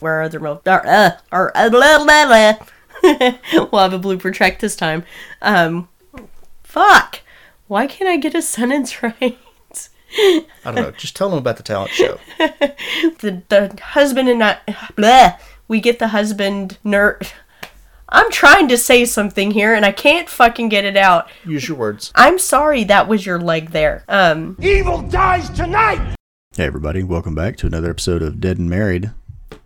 where other mo- or, uh, or uh, blah, blah, blah. we'll have a blooper track this time. Um, fuck. Why can't I get a sentence right? I don't know. Just tell them about the talent show. the the husband and not blah. We get the husband nerd. I'm trying to say something here and I can't fucking get it out. Use your words. I'm sorry that was your leg there. Um, Evil dies tonight! Hey, everybody. Welcome back to another episode of Dead and Married.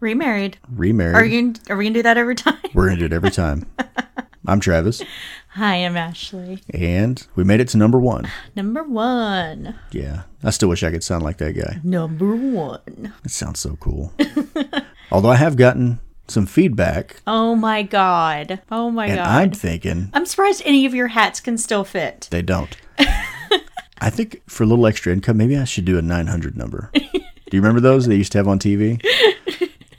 Remarried. Remarried. Are you? Are we gonna do that every time? We're going to do it every time. I'm Travis, Hi, I'm Ashley. and we made it to number one. Number one. Yeah. I still wish I could sound like that guy. Number one. It sounds so cool. Although I have gotten some feedback, Oh my god. Oh my and god. I'm thinking I'm surprised any of your hats can still fit. they don't. I think for a little extra income, maybe I should do a 900 number. Do you remember those they used to have on TV?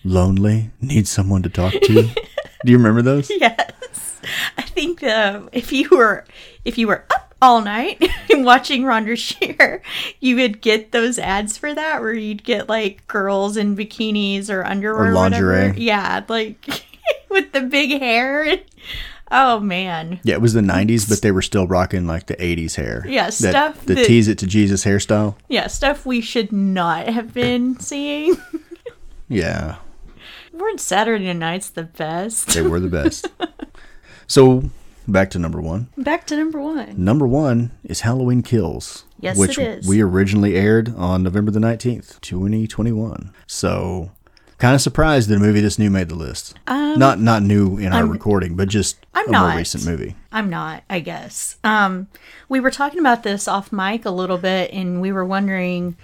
Lonely, need someone to talk to. Do you remember those? Yes. I think um, if you were if you were up all night watching Rhonda Shear, you would get those ads for that where you'd get like girls in bikinis or underwear Or or whatever. lingerie. Yeah, like with the big hair. Oh man. Yeah, it was the 90s, but they were still rocking like the 80s hair. Yeah, That- stuff The that- tease it to Jesus hairstyle. Yeah, stuff we should not have been seeing. Yeah, Weren't Saturday nights the best? they were the best. so, back to number one. Back to number one. Number one is Halloween Kills. Yes, which it is. we originally aired on November the 19th, 2021. So, kind of surprised that a movie this new made the list. not not new in our recording, but just Um, I'm a not. more recent movie. I'm not, I guess. Um, we were talking about this off mic a little bit, and we were wondering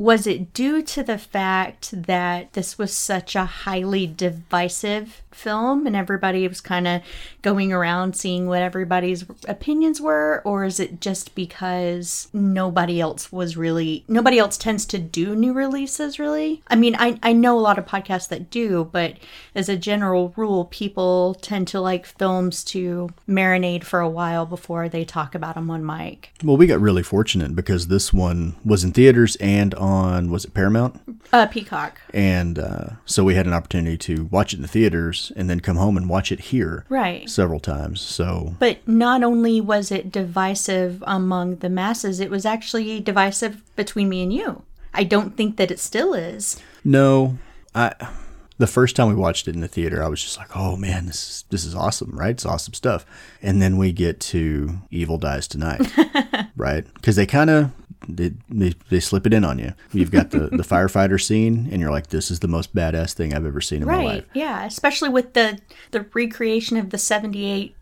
was it due to the fact that this was such a highly divisive film and everybody was kind of going around seeing what everybody's opinions were or is it just because nobody else was really nobody else tends to do new releases really? I mean i, I know a lot of podcasts that do but as a general rule people tend to like films to marinate for a while before they talk about them on mic. Well, we got really fortunate because this one was in theaters and on was it Paramount? uh peacock. And uh, so we had an opportunity to watch it in the theaters and then come home and watch it here right several times. So But not only was it divisive among the masses, it was actually divisive between me and you. I don't think that it still is. no, I the first time we watched it in the theater, I was just like, "Oh man, this is this is awesome, right? It's awesome stuff." And then we get to Evil Dies Tonight, right? Because they kind of they, they they slip it in on you. You've got the the firefighter scene, and you're like, "This is the most badass thing I've ever seen in my life." Yeah. Especially with the the recreation of the seventy eight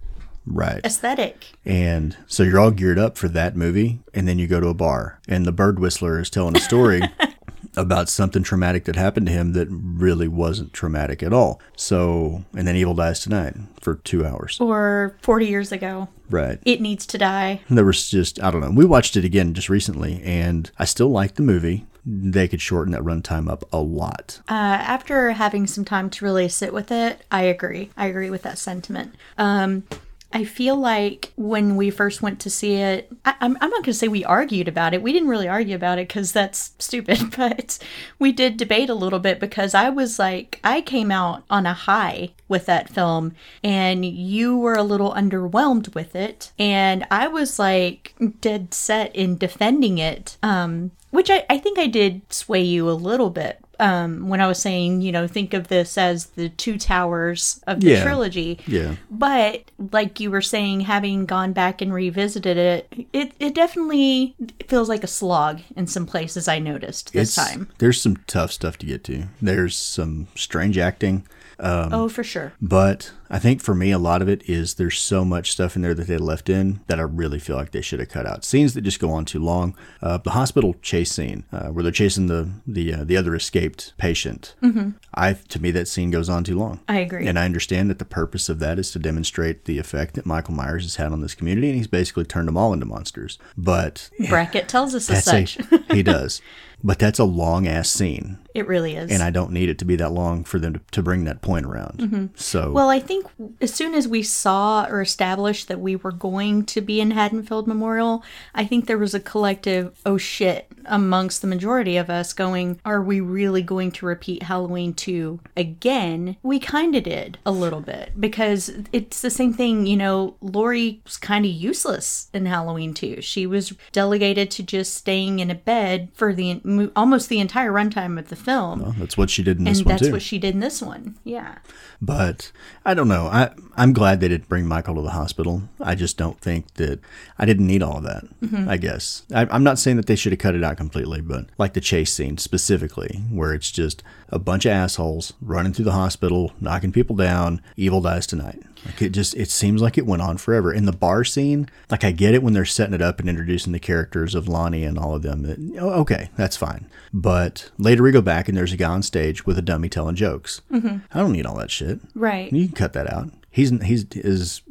Right. aesthetic. And so you're all geared up for that movie, and then you go to a bar, and the bird whistler is telling a story about something traumatic that happened to him that really wasn't traumatic at all. So, and then Evil Dies Tonight for two hours. Or forty years ago. Right. It needs to die. There was just, I don't know. We watched it again just recently, and I still like the movie. They could shorten that runtime up a lot. Uh, after having some time to really sit with it, I agree. I agree with that sentiment. Um, I feel like when we first went to see it, I, I'm, I'm not going to say we argued about it. We didn't really argue about it because that's stupid, but we did debate a little bit because I was like, I came out on a high with that film and you were a little underwhelmed with it. And I was like dead set in defending it, um, which I, I think I did sway you a little bit um, when I was saying, you know, think of this as the two towers of the Yeah. trilogy. Yeah. But like you were saying, having gone back and revisited it, it, it definitely feels like a slog in some places I noticed this time. There's some tough stuff to get to. There's some strange acting. Um, oh, for sure. But I think for me, a lot of it is there's so much stuff in there that they left in that I really feel like they should have cut out. Scenes that just go on too long. Uh, the hospital chase scene uh, where they're chasing the the uh, the other escaped patient. Mm-hmm. I to me that scene goes on too long. I agree. And I understand that the purpose of that is to demonstrate the effect that Michael Myers has had on this community, and he's basically turned them all into monsters. But Brackett tells us as that's a, such. he does. but that's a long ass scene. It really is. And I don't need it to be that long for them to, to bring that point around. So, Mm-hmm. Well, I think as soon as we saw or established that we were going to be in Haddonfield Memorial, I think there was a collective, oh shit, amongst the majority of us going, are we really going to repeat Halloween 2 again? We kind of did a little bit because it's the same thing, you know, Laurie was kind of useless in Halloween 2. She was delegated to just staying in a bed for the almost the entire runtime of the film. that's what she did in this and one that's too. what she did in this one. Yeah. But I don't know. I I'm glad they didn't bring Michael to the hospital. I just don't think that I didn't need all of that. Mm-hmm. I guess I, I'm not saying that they should have cut it out completely, but like the chase scene specifically, where it's just a bunch of assholes running through the hospital, knocking people down. Evil dies tonight. Like it just it seems like it went on forever. In the bar scene, like I get it when they're setting it up and introducing the characters of Lonnie and all of them. It- oh, okay, that's fine. But later we go back and there's a guy on stage with a dummy telling jokes. Mm-hmm. I don't need all that shit. Right. You can cut that out. He's he's is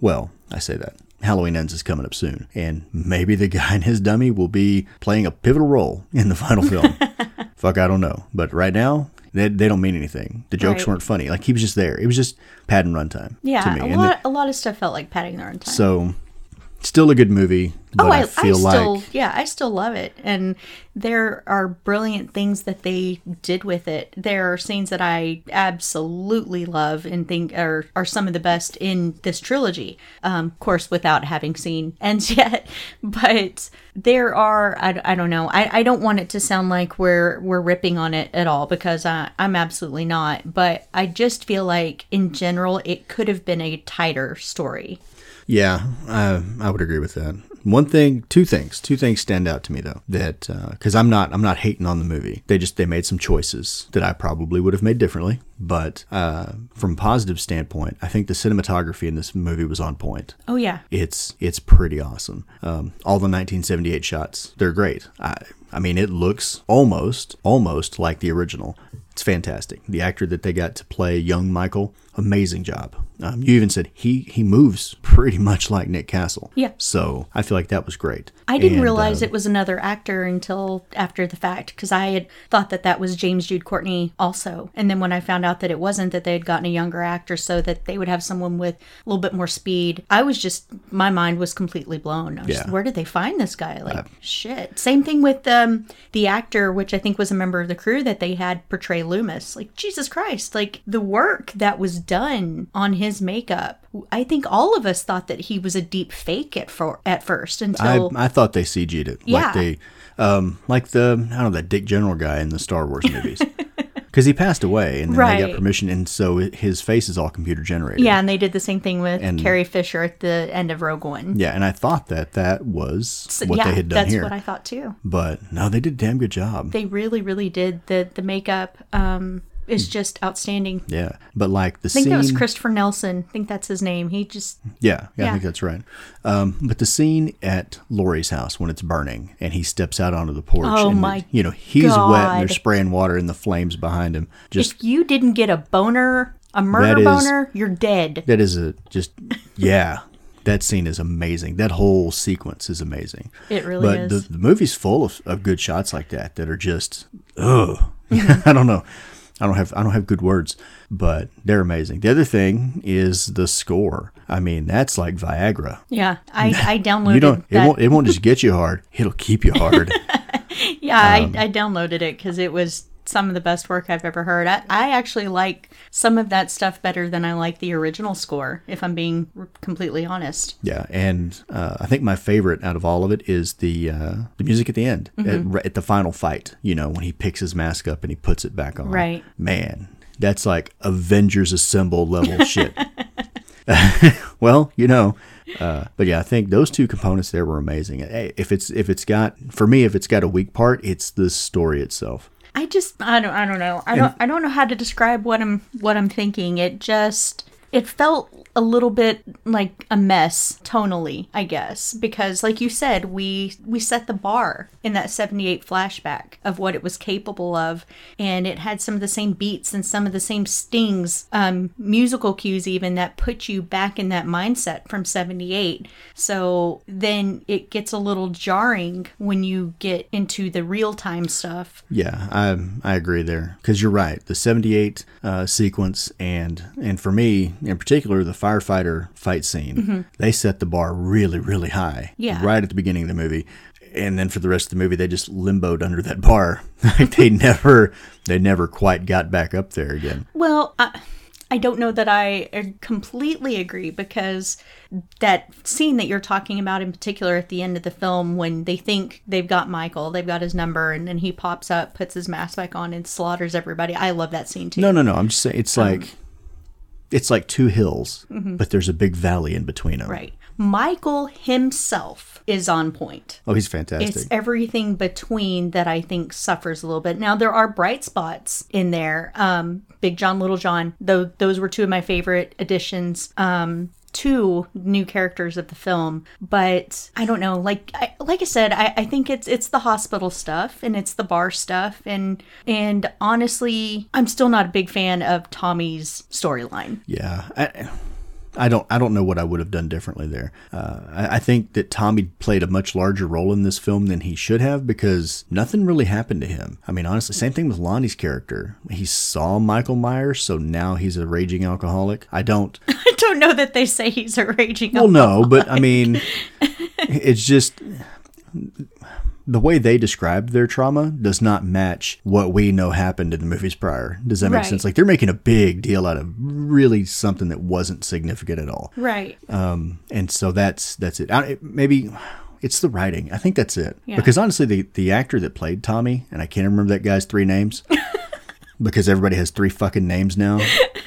well, I say that. Halloween ends is coming up soon, and maybe the guy and his dummy will be playing a pivotal role in the final film. Fuck, I don't know. But right now, they, they don't mean anything. The jokes Right. weren't funny. Like he was just there. It was just padding runtime. Yeah, to me. a lot, a lot of stuff felt like padding the- time. so, still a good movie. But oh, I, I, I, feel still, like yeah, I still love it, and there are brilliant things that they did with it. There are scenes that I absolutely love and think are are some of the best in this trilogy. Um, of course, without having seen ends yet, but there are. I, I don't know. I, I don't want it to sound like we're we're ripping on it at all because I, I'm absolutely not. But I just feel like in general, it could have been a tighter story. Yeah, I, I would agree with that. One thing, two things, two things stand out to me though. That because I'm not, I'm not hating on the movie. They just they made some choices that I probably would have made differently. But uh, from a positive standpoint, I think the cinematography in this movie was on point. Oh yeah. It's it's pretty awesome. Um, all the 1978 shots, they're great. I I mean, it looks almost almost like the original. It's fantastic. The actor that they got to play young Michael, amazing job. Um, you even said he he moves pretty much like Nick Castle. Yeah. So I feel like that was great. I didn't And, realize uh, it was another actor until after the fact because I had thought that that was James Jude Courtney also. And then when I found out that it wasn't, that they had gotten a younger actor so that they would have someone with a little bit more speed, I was just, my mind was completely blown. I was just, Yeah. where did they find this guy? Like, shit. Same thing with um, the actor, which I think was a member of the crew that they had portray Loomis. Like, Jesus Christ. Like, the work that was done on his makeup. I think all of us thought that he was a deep fake at, for, at first I, until. I thought they CG'd it Yeah. like they um like the I don't know that Dick General guy in the Star Wars movies. Because he passed away, and then they Right. got permission, and so his face is all computer generated. Yeah, and they did the same thing with And- Carrie Fisher at the end of Rogue One. Yeah, and I thought that that was So, what yeah, they had done that's here. what I thought too. but no, they did a damn good job. They really, really did. The the makeup um, is just outstanding. yeah, but like the I think scene. that was Christopher Nelson. I think that's his name. He just Yeah, yeah, I think that's right. Um, but the scene at Laurie's house when it's burning and he steps out onto the porch. Oh and my You know he's wet and they're spraying water in the flames behind him. Just if you didn't get a boner, a murder is- boner, you're dead. that is a just yeah. That scene is amazing. That whole sequence is amazing. It really but is. the, the movie's full of, of good shots like that that are just ugh. I don't know. I don't have I don't have good words, but they're amazing. The other thing is the score. I mean, that's like Viagra. Yeah, I I downloaded You don't. It won't. It won't just get you hard. It'll keep you hard. yeah, I, um, I downloaded it because it was some of the best work I've ever heard. I, I actually like some of that stuff better than I like the original score. If I'm being r- completely honest. yeah, and uh, I think my favorite out of all of it is the uh, the music at the end, Mm-hmm. at, at the final fight. You know, when he picks his mask up and he puts it back on. Right. Man, that's like Avengers Assemble level shit. well, you know. Uh, but yeah, I think those two components there were amazing. If it's if it's got for me, if it's got a weak part, it's the story itself. I just I don't I don't know. I don't I don't know how to describe what I'm what I'm thinking. It just it felt a little bit like a mess tonally, I guess, because like you said, we we set the bar in that 78 flashback of what it was capable of and it had some of the same beats and some of the same stings, um, musical cues even that put you back in that mindset from 78. So then it gets a little jarring when you get into the real-time stuff. Yeah, I I agree there because you're right. The '78 uh, sequence and and for me in particular, the firefighter fight scene, they set the bar really really high. Yeah. right at the beginning of the movie, and then for the rest of the movie, they just limboed under that bar. like they never they never quite got back up there again. Well, I, I don't know that I completely agree because that scene that you're talking about in particular at the end of the film when they think they've got Michael, they've got his number, and then he pops up, puts his mask back on, and slaughters everybody. I love that scene too. No, no, no. I'm just saying Um, it's like it's like two hills, but there's a big valley in between them. Mm-hmm. Right. Michael himself is on point. Oh, he's fantastic. It's everything between that I think suffers a little bit. Now there are bright spots in there. Um, Big John, Little John, though those were two of my favorite additions. Um, two new characters of the film, but I don't know. Like I, like I said, I, I think it's it's the hospital stuff and it's the bar stuff and and honestly, I'm still not a big fan of Tommy's storyline. Yeah, I, I don't, I don't know what I would have done differently there. Uh, I, I think that Tommy played a much larger role in this film than he should have because nothing really happened to him. I mean, honestly, same thing with Lonnie's character. He saw Michael Myers, so now he's a raging alcoholic. I don't. I don't know that they say he's a raging. Well, no, but I mean, it's just the way they described their trauma does not match what we know happened in the movies prior. Does that make Right. sense? Like they're making a big deal out of really something that wasn't significant at all. Right. Um, and so that's that's it. I, maybe it's the writing. I think that's it. Yeah. Because honestly, the the actor that played Tommy, and I can't remember that guy's three names. because everybody has three fucking names now.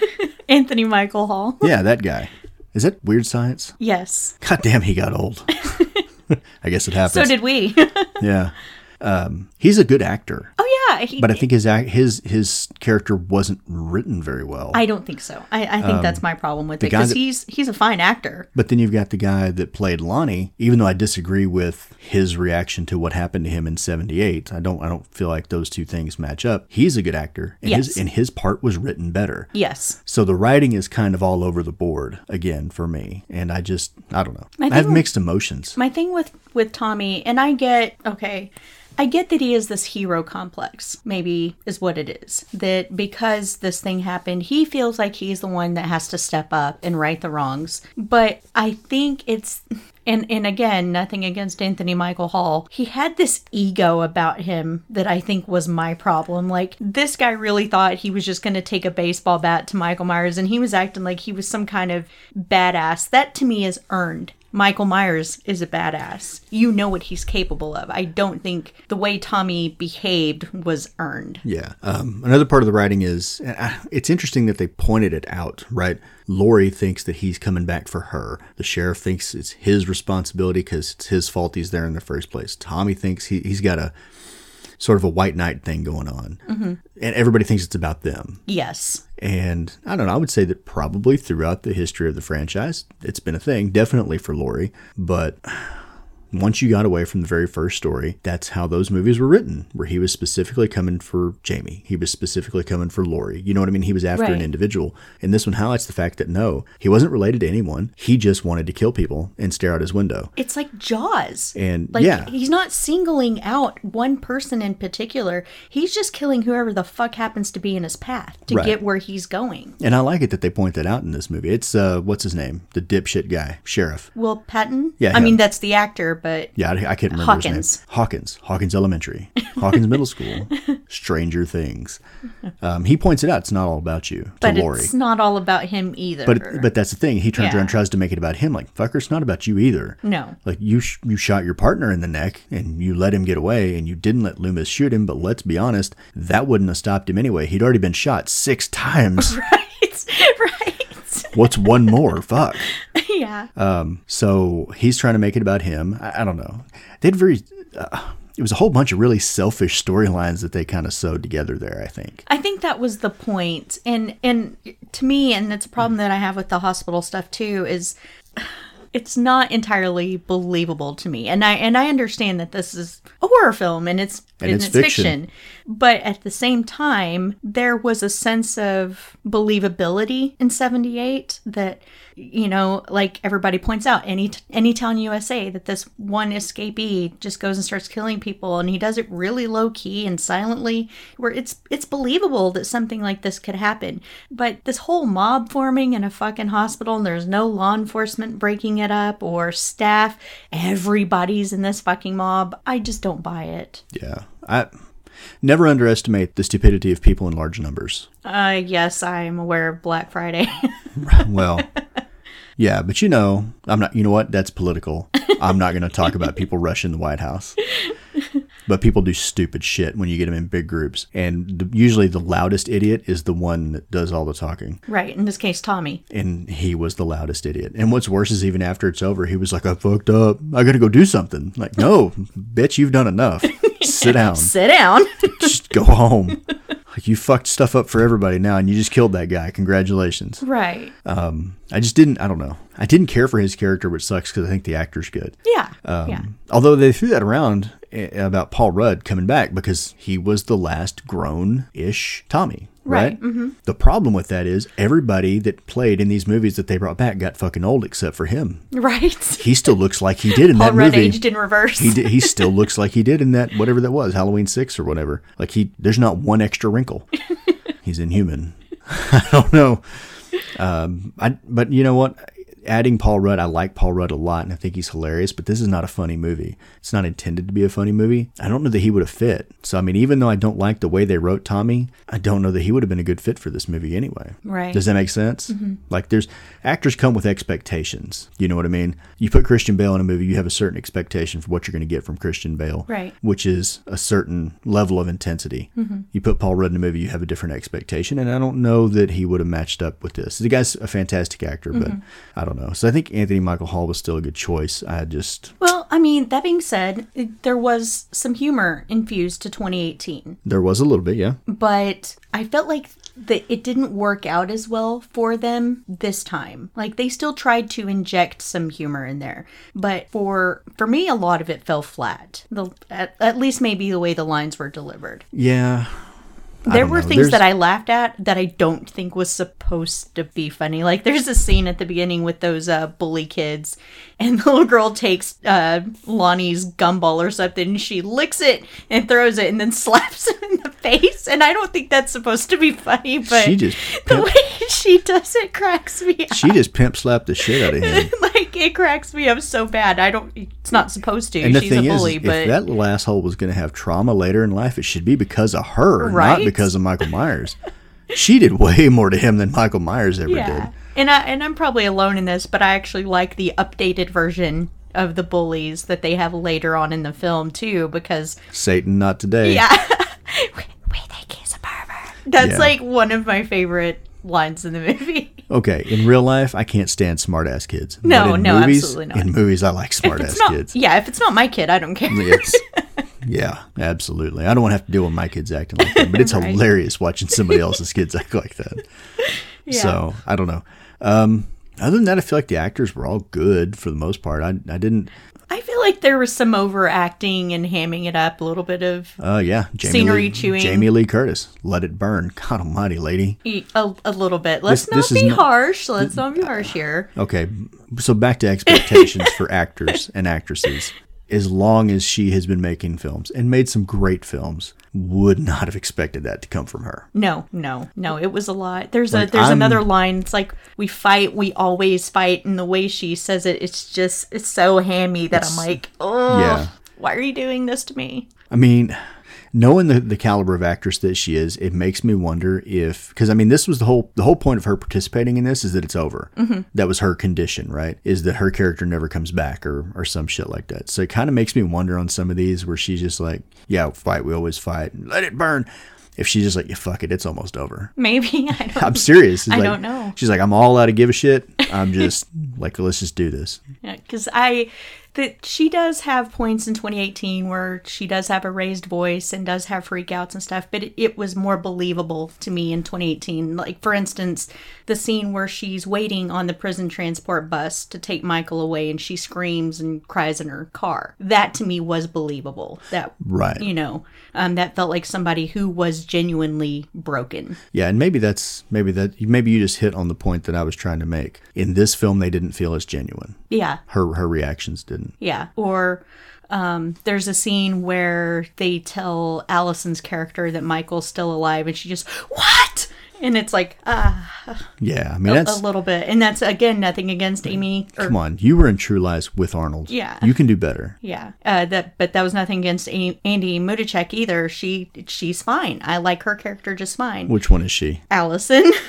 Anthony Michael Hall. Yeah, that guy. Is that weird science? Yes. God damn, he got old. I guess it happens. So did we. Yeah. Um, he's a good actor, oh yeah. He, but I think his act, his his character wasn't written very well. I don't think so. I, I think that's my problem with it Um, because he's he's a fine actor. but then you've got the guy that played Lonnie. Even though I disagree with his reaction to what happened to him in '78, I don't I don't feel like those two things match up. He's a good actor, and Yes. his and his part was written better. Yes. So the writing is kind of all over the board again for me, and I just I don't know. I I have mixed emotions. My thing with with Tommy, and I get okay. I get that he has this hero complex, maybe is what it is. That because this thing happened, he feels like he's the one that has to step up and right the wrongs. But I think it's and and again, nothing against Anthony Michael Hall. He had this ego about him that I think was my problem. Like this guy really thought he was just going to take a baseball bat to Michael Myers and he was acting like he was some kind of badass. That to me is earned. Michael Myers is a badass. You know what he's capable of. I don't think the way Tommy behaved was earned. Yeah. Um, another part of the writing is uh, it's interesting that they pointed it out, right? Laurie thinks that he's coming back for her. The sheriff thinks it's his responsibility because it's his fault he's there in the first place. Tommy thinks he, he's got a sort of a white knight thing going on. Mm-hmm. And everybody thinks it's about them. Yes. And I don't know, I would say that probably throughout the history of the franchise, it's been a thing, definitely for Laurie. But once you got away from the very first story, that's how those movies were written, where he was specifically coming for Jamie. He was specifically coming for Laurie. You know what I mean? He was after an individual. And this one highlights the fact that no, he wasn't related to anyone. He just wanted to kill people and stare out his window. It's like Jaws. And Like yeah, he's not singling out one person in particular. He's just killing whoever the fuck happens to be in his path to Right. get where he's going. and I like it that they point that out in this movie. It's uh, what's his name? The dipshit guy, sheriff. Will Patton? Yeah, I mean that's the actor, but Yeah, I, I can't remember his Hawkins. name. Hawkins. Hawkins Elementary. Hawkins Middle School. Stranger Things. Um, he points it out. It's not all about you but Laurie. it's not all about him either. But but that's the thing. He turns Yeah. around and tries to make it about him. Like fucker, it's not about you either. No. Like you sh- you shot your partner in the neck and you let him get away and you didn't let Loomis shoot him. But let's be honest, that wouldn't have stopped him anyway. He'd already been shot six times. right, right. What's one more? Fuck. yeah. So he's trying to make it about him. I, I don't know. They had very. Uh, it was a whole bunch of really selfish storylines that they kind of sewed together there. I think. I think that was the point. And and to me, and it's a problem that I have with the hospital stuff too, is it's not entirely believable to me. And I and I understand that this is a horror film and it's And and it's it's, fiction. fiction. But at the same time, there was a sense of believability in 78 that you know, like everybody points out, any any town USA, that this one escapee just goes and starts killing people, and he does it really low key and silently, where it's it's believable that something like this could happen. But this whole mob forming in a fucking hospital, and there's no law enforcement breaking it up or staff, everybody's in this fucking mob. I just don't buy it. Yeah, I never underestimate the stupidity of people in large numbers. Uh, yes, I'm aware of Black Friday. Well, yeah, but you know, I'm not. You know what? That's political. I'm not going to talk about people rushing the White House. But people do stupid shit when you get them in big groups, and the, usually the loudest idiot is the one that does all the talking. right, in this case, Tommy. And he was the loudest idiot. And what's worse is even after it's over, he was like, "I fucked up. I got to go do something." Like, no, bitch, you've done enough. Sit down. Sit down. Just go home. Like you fucked stuff up for everybody now, and you just killed that guy. Congratulations. right. Um, I just didn't. I don't know. I didn't care for his character, which sucks because I think the actor's good. Yeah. Um, yeah. Although they threw that around eh, about Paul Rudd coming back because he was the last grown-ish Tommy. Right. Right, mm-hmm. The problem with that is everybody that played in these movies that they brought back got fucking old except for him. Right. He still looks like he did in Paul that Rudd movie. aged in reverse. He did, he still looks like he did in that whatever that was Halloween six or whatever. Like he, there's not one extra wrinkle. He's inhuman. I don't know. Um, I but you know what? Adding Paul Rudd, I like Paul Rudd a lot, and I think he's hilarious. But this is not a funny movie. It's not intended to be a funny movie. I don't know that he would have fit. So I mean, even though I don't like the way they wrote Tommy, I don't know that he would have been a good fit for this movie anyway. Right. Does that make sense? Mm-hmm. Like, there's actors come with expectations. You know what I mean? You put Christian Bale in a movie, you have a certain expectation for what you're going to get from Christian Bale, Right. Which is a certain level of intensity. Mm-hmm. You put Paul Rudd in a movie, you have a different expectation, and I don't know that he would have matched up with this. The guy's a fantastic actor, but mm-hmm. I don't know. So I think Anthony Michael Hall was still a good choice. I just Well, I mean, that being said, there was some humor infused to 2018, there was a little bit, yeah. but I felt like that it didn't work out as well for them this time. Like they still tried to inject some humor in there, but for for me, a lot of it fell flat. The at, at least maybe the way the lines were delivered. Yeah. There were know. things There's- that I laughed at that I don't think was supposed to be funny. Like there's a scene at the beginning with those uh, bully kids, and the little girl takes uh, Lonnie's gumball or something, and she licks it and throws it, and then slaps him in the face. And I don't think that's supposed to be funny, but She just the way she does it cracks me up. She just pimp slapped the shit out of him. like it cracks me up so bad. I don't. It's not supposed to. And the She's thing a is, bully, if that little asshole was going to have trauma later in life, it should be because of her, not because of Michael Myers. she did way more to him than Michael Myers ever Yeah. did. And I and I'm probably alone in this, but I actually like the updated version of the bullies that they have later on in the film too, because Satan, not today. yeah, we, we think he's a pervert. That's Yeah. like one of my favorite lines in the movie. Okay, in real life, I can't stand smart ass kids. No, in no, movies, absolutely not. In movies, I like smart ass kids. yeah, if it's not my kid, I don't care. It's, yeah, absolutely. I don't want to have to deal with my kids acting like that, but it's Right. hilarious watching somebody else's kids act like that. So I don't know. Um, other than that, I feel like the actors were all good for the most part. I, I didn't. I feel like there was some overacting and hamming it up, a little bit of Uh, yeah, Jamie Scenery Lee, chewing. Jamie Lee Curtis, let it burn. God Almighty, lady. a, a little bit. Let's This- not this is be harsh. Let's not be harsh here. Okay, so back to expectations for actors and actresses. As long as she has been making films and made some great films, would not have expected that to come from her. No, no, no. It was a lot. There's Like, a there's I'm- another line. It's like we fight, we always fight, and the way she says it, it's just it's so hammy that I'm like, oh, Yeah. why are you doing this to me? I mean, knowing the, the caliber of actress that she is, it makes me wonder if because I mean, this was the whole the whole point of her participating in this is that it's over. Mm-hmm. That was her condition, right? Is that her character never comes back or or some shit like that. So it kind of makes me wonder on some of these where she's just like, yeah, fight, we always fight, let it burn. If she's just like, yeah, fuck it, it's almost over. Maybe I don't. I'm serious. I like- don't know. She's like, I'm all out of give a shit. I'm just like, let's just do this. Yeah, because I that she does have points in 2018 where she does have a raised voice and does have freakouts and stuff, but it, it was more believable to me in 2018. Like, for instance, the scene where she's waiting on the prison transport bus to take Michael away and she screams and cries in her car. That to me was believable. That, Right. you know, um, that felt like somebody who was genuinely broken. Yeah, and maybe that's maybe that maybe you just hit on the point that I was trying to make. In this film, they didn't feel as genuine. Yeah. Her her reactions didn't. Yeah. Or um, there's a scene where they tell Allison's character that Michael's still alive, and she just, what? And it's like, ah, Yeah, I mean a that's little bit. And that's, again, nothing against Amy. Or, come on. You were in True Lies with Arnold. Yeah. you can do better. Yeah, uh, that, but that was nothing against A- Andi Matichak either. She, she's fine. I like her character just fine. Which one is she? Allison.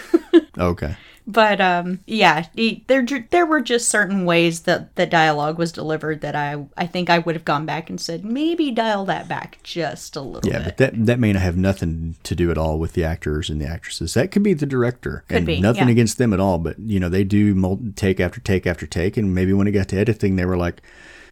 Okay. But um, yeah, he, there there were just certain ways that the dialogue was delivered that I I think I would have gone back and said maybe dial that back just a little bit. Yeah, bit. but that that may not have nothing to do at all with the actors and the actresses. That could be the director, Could and be, nothing yeah. against them at all. But you know, they do mul- take after take after take, and maybe when it got to editing, they were like,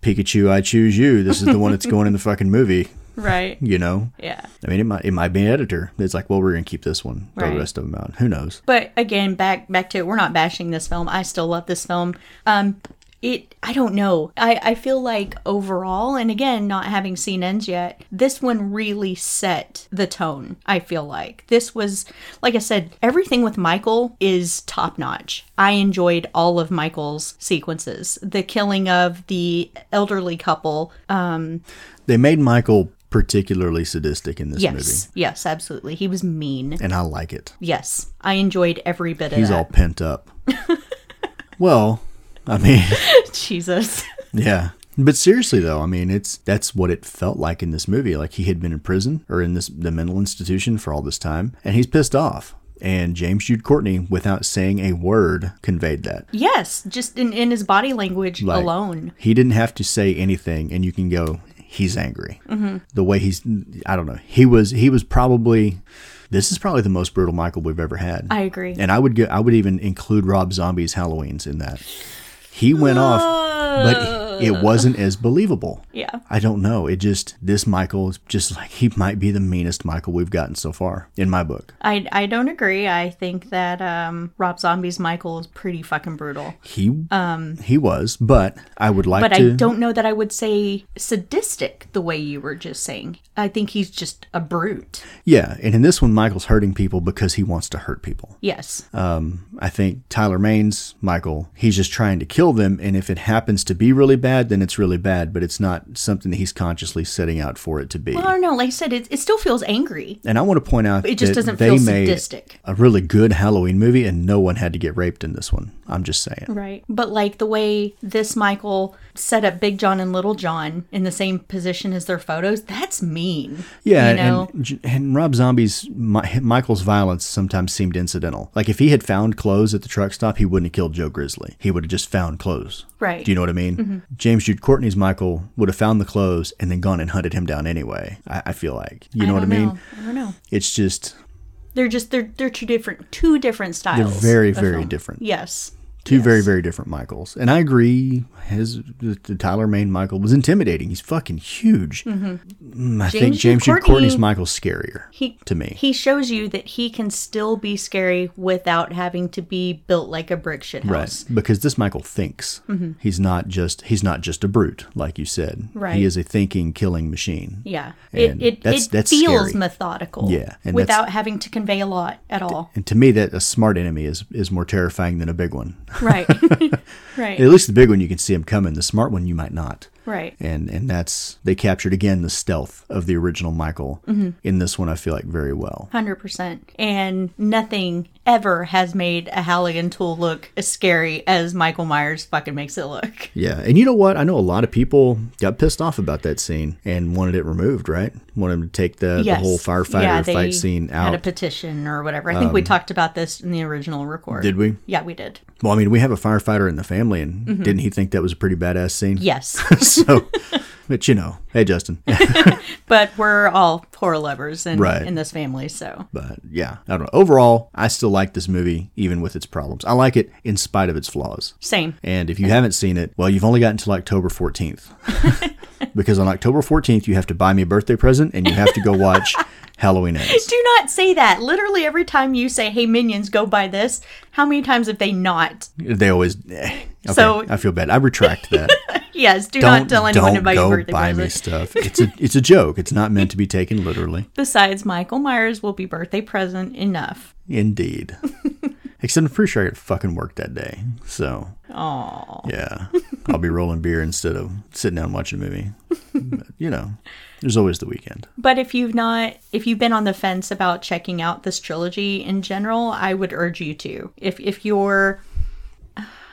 "Pikachu, I choose you. This is the one that's going in the fucking movie." Right. You know, Yeah. I mean, it might it might be an editor. It's like, well, we're gonna keep this one, throw Right. the rest of them out. Who knows? But again, back back to it. We're not bashing this film. I still love this film. Um, it. I don't know. I I feel like overall, and again, not having seen ends yet, this one really set the tone. I feel like this was, like I said, everything with Michael is top notch. I enjoyed all of Michael's sequences. The killing of the elderly couple. Um, They made Michael particularly sadistic in this yes, movie, yes, absolutely. He was mean. and I like it. Yes, I enjoyed every bit of it. He's that. all pent up. well, I mean. Jesus. Yeah. But seriously though, I mean, it's that's what it felt like in this movie. Like he had been in prison or in this the mental institution for all this time, and he's pissed off. And James Jude Courtney, without saying a word, conveyed that. Yes, just in, in his body language Like, alone. He didn't have to say anything, and you can go, he's angry. Mm-hmm. The way he's, I don't know. He was he was probably. This is probably the most brutal Michael we've ever had. I agree. And I would get, I would even include Rob Zombie's Halloween's in that. He went off, but it wasn't as believable. Yeah. I don't know. It just this Michael is just like he might be the meanest Michael we've gotten so far in my book. I, I don't agree. I think that um, Rob Zombie's Michael is pretty fucking brutal. He um he was, but I would like But to. I don't know that I would say sadistic the way you were just saying. I think he's just a brute. Yeah, and in this one, Michael's hurting people because he wants to hurt people. Yes. Um I think Tyler Mane's Michael, he's just trying to kill them, and if it happens to be really bad, then it's really bad. But it's not something that he's consciously setting out for it to be. well, I don't know. Like I said, it, it still feels angry. And I want to point out It just doesn't they feel made sadistic. a really good Halloween movie, and no one had to get raped in this one. I'm just saying. Right. But like the way this Michael set up Big John and Little John in the same position as their photos, that's mean. Yeah, You know? and, and Rob Zombie's Michael's violence sometimes seemed incidental. Like if he had found clothes at the truck stop, he wouldn't have killed Joe Grizzly. He would have just found clothes. Right. Do you know what I mean? Mm-hmm. James Jude Courtney's Michael would have found the clothes and then gone and hunted him down anyway. I, I feel like you know what I mean. know. I don't know. It's just They're just they're they're two different two different styles. they're very very film. different. Yes. Two very very different Michaels, and I agree. His the, Tyler Mane Michael was intimidating. He's fucking huge. Mm, I think James Jude James Courtney- Courtney's Michael's scarier He to me. He shows you that he can still be scary without having to be built like a brick shit house. Right, because this Michael thinks. He's not just he's not just a brute, like you said. Right. He is a thinking, killing machine. Yeah. And it it, that's- it that's feels scary. methodical. Yeah, and Without having to convey a lot at all. And to me, that a smart enemy is is more terrifying than a big one. Right. right. At least the big one you can see him coming. The smart one you might not. Right. And and that's they captured again the stealth of the original Michael Mm-hmm. in this one. I feel like very well. Hundred percent, and nothing ever has made a Halligan tool look as scary as Michael Myers fucking makes it look. Yeah, and you know what? I know a lot of people got pissed off about that scene and wanted it removed. Right? Wanted to take the, the whole firefighter yeah, fight scene out. Had a petition or whatever. I think we talked about this in the original record. Did we? Yeah, we did. Well, I mean, we have a firefighter in the family, and Mm-hmm. didn't he think that was a pretty badass scene? Yes. so but you know, hey Justin. But we're all horror lovers in, Right. in this family, so but yeah, I don't know. Overall, I still like this movie even with its problems. I like it in spite of its flaws. same. And if you haven't seen it, well, you've only got until October 14th. because on October 14th, you have to buy me a birthday present and you have to go watch Halloween Ends. Do not say that. Literally every time you say, "Hey minions, go buy this," how many times have they not? They always. eh, Okay, So- I feel bad. I retract that. Yes, do don't not tell anyone don't to buy go your birthday buy me stuff. It's a it's a joke. It's not meant to be taken literally. Besides, Michael Myers will be birthday present enough. Indeed. Except I'm pretty sure I got fucking work that day. So Aww. yeah, I'll be rolling beer instead of sitting down watching a movie. But, you know, there's always the weekend. But if you've not, if you've been on the fence about checking out this trilogy in general, I would urge you to. If if you're,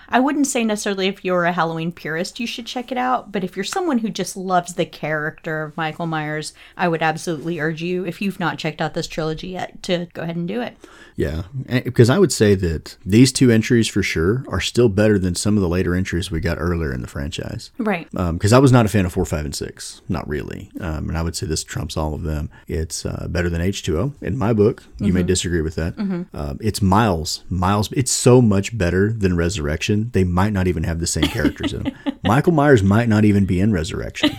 I wouldn't say necessarily if you're a Halloween purist, you should check it out. But if you're someone who just loves the character of Michael Myers, I would absolutely urge you, if you've not checked out this trilogy yet, to go ahead and do it. Yeah, because I would say that these two entries for sure are still better than some of the later entries we got earlier in the franchise. Right. Because I was not a fan of four, five, and six, not really. Um, and I would say this trumps all of them. It's uh, better than H two O in my book. You may disagree with that. Um, it's miles, miles. It's so much better than Resurrection. They might not even have the same characters in them. Michael Myers might not even be in Resurrection.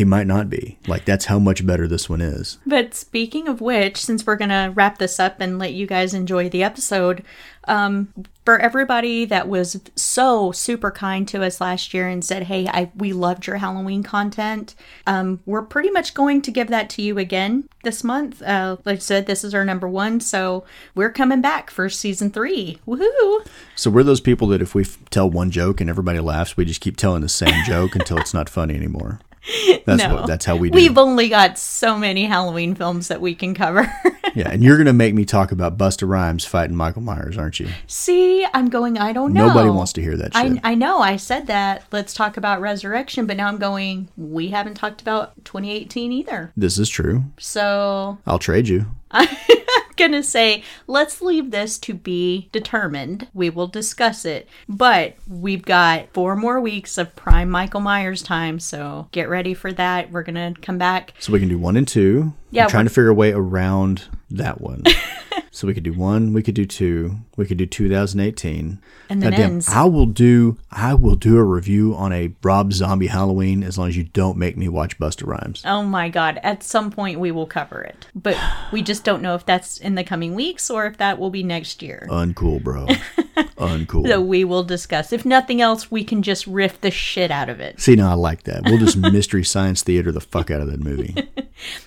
He might not be. Like that's how much better this one is. But speaking of which, since we're going to wrap this up and let you guys enjoy the episode, um, for everybody that was so super kind to us last year and said, "Hey, I we loved your Halloween content," um, we're pretty much going to give that to you again this month. Uh, like I said, this is our number one, so we're coming back for season three. Woohoo! So we're those people that if we f- tell one joke and everybody laughs, we just keep telling the same joke until it's not funny anymore. That's No. what. That's how we do. We've only got so many Halloween films that we can cover. Yeah, and you're gonna make me talk about Busta Rhymes fighting Michael Myers, aren't you? See, I'm going. I don't know. Nobody wants to hear that shit. I, I know I said that. Let's talk about Resurrection, but now I'm going. We haven't talked about 2018 either. this is true. So I'll trade you. I'm gonna say let's leave this to be determined. We will discuss it, but we've got four more weeks of prime Michael Myers time. So get ready for that. We're gonna come back. So we can do one and two. Yeah, I'm trying to figure a way around that one. so we could do one, we could do two, we could do 2018. And then. I will do I will do a review on a Rob Zombie Halloween as long as you don't make me watch Busta Rhymes. Oh my god, at some point we will cover it. But we just don't know if that's in the coming weeks or if that will be next year. Uncool, bro. Uncool. So we will discuss. If nothing else, we can just riff the shit out of it. See, now I like that. We'll just mystery science theater the fuck out of that movie.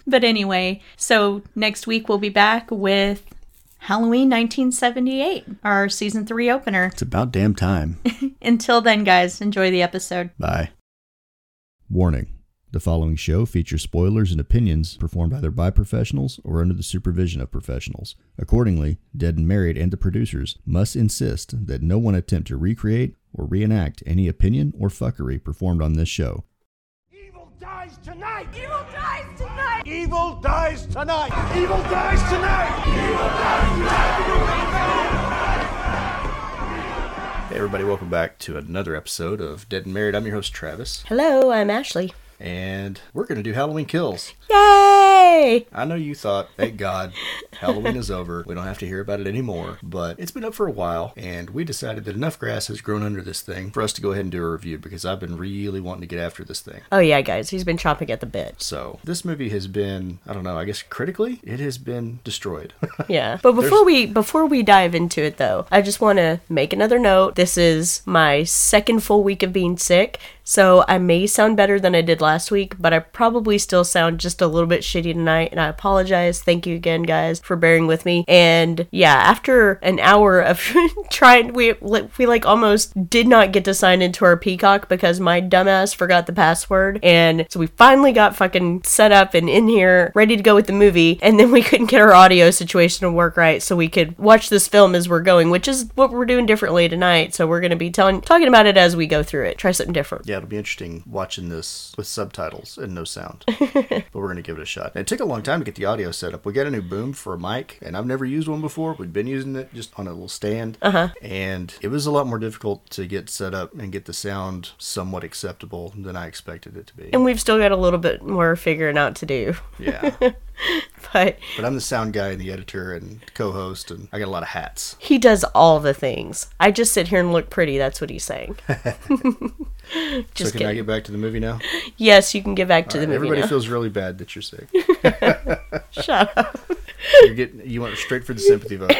But anyway, so next week we'll be back with Halloween 1978, our season three opener. It's about damn time. Until then, guys, enjoy the episode. Bye. Warning. The following show features spoilers and opinions performed either by professionals or under the supervision of professionals. Accordingly, Dead and Married and the producers must insist that no one attempt to recreate or reenact any opinion or fuckery performed on this show. Evil dies tonight! Evil dies tonight! Evil dies tonight! Evil dies tonight! Hey, everybody, welcome back to another episode of Dead and Married. I'm your host, Travis, Hello, I'm Ashley. And we're going to do Halloween Kills. Yay! I know you thought, thank God, Halloween is over. We don't have to hear about it anymore. But it's been up for a while, and we decided that enough grass has grown under this thing for us to go ahead and do a review because I've been really wanting to get after this thing. Oh yeah, guys, he's been chomping at the bit. So this movie has been, I don't know, I guess critically, it has been destroyed. Yeah. But before we before we dive into it though, I just want to make another note. This is my second full week of being sick, so I may sound better than I did last week, but I probably still sound just a little bit shitty tonight, and I apologize. Thank you again, guys, for bearing with me. And yeah, after an hour of trying, we we like almost did not get to sign into our Peacock because my dumbass forgot the password, and so we finally got fucking set up and in here, ready to go with the movie, and then we couldn't get our audio situation to work right, so we could watch this film as we're going, which is what we're doing differently tonight. So we're gonna be telling talking about it as we go through it. Try something different. Yeah, it'll be interesting watching this with subtitles and no sound. but we're going to give it a shot. And it took a long time to get the audio set up. We got a new boom for a mic, and I've never used one before. We've been using it just on a little stand. Uh-huh. And it was a lot more difficult to get set up and get the sound somewhat acceptable than I expected it to be. And we've still got a little bit more figuring out to do. Yeah. But but I'm the sound guy and the editor and co-host, and I got a lot of hats. he does all the things. I just sit here and look pretty. That's what he's saying. So just can I get back to the movie now? Yes, you can get back to the movie Everybody now. feels really bad that you're sick. Shut up. You're getting you went straight for the sympathy vote.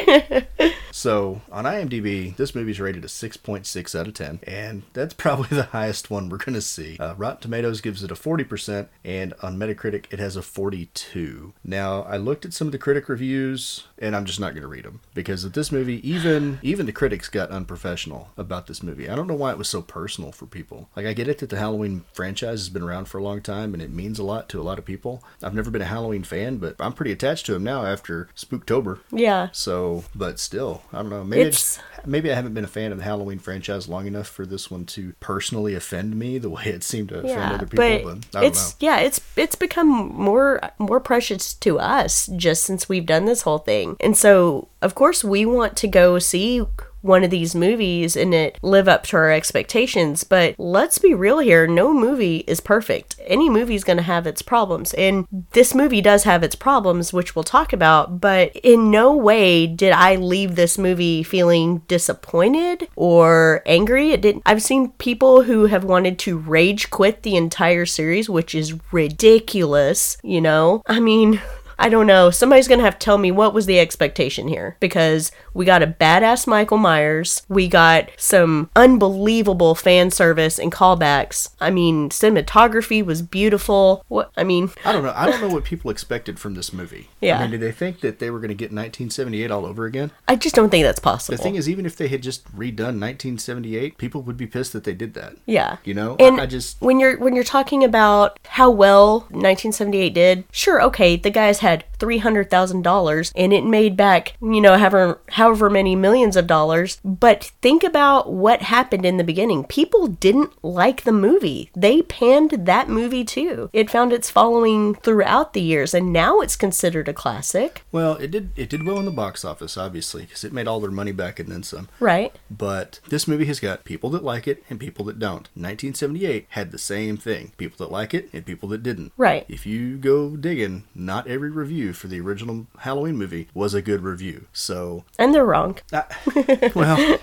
So on IMDb, this movie's rated a 6.6 out of 10, and that's probably the highest one we're gonna see. Uh, Rotten Tomatoes gives it a 40%, and on Metacritic it has a 42. Now I looked at some of the critic reviews, and I'm just not gonna read them because this movie, even even the critics got unprofessional about this movie. I don't know why it was so personal for people. Like I get it that the Halloween franchise has been around for a long time and it means a lot to a lot of people. I've never been a Halloween fan, but I'm pretty attached to him now after Spooktober. Yeah. So, but still, I don't know. Maybe I just, maybe I haven't been a fan of the Halloween franchise long enough for this one to personally offend me the way it seemed to offend other people. but, But, I don't it's know. yeah, it's it's become more more precious to us just since we've done this whole thing, and so of course we want to go see one of these movies and it live up to our expectations. But let's be real here: no movie is perfect. Any movie is going to have its problems, and this movie does have its problems, which we'll talk about. But in no way did I leave this movie feeling disappointed or angry. It didn't. I've seen people who have wanted to rage quit the entire series, which is ridiculous. You know, I mean. I don't know. Somebody's going to have to tell me what was the expectation here because we got a badass Michael Myers. We got some unbelievable fan service and callbacks. I mean, cinematography was beautiful. What I mean, I don't know. I don't know what people expected from this movie. Yeah. I mean, did they think that they were going to get 1978 all over again? I just don't think that's possible. The thing is, even if they had just redone 1978, people would be pissed that they did that. Yeah. You know, And I just when you're when you're talking about how well 1978 did, sure, okay, the guys head $300,000 and it made back, you know, however, however many millions of dollars. But think about what happened in the beginning. People didn't like the movie. They panned that movie too. It found its following throughout the years and now it's considered a classic. Well, it did it did well in the box office obviously because it made all their money back and then some. Right. But this movie has got people that like it and people that don't. 1978 had the same thing. People that like it and people that didn't. Right. If you go digging, not every review for the original Halloween movie was a good review. So, And they're wrong. well.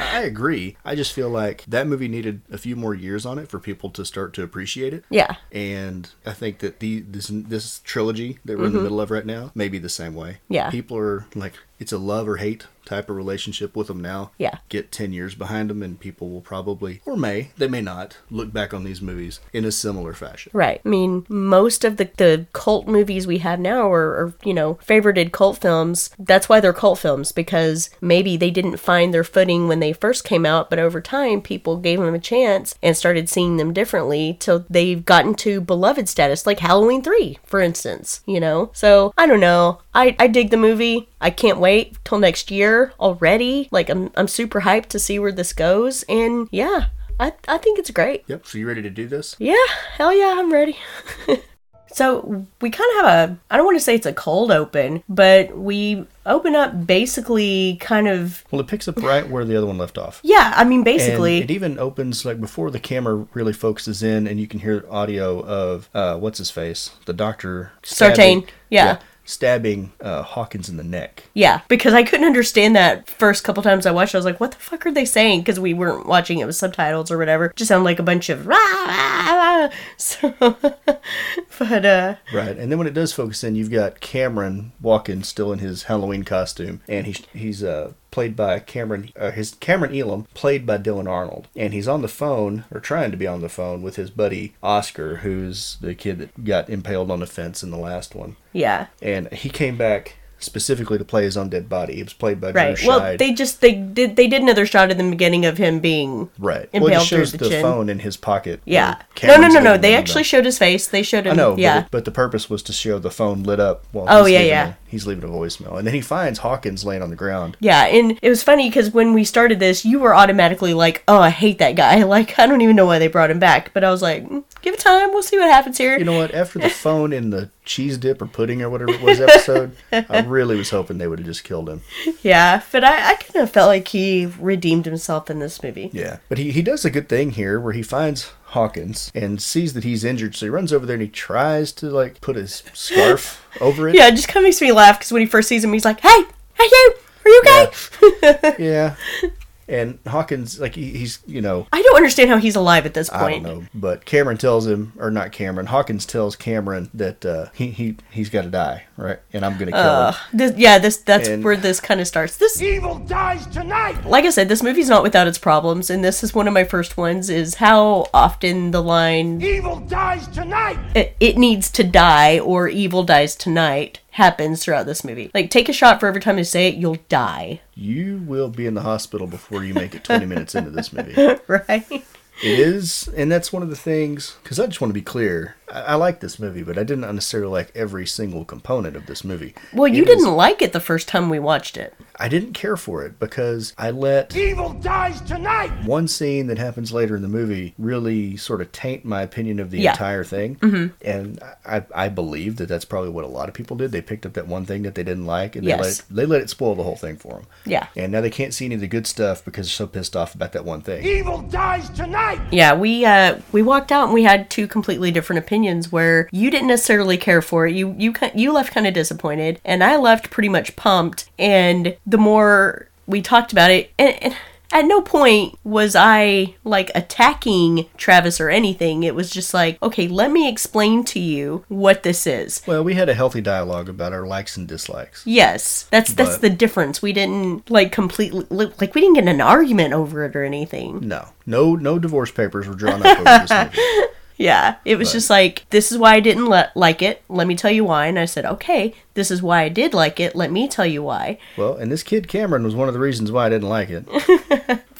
I agree. I just feel like that movie needed a few more years on it for people to start to appreciate it. Yeah. And I think that the this this trilogy that we're in the middle of right now may be the same way. Mm-hmm. Yeah. People are like it's a love or hate type of relationship with them now. Yeah. Get 10 years behind them and people will probably or may, they may not look back on these movies in a similar fashion. Right. I mean, most of the, the cult movies we have now are, are, you know, favorited cult films. That's why they're cult films, because maybe they didn't find their footing when they first came out, but over time, people gave them a chance and started seeing them differently till they've gotten to beloved status, like Halloween 3, for instance, you know? So, I don't know. I, I dig the movie. I can't wait till next year already. Like, I'm, I'm super hyped to see where this goes. And yeah, I, I think it's great. Yep. So you ready to do this? Yeah, hell yeah, I'm ready. so we kind of have a, I don't want to say it's a cold open, but we open up basically kind of, Well, it picks up right where the other one left off. yeah, I mean, And basically, it even opens like before the camera really focuses in, and you can hear audio of uh, what's his face, the doctor Sartain, yeah. Stabbing uh, Hawkins in the neck. yeah, because I couldn't understand that first couple times I watched. I was like, what the fuck are they saying? Because we weren't watching it with subtitles or whatever. It just sounded like a bunch of rah, rah, rah. So, but, uh, Right, and then when it does focus in, you've got Cameron walking still in his Halloween costume, and he's he's uh, played by Cameron, uh, his Cameron Elam, played by Dylan Arnold, and he's on the phone or trying to be on the phone with his buddy Oscar, who's the kid that got impaled on the fence in the last one, yeah. and he came back specifically to play his own dead body. He was played by Right. Drew Well, Scheid. they just they did they did another shot in the beginning of him being Right. impaled well, it shows the the, phone in his pocket. Yeah. No, no, no, no. They actually showed his face. They showed him. I know, yeah. but, it, but the purpose was to show the phone lit up. While Oh, yeah, yeah. He's leaving a voicemail, and then he finds Hawkins laying on the ground. Yeah, and it was funny because when we started this, you were automatically like, "Oh, I hate that guy." Like, I don't even know why they brought him back. But I was like, "Mm, "Give it time. We'll see what happens here." You know what? After the phone in the cheese dip or pudding or whatever it was episode, I really was hoping they would have just killed him. yeah, but I, I kind of felt like he redeemed himself in this movie. Yeah, but he he does a good thing here where he finds Hawkins and sees that he's injured, so he runs over there and he tries to like put his scarf over it. Yeah, it just kind of makes me laugh because when he first sees him, he's like, "Hey, hey, you, are you okay?" Yeah. And Hawkins, like he, he's, you know, I don't understand how he's alive at this point. I don't know, but Cameron tells him, or not Cameron, Hawkins tells Cameron that uh, he he he's got to die, right? And I'm gonna kill Uh, him. this, yeah, this that's And- where this kind of starts. This, Evil dies tonight! like I said, this movie's not without its problems, and this is one of my first ones. Is how often the line Evil dies tonight! "it, it needs to die" or "evil dies tonight" happens throughout this movie. Like, take a shot for every time you say it, you'll die. You will be in the hospital before you make it 20 minutes into this movie. Right? It is, and that's one of the things. Because I just want to be clear, I, I like this movie, but I didn't necessarily like every single component of this movie. Well, you It is- didn't like it the first time we watched it. I didn't care for it because I let Evil dies tonight! one scene that happens later in the movie really sort of taint my opinion of the Yeah. entire thing. Mm-hmm. And I, I believe that that's probably what a lot of people did. They picked up that one thing that they didn't like, and they Yes. let it, they let it spoil the whole thing for them. Yeah. And now they can't see any of the good stuff because they're so pissed off about that one thing. Evil dies tonight! Yeah, we uh we walked out and we had two completely different opinions where you didn't necessarily care for it. You you you left kind of disappointed and I left pretty much pumped and the more we talked about it and, and at no point was I like attacking Travis or anything. It was just like, okay, let me explain to you what this is. Well, we had a healthy dialogue about our likes and dislikes. Yes, that's that's But- the difference. We didn't like completely like we didn't get in an argument over it or anything. No, no, no divorce papers were drawn up over this movie. Yeah, it was just like, this is why I didn't le- like it. Let me tell you why. And I said, okay, this is why I did like it. Let me tell you why. Well, and this kid Cameron was one of the reasons why I didn't like it.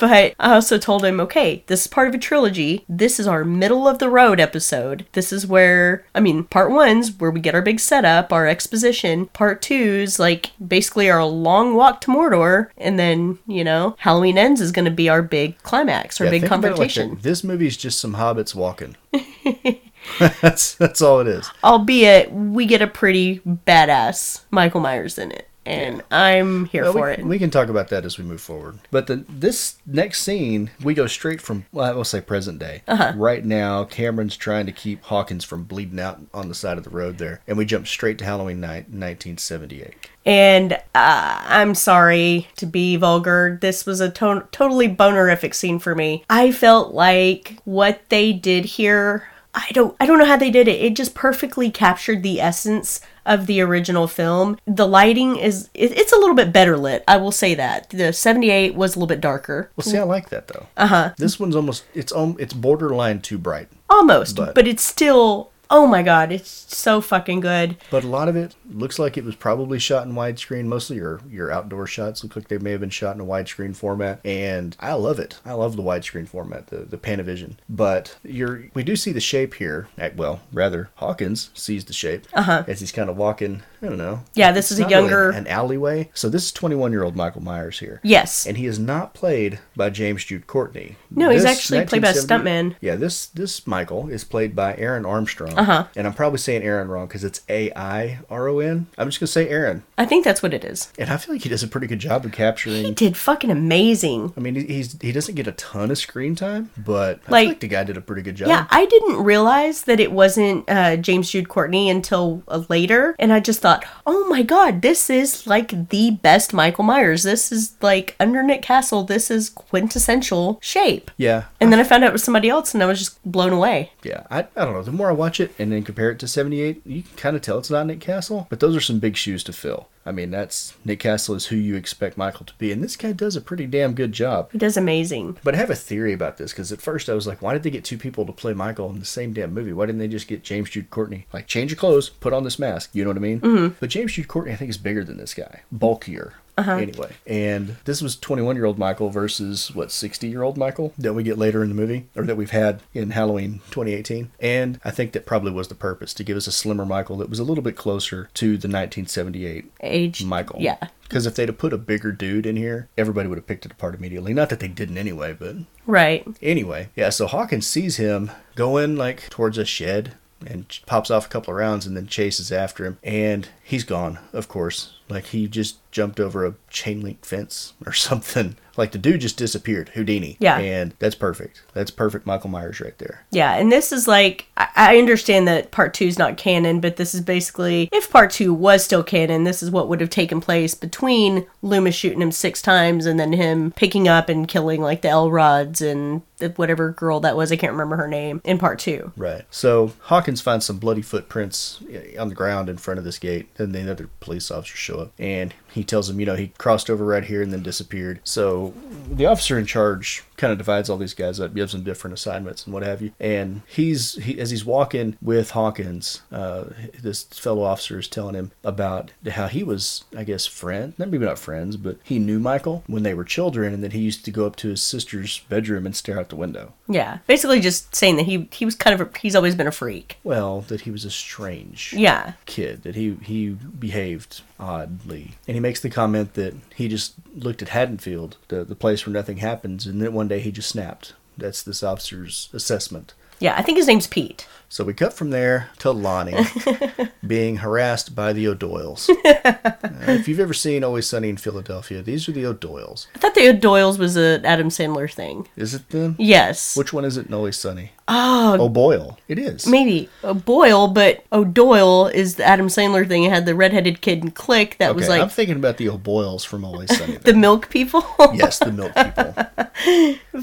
But I also told him, okay, this is part of a trilogy. This is our middle of the road episode. This is where, I mean, part one's where we get our big setup, our exposition. Part two's like basically our long walk to Mordor. And then, you know, Halloween Ends is going to be our big climax, our Yeah, big think about it like confrontation. that. This movie's just some hobbits walking. that's that's all it is. Albeit, we get a pretty badass Michael Myers in it. And I'm here Well, for we, it. we can talk about that as we move forward. But the this next scene, we go straight from well, I will say present day. Uh-huh. Right now, Cameron's trying to keep Hawkins from bleeding out on the side of the road there, and we jump straight to Halloween night, 1978. And uh, I'm sorry to be vulgar. This was a to- totally bonerific scene for me. I felt like what they did here. I don't. I don't know how they did it. It just perfectly captured the essence of the original film. The lighting is. It, it's a little bit better lit. I will say that. The '78 was a little bit darker. Well, see, I like that though. Uh huh. This one's almost it's um it's borderline too bright, Almost, But- but it's still. Oh my god, it's so fucking good. but a lot of it looks like it was probably shot in widescreen. Mostly your your outdoor shots look like they may have been shot in a widescreen format, and I love it. I love the widescreen format, the the Panavision. But you're we do see the shape here. At, well, rather Hawkins sees the shape Uh-huh. as he's kind of walking. I don't know. Yeah, this is It's a not really younger- an alleyway. So this is 21 year old Michael Myers here. Yes. and he is not played by James Jude Courtney. No, he's This actually played by a stuntman. Yeah, this this Michael is played by Airon Armstrong. Uh-huh. And I'm probably saying Aaron wrong because it's A I R O N. I'm just gonna say Aaron, I think that's what it is. and I feel like he does a pretty good job of capturing. He did fucking amazing. I mean, he- he's he doesn't get a ton of screen time, but I Like- feel like the guy did a pretty good job. Yeah, I didn't realize that it wasn't uh, James Jude Courtney until uh, later, and I just thought, oh my god, this is like the best Michael Myers. This is like under Nick Castle. This is quintessential shape. yeah, And then I found out it was somebody else, and I was just blown away. yeah. I, I don't know. The more I watch it and then compare it to '78, you can kind of tell it's not Nick Castle, but those are some big shoes to fill. I mean, that's Nick Castle is who you expect Michael to be, and this guy does a pretty damn good job. He does amazing. But I have a theory about this because at first I was like, why did they get two people to play Michael in the same damn movie? Why didn't they just get James Jude Courtney? Like, change your clothes, put on this mask. You know what I mean? Mm-hmm. But James Jude Courtney, I think, is bigger than this guy, bulkier. Uh-huh. Anyway, and this was 21 year old Michael versus what 60 year old Michael that we get later in the movie, or that we've had in Halloween 2018. And I think that probably was the purpose to give us a slimmer Michael that was a little bit closer to the 1978 Age. Michael. Yeah. Because if they'd have put a bigger dude in here, everybody would have picked it apart immediately. Not that they didn't anyway, but Right. Anyway, yeah, so Hawkins sees him going like towards a shed and pops off a couple of rounds and then chases after him. And he's gone, of course. Like he just jumped over a chain link fence or something. Like the dude just disappeared, Houdini. Yeah. And that's perfect. That's perfect Michael Myers right there. Yeah, and this is like I, understand that part two is not canon, but this is basically if part two was still canon, this is what would have taken place between Loomis shooting him six times and then him picking up and killing like the Elrods and whatever girl that was, I can't remember her name, in part two. Right. So Hawkins finds some bloody footprints eh, on the ground in front of this gate, and the other police officers show up, and he tells him, you know, he crossed over right here and then disappeared. So the officer in charge kind of divides all these guys up, gives them different assignments and what have you. And he's he, as he's walking with Hawkins, uh, this fellow officer is telling him about how he was, I guess, friend, maybe not friends, but he knew Michael when they were children, and that he used to go up to his sister's bedroom and stare out the window. Yeah, basically just saying that he he was kind of a, he's always been a freak. Well, that he was a strange Yeah, kid that he he behaved oddly and he makes the comment that he just looked at haddonfield the, the place where nothing happens and then one day he just snapped. That's this officer's assessment yeah. I think his name's Pete. so we cut from there to lonnie being harassed by the o'doyles Uh, if you've ever seen always sunny in philadelphia these are the o'doyles I thought the O'Doyles was an Adam Sandler thing. is it then? Yes, which one is it in always sunny oh o'boyle it is maybe O'Boyle, but O'Doyle is the Adam Sandler thing. It had the redheaded kid in Click that okay was like i'm thinking about the o'boyles from always sunny the milk people. yes the milk people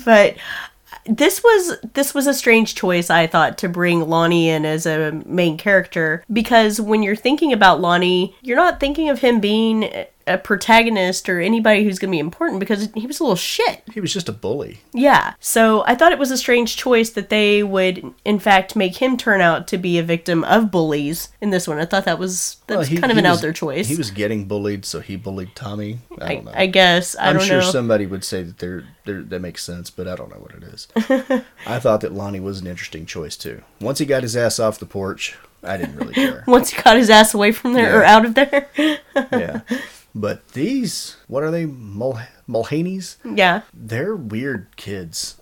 but this was this was a strange choice I thought to bring Lonnie in as a main character because when you're thinking about Lonnie, you're not thinking of him being a protagonist or anybody who's going to be important because he was a little shit. he was just a bully Yeah. So I thought it was a strange choice that they would in fact make him turn out to be a victim of bullies in this one. I thought that was that Well, was he- kind of an was- out there choice. He was getting bullied, so he bullied Tommy. I I, don't know. I guess I am sure know. somebody would say that they're, they're that makes sense, but I don't know what it is. I thought that Lonnie was an interesting choice too. Once he got his ass off the porch, I didn't really care. Once he got his ass away from there or out of there. yeah, but these, what are they, Mul- Mulhaneys? yeah. They're weird kids.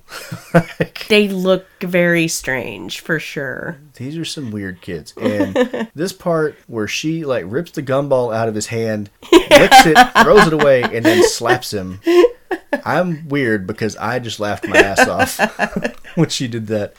They look very strange for sure. These are some weird kids. And this part where she like rips the gumball out of his hand, licks it, throws it away, and then slaps him. I'm weird because I just laughed my ass off when she did that.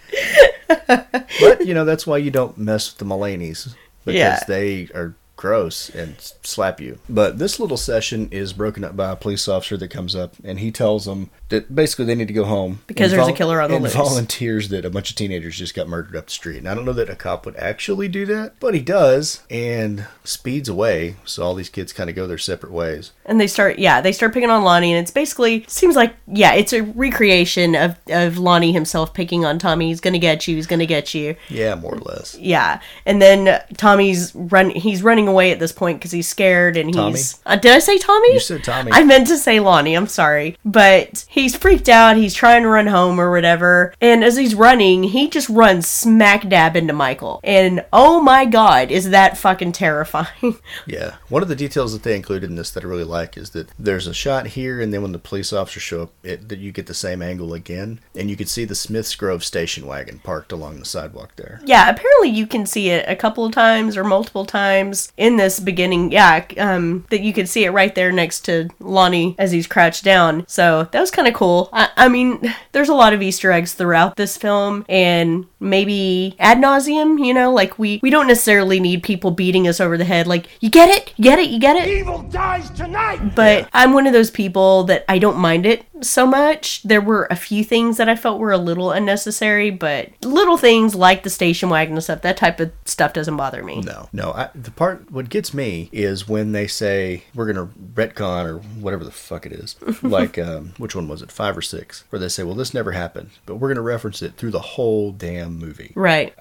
But you know, that's why you don't mess with the Mulaney's. Because Yeah. they are gross and slap you. But this little session is broken up by a police officer that comes up and he tells them that basically they need to go home Because there's a killer on the and loose. volunteers that a bunch of teenagers just got murdered up the street. And I don't know that a cop would actually do that, but he does and speeds away. So all these kids kind of go their separate ways. And they start, yeah, they start picking on Lonnie, and it's basically seems like, yeah, it's a recreation of of Lonnie himself picking on Tommy. He's gonna get you. He's gonna get you. Yeah, more or less. Yeah, and then Tommy's run. He's running away at this point because he's scared, and Tommy? he's. Uh, did I say Tommy? You said Tommy. I meant to say Lonnie. I'm sorry, but he's freaked out. He's trying to run home or whatever, and as he's running, he just runs smack dab into Michael. And oh my god, is that fucking terrifying? Yeah. One of the details that they included in this that I really like is that there's a shot here, and then when the police officers show up, it, that you get the same angle again, and you can see the Smiths Grove station wagon parked along the sidewalk there. Yeah, apparently you can see it a couple of times or multiple times in this beginning. Yeah, um, that you can see it right there next to Lonnie as he's crouched down. So that was kind of cool. I, I mean, there's a lot of Easter eggs throughout this film, and maybe ad nauseum. You know, like we we don't necessarily need people beating us over the head. Like you get it, you get it, you get it. Evil dies tonight! But I'm one of those people that I don't mind it so much. There were a few things that I felt were a little unnecessary, but little things like the station wagon and stuff, that type of stuff doesn't bother me. No, no. I, the part what gets me is when they say we're gonna retcon or whatever the fuck it is. like, um, which one was it? Five or six? Where they say, "Well, this never happened, but we're gonna reference it through the whole damn movie." Right.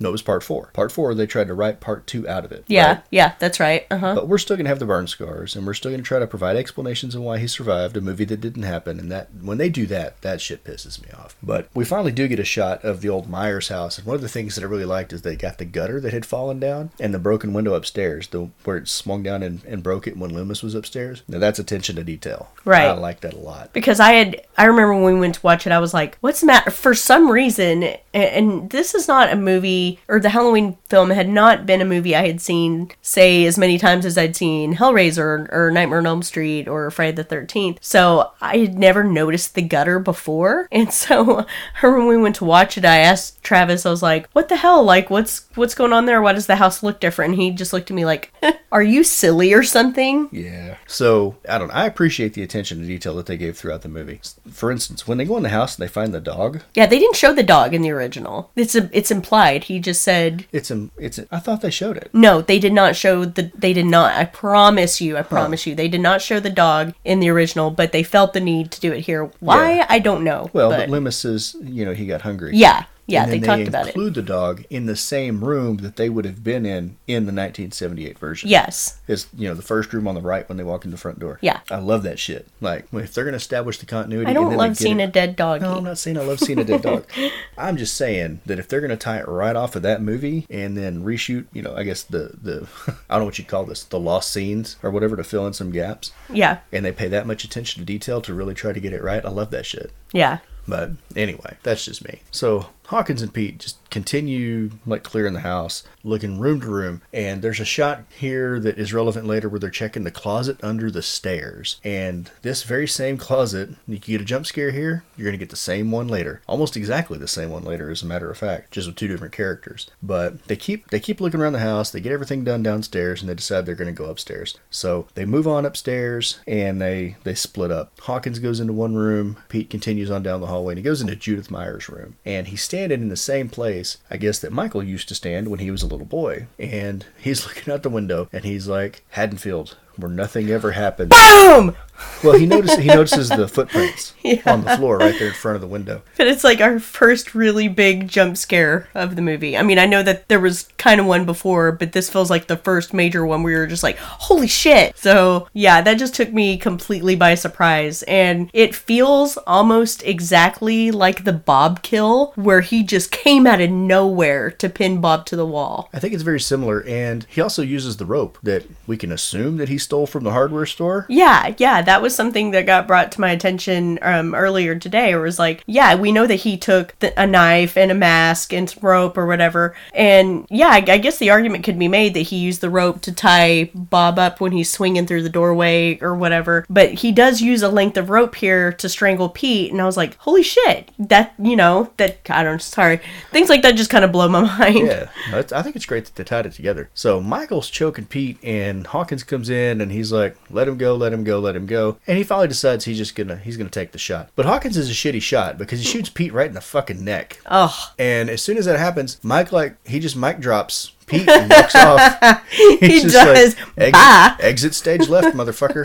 No, it was part four. Part four, they tried to write part two out of it. Yeah, right? yeah, that's right. Uh huh. But we're still going to have the burn scars, and we're still going to try to provide explanations on why he survived a movie that didn't happen. And that when they do that, that shit pisses me off. But we finally do get a shot of the old Myers house, and one of the things that I really liked is they got the gutter that had fallen down and the broken window upstairs, the where it swung down and, and broke it when Loomis was upstairs. Now that's attention to detail. Right. I like that a lot. because I had I remember when we went to watch it I was like what's the matter for some reason and, and this is not a movie or the Halloween film had not been a movie I had seen say as many times as I'd seen Hellraiser or, or Nightmare on Elm Street or Friday the 13th so I had never noticed the gutter before and so when we went to watch it I asked Travis I was like what the hell like what's what's going on there why does the house look different and he just looked at me like are you silly or something Yeah. So I don't. know. I appreciate the attention to detail that they gave throughout the movie. For instance, when they go in the house and they find the dog, Yeah, they didn't show the dog in the original. It's a, it's implied. He just said it's a, it's. A, I thought they showed it. no. They did not show the. They did not. I promise you. I promise you. They did not show the dog in the original, but they felt the need to do it here. Why? Yeah. I don't know. Well, but, but Loomis says, you know, he got hungry. yeah, yeah. They talked about it. include the dog in the same room that they would have been in in the 1978 version. Yes. It's you know the first room on the right when they walk in the front door. Yeah. I love that shit. Like if they're gonna establish the continuity, I and don't love they seeing it- a dead dog. No, I'm not saying I love seeing a dead dog. I'm just saying that if they're gonna tie it right off of that movie and then reshoot, you know, I guess the the I don't know what you'd call this, the lost scenes or whatever to fill in some gaps, Yeah. and they pay that much attention to detail to really try to get it right. I love that shit. Yeah. But anyway, that's just me. So Hawkins and Pete just continue like clearing the house, looking room to room, and there's a shot here that is relevant later where they're checking the closet under the stairs. And this very same closet, you get a jump scare here, you're gonna get the same one later. Almost exactly the same one later, as a matter of fact, just with two different characters. But they keep they keep looking around the house, they get everything done downstairs, and they decide they're gonna go upstairs. So they move on upstairs and they they split up. Hawkins goes into one room, Pete continues on down the hallway, and he goes into Judith Myers' room. And he's standing in the same place, I guess, that Michael used to stand when he was a little boy. And he's looking out the window and he's like, Haddonfield, where nothing ever happened. Boom. Well, he notices he notices the footprints on the floor right there in front of the window. But it's like our first really big jump scare of the movie. I mean, I know that there was kind of one before, but this feels like the first major one where were just like, holy shit. So, yeah, that just took me completely by surprise. And it feels almost exactly like the Bob kill, where he just came out of nowhere to pin Bob to the wall. I think it's very similar, and he also uses the rope that we can assume that he stole from the hardware store. Yeah, yeah, that was something that got brought to my attention um, earlier today. It was like, yeah, we know that he took a knife and a mask and rope or whatever. And yeah, I, I guess the argument could be made that he used the rope to tie Bob up when he's swinging through the doorway or whatever. But he does use a length of rope here to strangle Pete. And I was like, holy shit, that, you know, that, I don't, sorry. Things like that just kind of blow my mind. Yeah, I think it's great that they tied it together. So Michael's choking Pete, and Hawkins comes in, and he's like, "Let him go, let him go, let him go." And he finally decides he's just gonna he's gonna take the shot. But Hawkins is a shitty shot because he shoots Pete right in the fucking neck. Oh, And as soon as that happens, Mike like he just mic drops Pete and walks off. he just like, exit, Bye. exit stage left, motherfucker.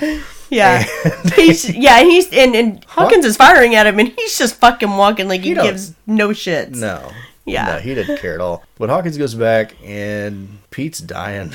Yeah. he's yeah, he's and, and Hawkins is firing at him and he's just fucking walking like he, He gives no shits. No. Yeah. No, he didn't care at all. But Hawkins goes back and Pete's dying.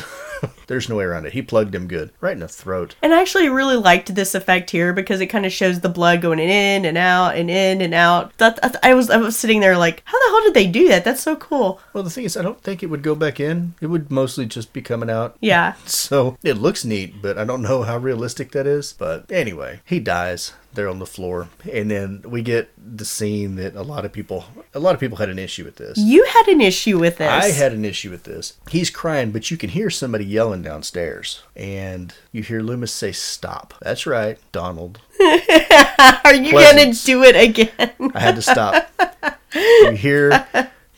There's no way around it. He plugged him good. Right in the throat. And I actually really liked this effect here because it kind of shows the blood going in and out and in and out. That, I was I was sitting there like, how the hell did they do that? That's so cool. Well, the thing is, I don't think it would go back in. It would mostly just be coming out. Yeah. So it looks neat, but I don't know how realistic that is. But anyway, he dies there on the floor, and then we get the scene that a lot of people, a lot of people had an issue with this. You had an issue with this. I had an issue with this. He's crying, but you can hear somebody yelling downstairs, and you hear Loomis say, "Stop." That's right, Donald. Are you Pleasence. gonna do it again? I had to stop. you hear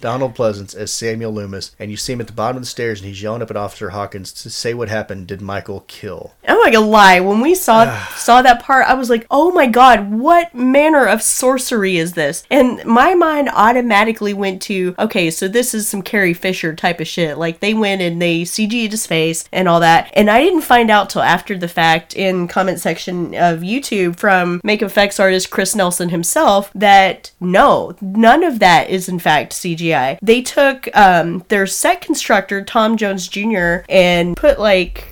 Donald Pleasence as Samuel Loomis, and you see him at the bottom of the stairs, and he's yelling up at Officer Hawkins to say what happened. Did Michael kill? I'm not gonna lie. When we saw saw that part, I was like, "Oh my god, what manner of sorcery is this?" And my mind automatically went to, "Okay, so this is some Carrie Fisher type of shit. Like they went and they CG'd his face and all that." And I didn't find out till after the fact in comment section of YouTube from makeup effects artist Chris Nelson himself that no, none of that is in fact CGI. CGI. They took um, their set constructor, Tom Jones Jr., and put like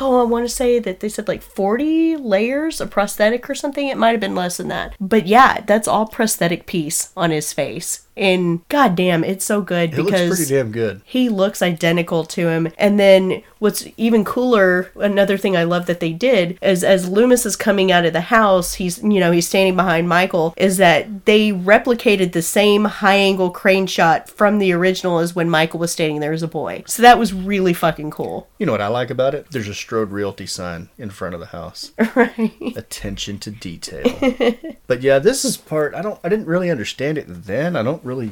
oh, I want to say that they said like 40 layers of prosthetic or something. It might have been less than that. But yeah, that's all prosthetic piece on his face. And goddamn, it's so good It looks because pretty damn good. he looks identical to him. And then what's even cooler, another thing I love that they did is as Loomis is coming out of the house, he's you know, he's standing behind Michael, is that they replicated the same high angle crane shot from the original as when Michael was standing there as a boy. So that was really fucking cool. You know what I like about it? There's a Strode Realty sign in front of the house. Right. Attention to detail. but yeah, this is part I don't I didn't really understand it then. I don't really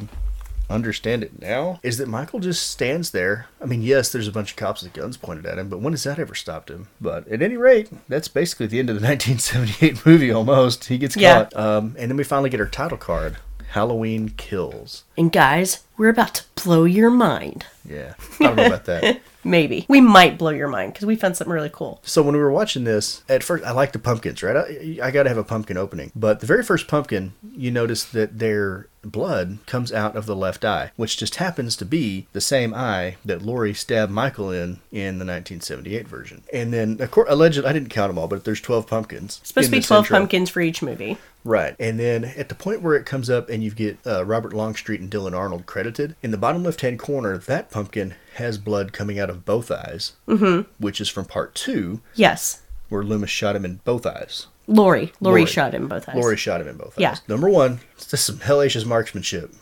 understand it now. Is that Michael just stands there? I mean, yes, there's a bunch of cops with guns pointed at him, but when has that ever stopped him? But at any rate, that's basically the end of the 1978 movie almost. He gets Yeah. caught. Um, and then we finally get our title card. Halloween kills. And guys, we're about to blow your mind. Yeah. I don't know about that. Maybe. We might blow your mind because we found something really cool. So when we were watching this, at first I like the pumpkins, right? I, I got to have a pumpkin opening. But the very first pumpkin, you notice that their blood comes out of the left eye, which just happens to be the same eye that Laurie stabbed Michael in in the 1978 version. And then, of course, allegedly, I didn't count them all, but there's 12 pumpkins. It's supposed to be 12 intro. pumpkins for each movie. Right. And then at the point where it comes up and you get uh, Robert Longstreet and Dylan Arnold credited, in the bottom left hand corner, that pumpkin has blood coming out of both eyes, mm-hmm. which is from part two, Yes. where Loomis shot him in both eyes. Laurie. Laurie, Laurie. shot him both eyes. Laurie shot him in both Yeah. eyes. Number one, this is some hellacious marksmanship.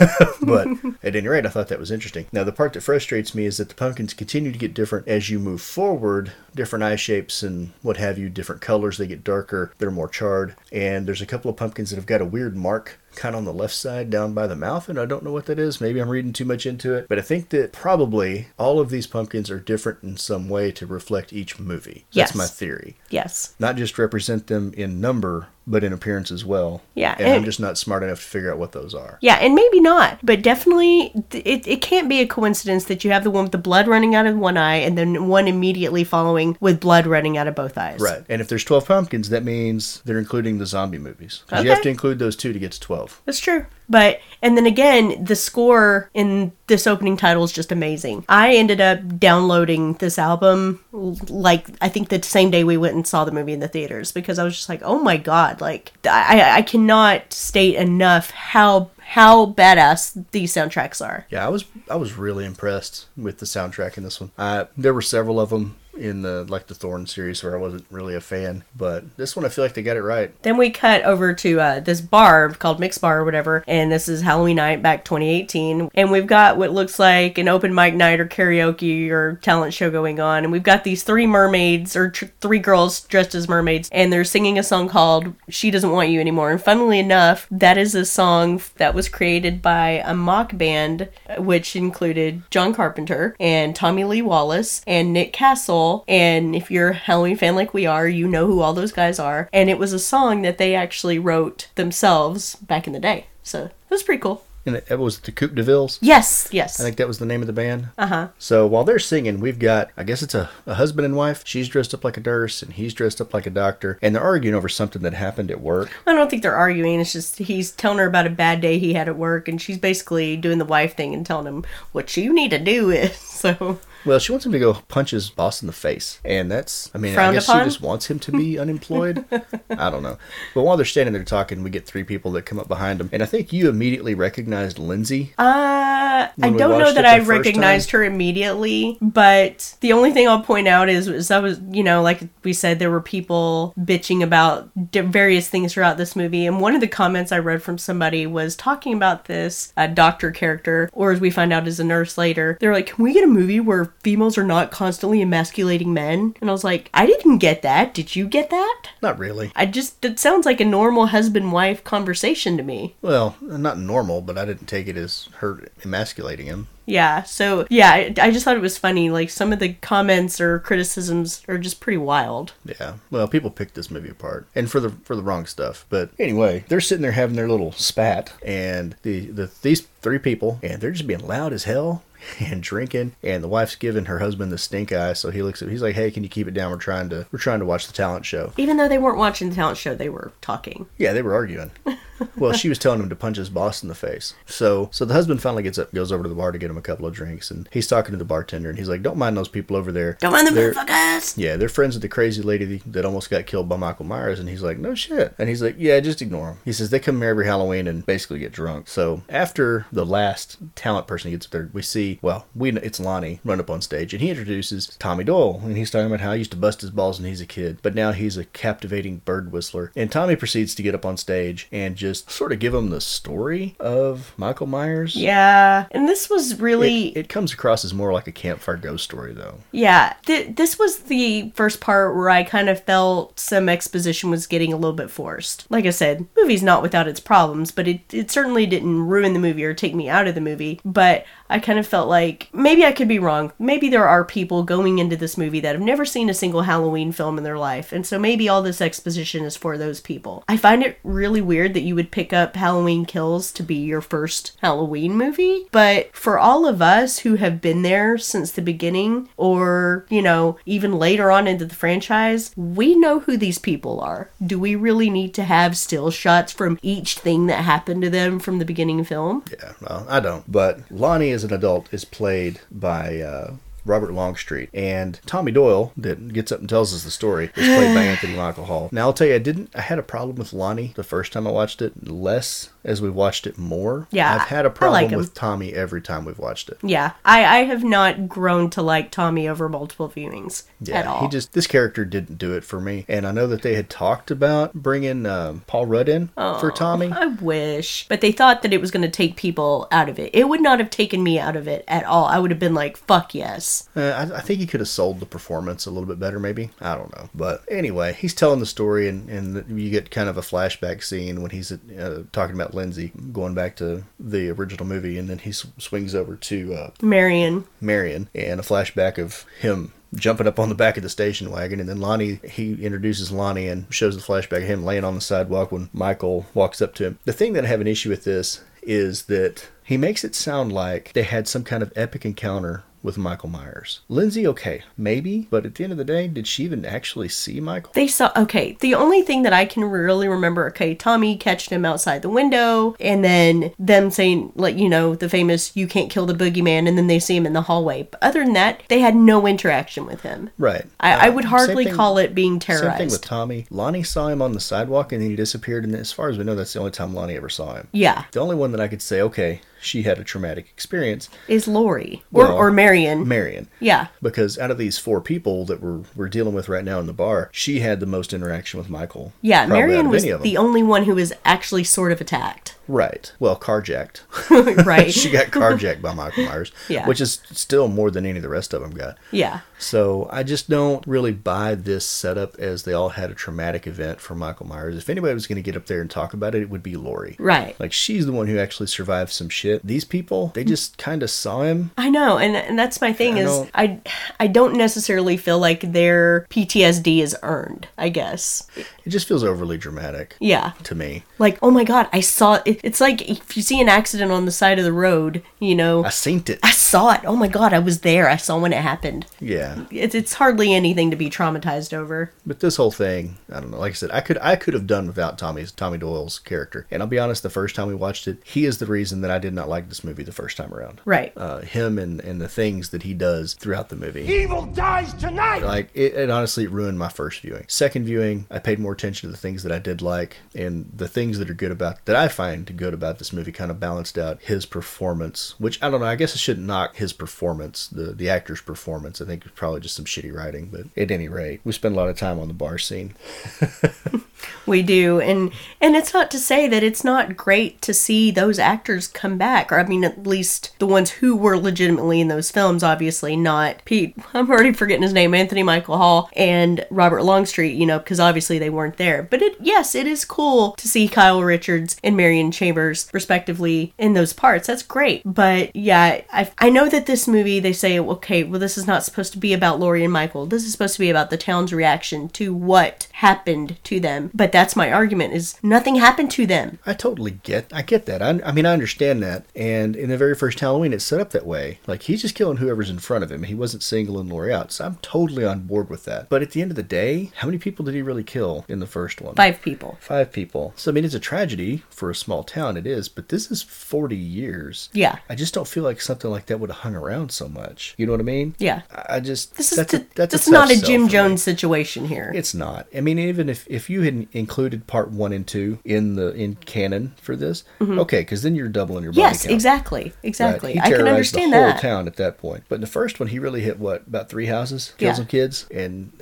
but at any rate, I thought that was interesting. Now, the part that frustrates me is that the pumpkins continue to get different as you move forward. Different eye shapes and what have you, different colors. They get darker, they're more charred. And there's a couple of pumpkins that have got a weird mark kind of on the left side down by the mouth, and I don't know what that is. Maybe I'm reading too much into it. But I think that probably all of these pumpkins are different in some way to reflect each movie. That's Yes. my theory Yes. not just represent them in number, but in appearance as well. Yeah, And, I'm just not smart enough to figure out what those are. Yeah, and maybe not, but definitely it, it can't be a coincidence that you have the one with the blood running out of one eye and then one immediately following with blood running out of both eyes. Right. And if there's 12 pumpkins, that means they're including the zombie movies. 'Cause you have to include those two to get to 12. That's true. But and then again, the score in this opening title is just amazing. I ended up downloading this album like I think the same day we went and saw the movie in the theaters because I was just like, oh my god, like I I cannot state enough how how badass these soundtracks are. Yeah, I was I was really impressed with the soundtrack in this one. I, there were several of them in the like the Thorn series where I wasn't really a fan, but this one I feel like they got it right. Then we cut over to uh, this bar called Mix Bar or whatever, and this is Halloween night back 2018. And we've got what looks like an open mic night or karaoke or talent show going on. And we've got these three mermaids or tr- three girls dressed as mermaids, and they're singing a song called She Doesn't Want You Anymore. And funnily enough, that is a song that was created by a mock band, uh, which included John Carpenter and Tommy Lee Wallace and Nick Castle. And if you're a Halloween fan like we are, you know who all those guys are. And it was a song that they actually wrote themselves back in the day. So it was pretty cool. And it, it was the Coupe de Villes. Yes, yes. I think that was the name of the band. Uh huh. So while they're singing, we've got, I guess it's a, a husband and wife. She's dressed up like a nurse and he's dressed up like a doctor. And they're arguing over something that happened at work. I don't think they're arguing. It's just he's telling her about a bad day he had at work, and she's basically doing the wife thing and telling him what you need to do is. So Well, she wants him to go punch his boss in the face. And that's, I mean, Frowned I guess upon? she just wants him to be unemployed. I don't know. But while they're standing there talking, we get three people that come up behind them. And I think you immediately recognized Lindsay. Uh, I don't know that I recognized her immediately, but the only thing I'll point out is, is I was, you know, like we said, there were people bitching about various things throughout this movie, and one of the comments I read from somebody was talking about this uh, doctor character, or as we find out is a nurse later. They're like, "Can we get a movie where females are not constantly emasculating men?" And I was like, "I didn't get that. Did you get that?" Not really. I just it sounds like a normal husband wife conversation to me. Well, not normal, but I didn't take it as her emasculating him. Yeah, so yeah, I, I just thought it was funny. Like some of the comments or criticisms are just pretty wild. Yeah. Well, people picked this movie apart, and for the for the wrong stuff. But anyway, they're sitting there having their little spat, and the the these three people, and they're just being loud as hell and drinking. And the wife's giving her husband the stink eye, so he looks at he's like, "Hey, can you keep it down? We're trying to we're trying to watch the talent show." Even though they weren't watching the talent show, they were talking. Yeah, they were arguing. well, she was telling him to punch his boss in the face. So, so the husband finally gets up, goes over to the bar to get him a couple of drinks, and he's talking to the bartender, and he's like, "Don't mind those people over there. Don't mind the They're- motherfuckers. Yeah, they're friends with the crazy lady that almost got killed by Michael Myers. And he's like, no shit. And he's like, yeah, just ignore them. He says they come here every Halloween and basically get drunk. So after the last talent person gets up there, we see, well, we it's Lonnie run up on stage and he introduces Tommy Doyle. And he's talking about how he used to bust his balls when he's a kid, but now he's a captivating bird whistler. And Tommy proceeds to get up on stage and just sort of give them the story of Michael Myers. Yeah, and this was really It, it comes across as more like a campfire ghost story, though. Yeah, th- this was the first part where I kind of felt some exposition was getting a little bit forced. Like I said, movie's not without its problems, but it, it certainly didn't ruin the movie or take me out of the movie. But I kind of felt like maybe I could be wrong. Maybe there are people going into this movie that have never seen a single Halloween film in their life, and so maybe all this exposition is for those people. I find it really weird that you would pick up Halloween Kills to be your first Halloween movie, but for all of us who have been there since the beginning, or, you know, even later on into the franchise, we know who these people are. Do we really need to have still shots from each thing that happened to them from the beginning film? Yeah, well, I don't. But Lonnie, as an adult, is played by uh, Robert Longstreet, and Tommy Doyle, that gets up and tells us the story, is played by Anthony Michael Hall. Now, I'll tell you, I didn't. I had a problem with Lonnie the first time I watched it, less as we watched it more. Yeah, I've had a problem him. with Tommy every time we've watched it. Yeah, I, I have not grown to like Tommy over multiple viewings Yeah, at all. he just this character didn't do it for me, and I know that they had talked about bringing um, Paul Rudd in for Tommy. I wish. But they thought that it was going to take people out of it. It would not have taken me out of it at all. I would have been like, fuck yes. Uh, I, I think he could have sold the performance a little bit better, maybe. I don't know. But anyway, he's telling the story, and, and you get kind of a flashback scene when he's uh, talking about Lindsay, going back to the original movie, and then he swings over to uh, Marion. Marion, and a flashback of him jumping up on the back of the station wagon and then Lonnie he introduces Lonnie and shows the flashback of him laying on the sidewalk when Michael walks up to him. The thing that I have an issue with this is that he makes it sound like they had some kind of epic encounter with Michael Myers. Lindsay, okay, maybe, but at the end of the day, did she even actually see Michael? They saw, okay, the only thing that I can really remember, okay, Tommy catched him outside the window, and then them saying, like, you know, the famous, you can't kill the boogeyman, and then they see him in the hallway. But other than that, they had no interaction with him. Right. I, I Uh, would hardly thing- call it being terrorized. Same thing with. Tommy. Lonnie saw him on the sidewalk and then he disappeared. And as far as we know, that's the only time Lonnie ever saw him. Yeah, The only one that I could say, okay, she had a traumatic experience, is Laurie. Or, Well, or Marion. Marion. yeah. Because out of these four people that we're, we're dealing with right now in the bar, she had the most interaction with Michael. Yeah, Marion was any of them. the only one who was actually sort of attacked. Right. Well, carjacked. right. she got carjacked by Michael Myers, Yeah. which is still more than any of the rest of them got. yeah. So I just don't really buy this setup as they all had a traumatic event for Michael Myers. If anybody was going to get up there and talk about it, it would be Laurie. Right. Like she's the one who actually survived some shit. These people, they just kind of saw him. I know, and and that's my thing I is don't- I I don't necessarily feel like their PTSD is earned. I guess. It just feels overly dramatic Yeah. to me. Like, oh my god, I saw it. It's like if you see an accident on the side of the road, you know, I seen it. I saw it. Oh my god, I was there. I saw when it happened. Yeah. It's it's hardly anything to be traumatized over. But this whole thing, I don't know. Like I said, I could I could have done without Tommy's Tommy Doyle's character. And I'll be honest, the first time we watched it, he is the reason that I did not like this movie the first time around. Right. Uh, him and and the things that he does throughout the movie. Evil dies tonight! Like it, it honestly ruined my first viewing. Second viewing, I paid more attention to the things that I did like, and the things that are good about that I find good about this movie kind of balanced out his performance. Which I don't know. I guess I shouldn't knock his performance, the the actor's performance. I think it's probably just some shitty writing, but at any rate, we spend a lot of time on the bar scene. We do, and and it's not to say that it's not great to see those actors come back, or I mean, at least the ones who were legitimately in those films. Obviously, not Pete. I'm already forgetting his name, Anthony Michael Hall and Robert Longstreet. You know, because obviously they weren't there. But it, yes, it is cool to see Kyle Richards and Marion Chambers, respectively, in those parts. That's great. But yeah, I I know that this movie they say, okay, well, this is not supposed to be about Laurie and Michael. This is supposed to be about the town's reaction to what happened to them. But that's my argument is nothing happened to them. I totally get. I get that. I, I mean, I understand that. And in the very first Halloween, it's set up that way. Like he's just killing whoever's in front of him. He wasn't singling Laurie out. So I'm totally on board with that. But at the end of the day, how many people did he really kill in the first one? Five people. Five people. So I mean, it's a tragedy for a small town. It is. But this is 40 years. Yeah. I just don't feel like something like that would have hung around so much. You know what I mean? Yeah. I just This is that's a, that's this is a not a Jim me. Jones situation here. It's not. I mean, even if if you had included part one and two in the in canon for this, okay, because then you're doubling your body Mm-hmm. yes, count. exactly. Right? Exactly. He I can understand the whole that. town at that point. But in the first one, he really hit what about three houses, killed Yeah. some kids, and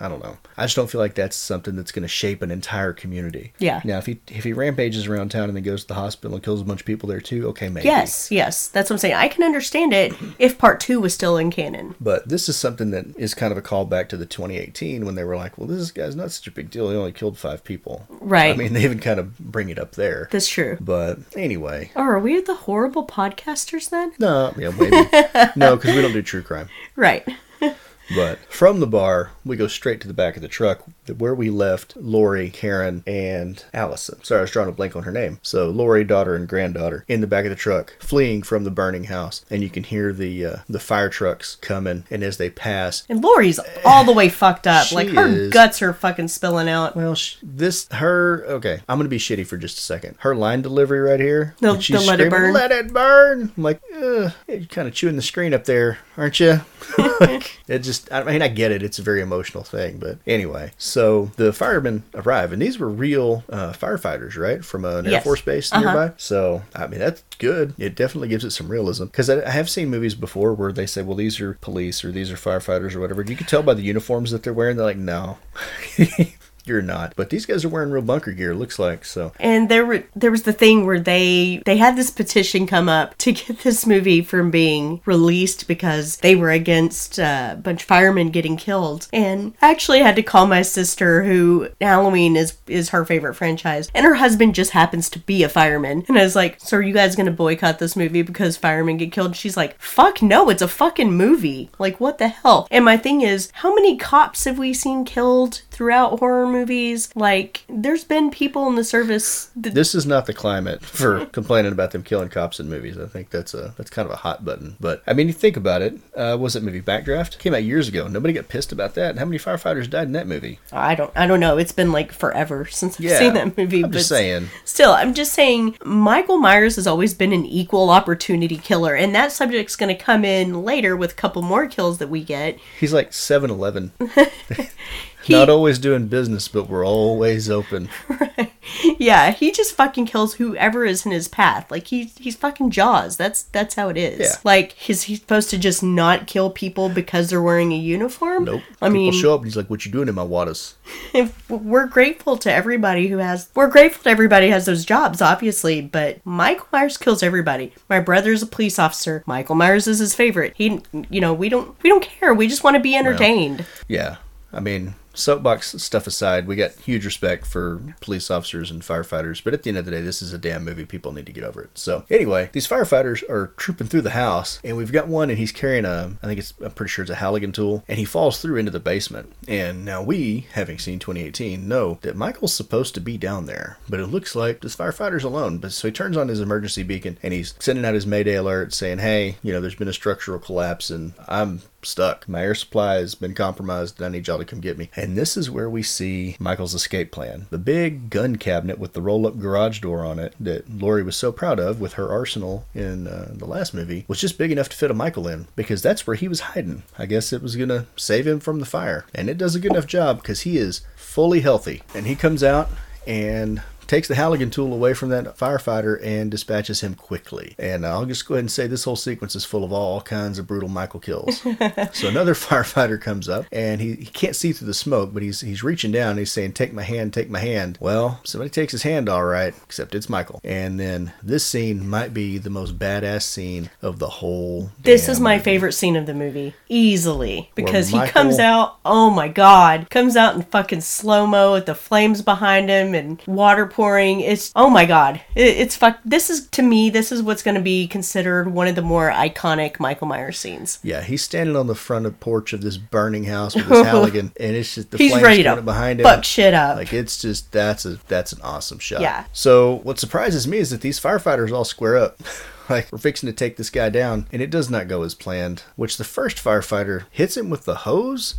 I don't know. I just don't feel like that's something that's going to shape an entire community. Yeah. Now, if he if he rampages around town and then goes to the hospital and kills a bunch of people there too, okay, maybe. Yes, yes. That's what I'm saying. I can understand it if part two was still in canon. But this is something that is kind of a callback to the 2018 when they were like, well, this guy's not such a big deal. He only killed five people. Right. I mean, they even kind of bring it up there. That's true. But anyway, Oh, are we the horrible podcasters then? no, yeah, maybe. no, because we don't do true crime. Right. But from the bar, we go straight to the back of the truck where we left Laurie, Karen, and Allison. Sorry, I was drawing a blank on her name. So Laurie, daughter, and granddaughter in the back of the truck, fleeing from the burning house, and you can hear the uh, the fire trucks coming. And as they pass, And Laurie's all the way fucked up. Like her is. guts are fucking spilling out. Well, sh- this her okay. I'm gonna be shitty for just a second. Her line delivery right here. The- she's the let it burn. Let it burn. I'm like, Ugh, you're kind of chewing the screen up there, aren't you? Like, it just. I mean, I get it. It's a very emotional thing, but anyway. So the firemen arrive, and these were real uh, firefighters, right, from an Air Yes. Force base Uh-huh. nearby. So I mean, that's good. It definitely gives it some realism because I, I have seen movies before where they say, well, these are police or these are firefighters or whatever. You can tell by the uniforms that they're wearing. They're like, no. You're not, but these guys are wearing real bunker gear. Looks like so. And there were there was the thing where they they had this petition come up to get this movie from being released because they were against uh, a bunch of firemen getting killed. And I actually had to call my sister, who Halloween is is her favorite franchise, and her husband just happens to be a fireman. And I was like, "So are you guys gonna boycott this movie because firemen get killed?" She's like, "Fuck no, it's a fucking movie. Like what the hell?" And my thing is, how many cops have we seen killed throughout horror movies? Like, there's been people in the service that This is not the climate for complaining about them killing cops in movies. I think that's a that's kind of a hot button. But I mean, you think about it. Uh, was it movie Backdraft? Came out years ago. Nobody got pissed about that. How many firefighters died in that movie? I don't I don't know. It's been like forever since I've Yeah, seen that movie. I'm just saying. Still, I'm just saying Michael Myers has always been an equal opportunity killer, and that subject's going to come in later with a couple more kills that we get. He's like 7-Eleven. Not always doing business, but we're always open. right. Yeah, he just fucking kills whoever is in his path. Like he's he's fucking Jaws. That's that's how it is. Yeah. Like is he supposed to just not kill people because they're wearing a uniform? Nope. I People mean, show up and he's like, "What you doing in my waters?" if we're grateful to everybody who has we're grateful to everybody who has those jobs obviously but michael myers kills everybody my brother's a police officer michael myers is his favorite he you know we don't we don't care we just want to be entertained Yeah. I mean, soapbox stuff aside, we got huge respect for police officers and firefighters, but at the end of the day, this is a damn movie. People need to get over it. So, anyway, these firefighters are trooping through the house, and we've got one, and he's carrying a, I think it's, I'm pretty sure it's a Halligan tool, and he falls through into the basement. And now we, having seen 2018, know that Michael's supposed to be down there, but it looks like this firefighter's alone. But so he turns on his emergency beacon, and he's sending out his Mayday alert saying, hey, you know, there's been a structural collapse, and I'm stuck. My air supply has been compromised, and I need y'all to come get me. And this is where we see Michael's escape plan. The big gun cabinet with the roll up garage door on it that Laurie was so proud of with her arsenal in uh, the last movie was just big enough to fit a Michael in because that's where he was hiding. I guess it was going to save him from the fire. And it does a good enough job because he is fully healthy. And he comes out and takes the Halligan tool away from that firefighter and dispatches him quickly. And I'll just go ahead and say this whole sequence is full of all kinds of brutal Michael kills. so another firefighter comes up and he, he can't see through the smoke, but he's he's reaching down and he's saying, Take my hand, take my hand. Well, somebody takes his hand all right, except it's Michael. And then this scene might be the most badass scene of the whole this is my movie. favorite scene of the movie easily because he comes out oh my god comes out in fucking slow-mo with the flames behind him and water pouring. It's oh my god, it, it's fuck. This is to me, this is what's going to be considered one of the more iconic Michael Myers scenes. Yeah, he's standing on the front of porch of this burning house with his Halligan, and it's just the He's flames ready to behind him. fuck shit up. Like it's just that's a that's an awesome shot. Yeah. So what surprises me is that these firefighters all square up. Like we're fixing to take this guy down, and it does not go as planned. Which the first firefighter hits him with the hose,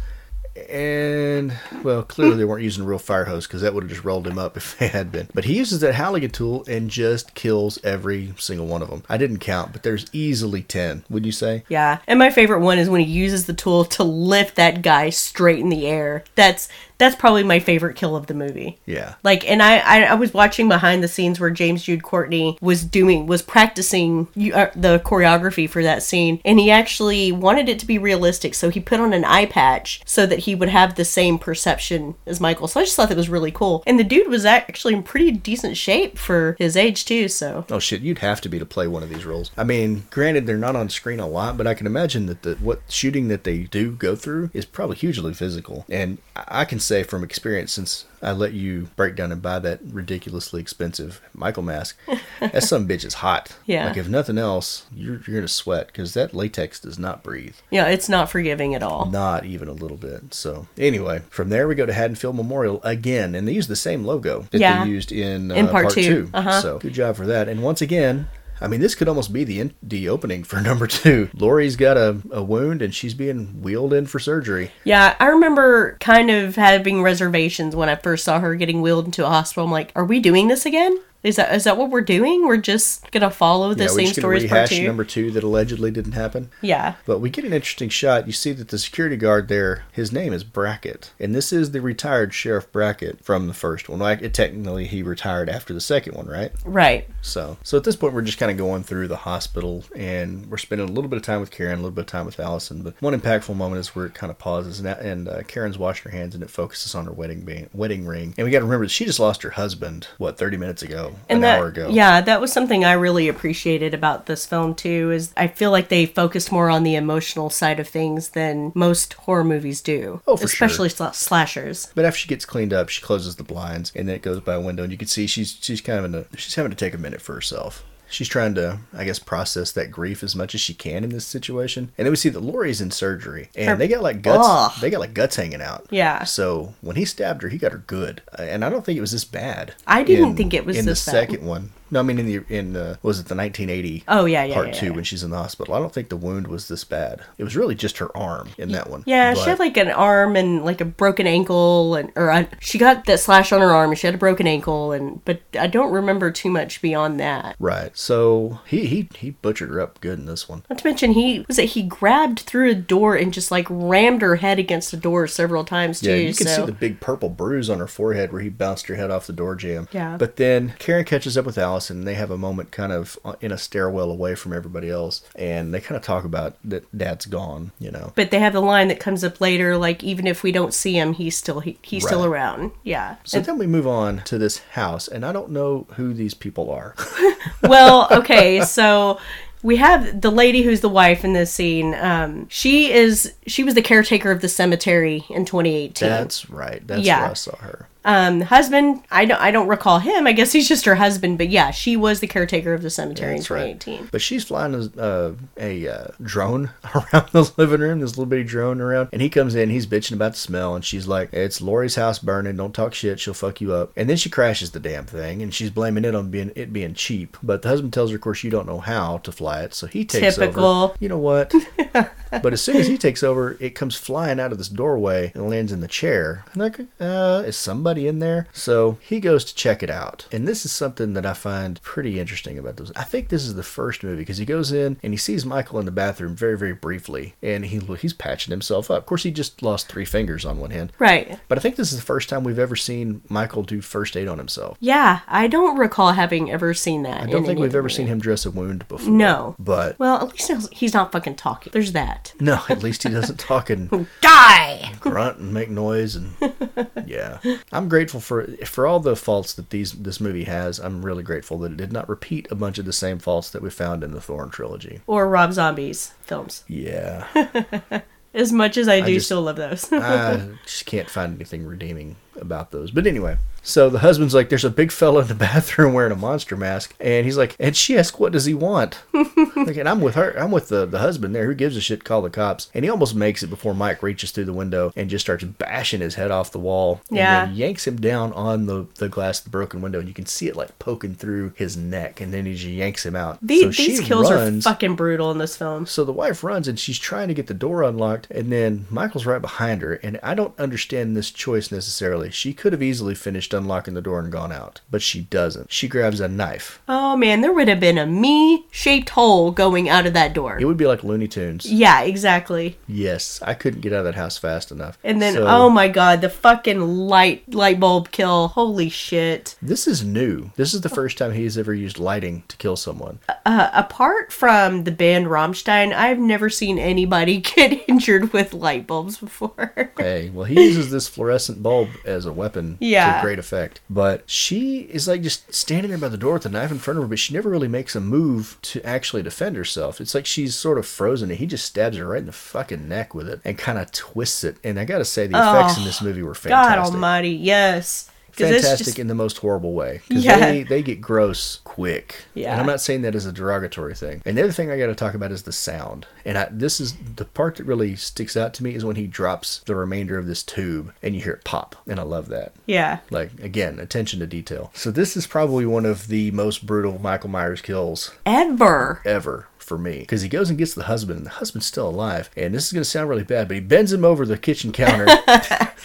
and well, clearly they weren't using a real fire hose because that would have just rolled him up if they had been. But he uses that Halligan tool and just kills every single one of them. I didn't count, but there's easily ten. Would you say? Yeah, and my favorite one is when he uses the tool to lift that guy straight in the air. That's that's probably my favorite kill of the movie. Yeah. Like, and I, I, I was watching behind the scenes where James Jude Courtney was doing, was practicing uh, the choreography for that scene, and he actually wanted it to be realistic, so he put on an eye patch so that he would have the same perception as Michael. So I just thought that was really cool. And the dude was actually in pretty decent shape for his age too. So Oh shit, you'd have to be to play one of these roles. I mean, granted they're not on screen a lot, but I can imagine that the what shooting that they do go through is probably hugely physical. And I can say from experience since I let you break down and buy that ridiculously expensive Michael mask, that some bitch is hot. Yeah. Like if nothing else, you're you're gonna sweat because that latex does not breathe. yeah, it's not forgiving at all. Not even a little bit. So anyway, from there we go to Haddonfield Memorial again, and they use the same logo that Yeah. they used in, uh, In part part, two. two. Uh-huh. So good job for that. And once again. I mean, this could almost be the in- the opening for number two. Laurie's got a, a wound and she's being wheeled in for surgery. Yeah, I remember kind of having reservations when I first saw her getting wheeled into a hospital. I'm like, are we doing this again? Is that is that what we're doing? We're just gonna follow the yeah, same story as part two. number two that allegedly didn't happen. yeah, But we get an interesting shot. You see that the security guard there, his name is Brackett, and this is the retired Sheriff Brackett from the first one. Like, technically, he retired after the second one, right? right. So, so at this point, we're just kind of going through the hospital, and we're spending a little bit of time with Karen, a little bit of time with Allison. But one impactful moment is where it kind of pauses, and, and uh, Karen's washing her hands, and it focuses on her wedding band, wedding ring. And we got to remember that she just lost her husband what thirty minutes ago, And an that, hour ago. yeah, that was something I really appreciated about this film too. Is I feel like they focused more on the emotional side of things than most horror movies do. Oh, for especially sla- slashers. But after she gets cleaned up, she closes the blinds, and then it goes by a window, and you can see she's she's kind of in a, she's having to take a minute for herself. She's trying to, I guess, process that grief as much as she can in this situation. And then we see that Laurie's in surgery, and Her- they got like guts. Ugh. They got like guts hanging out. Yeah. So when he stabbed her, he got her good, Uh, and I don't think it was this bad. I didn't think it was in this the bad. second one. No, I mean in the in uh, was it the 1980? Oh, yeah, yeah, Part yeah, two yeah. when she's in the hospital. I don't think the wound was this bad. It was really just her arm in that one. Yeah, she had like an arm and like a broken ankle, and or uh, she got that slash on her arm, and she had a broken ankle, and but I don't remember too much beyond that. Right. So he he he butchered her up good in this one. Not to mention, he was it he grabbed through a door and just like rammed her head against the door several times too. Yeah, you can so see the big purple bruise on her forehead where he bounced her head off the door jamb. Yeah. But then Karen catches up with Allison and they have a moment kind of in a stairwell away from everybody else. And they kind of talk about that dad's gone, you know. but they have the line that comes up later, like even if we don't see him, he's still he, he's still around. Yeah. So then we move on to this house, and I don't know who these people are. well, okay, so we have the lady who's the wife in this scene. Um, she is she was the caretaker of the cemetery in 2018. That's right. That's Yeah. where I saw her. Um, husband, I don't I don't recall him. I guess he's just her husband, but yeah, she was the caretaker of the cemetery That's in right. 2018. But she's flying a, uh, a uh, drone around the living room, this little bitty drone around. And he comes in, he's bitching about the smell, and she's like, It's Laurie's house burning. Don't talk shit. She'll fuck you up. And then she crashes the damn thing, and she's blaming it on being it being cheap. But the husband tells her, of course, you don't know how to fly it, so he takes over. Typical. over. You know what? but as soon as he takes over, it comes flying out of this doorway and lands in the chair. And like, uh, is somebody in there? So he goes to check it out. And this is something that I find pretty interesting about this. I think this is the first movie because he goes in and he sees Michael in the bathroom very, very briefly, and he he's patching himself up. Of course, he just lost three fingers on one hand. Right. But I think this is the first time we've ever seen Michael do first aid on himself. Yeah, I don't recall having ever seen that. I don't think we've ever seen him dress a wound before. No. But Well, at least he's- he's not fucking talking. There's that. no, at least he doesn't talk and Die. grunt and make noise and yeah i'm grateful for for all the faults that these this movie has i'm really grateful that it did not repeat a bunch of the same faults that we found in the thorn trilogy Or Rob Zombie's films. yeah As much as I do just- still love those. i just can't find anything redeeming about those but anyway So the husband's like, "There's a big fella in the bathroom wearing a monster mask," and he's like, and she asks, "What does he want?" like, and I'm with her. I'm with the the husband there. Who gives a shit? Call the cops. And he almost makes it before Mike reaches through the window and just starts bashing his head off the wall. Yeah. And then yanks him down on the the glass the broken window, and you can see it like poking through his neck, and then he just yanks him out. The- so these kills runs. are fucking brutal in this film. So the wife runs and she's trying to get the door unlocked, and then Michael's right behind her. And I don't understand this choice necessarily. She could have easily finished unlocking the door and gone out, but she doesn't. She grabs a knife. Oh man, there would have been a me-shaped hole going out of that door. It would be like Looney Tunes. Yeah, exactly. Yes, I couldn't get out of that house fast enough. And then, So, oh my god, the fucking light light bulb kill. Holy shit. this is new. This is the first time he's ever used lighting to kill someone. Uh, apart from the band Rammstein, I've never seen anybody get injured with light bulbs before. Hey, well, he uses this fluorescent bulb as a weapon Yeah. to great effect. But she is like just standing there by the door with the knife in front of her, but she never really makes a move to actually defend herself. It's like she's sort of frozen, and he just stabs her right in the fucking neck with it and kind of twists it. And I gotta say, the effects in this movie were Oh, God fantastic. almighty, yes. Fantastic just- in the most horrible way. Because Yeah. they, they get gross quick. Yeah. And I'm not saying that as a derogatory thing. And the other thing I got to talk about is the sound. And I, this is the part that really sticks out to me is when he drops the remainder of this tube and you hear it pop. And I love that. yeah. Like, again, attention to detail. So this is probably one of the most brutal Michael Myers kills Ever. ever for me because he goes and gets the husband and the husband's still alive and this is going to sound really bad but he bends him over the kitchen counter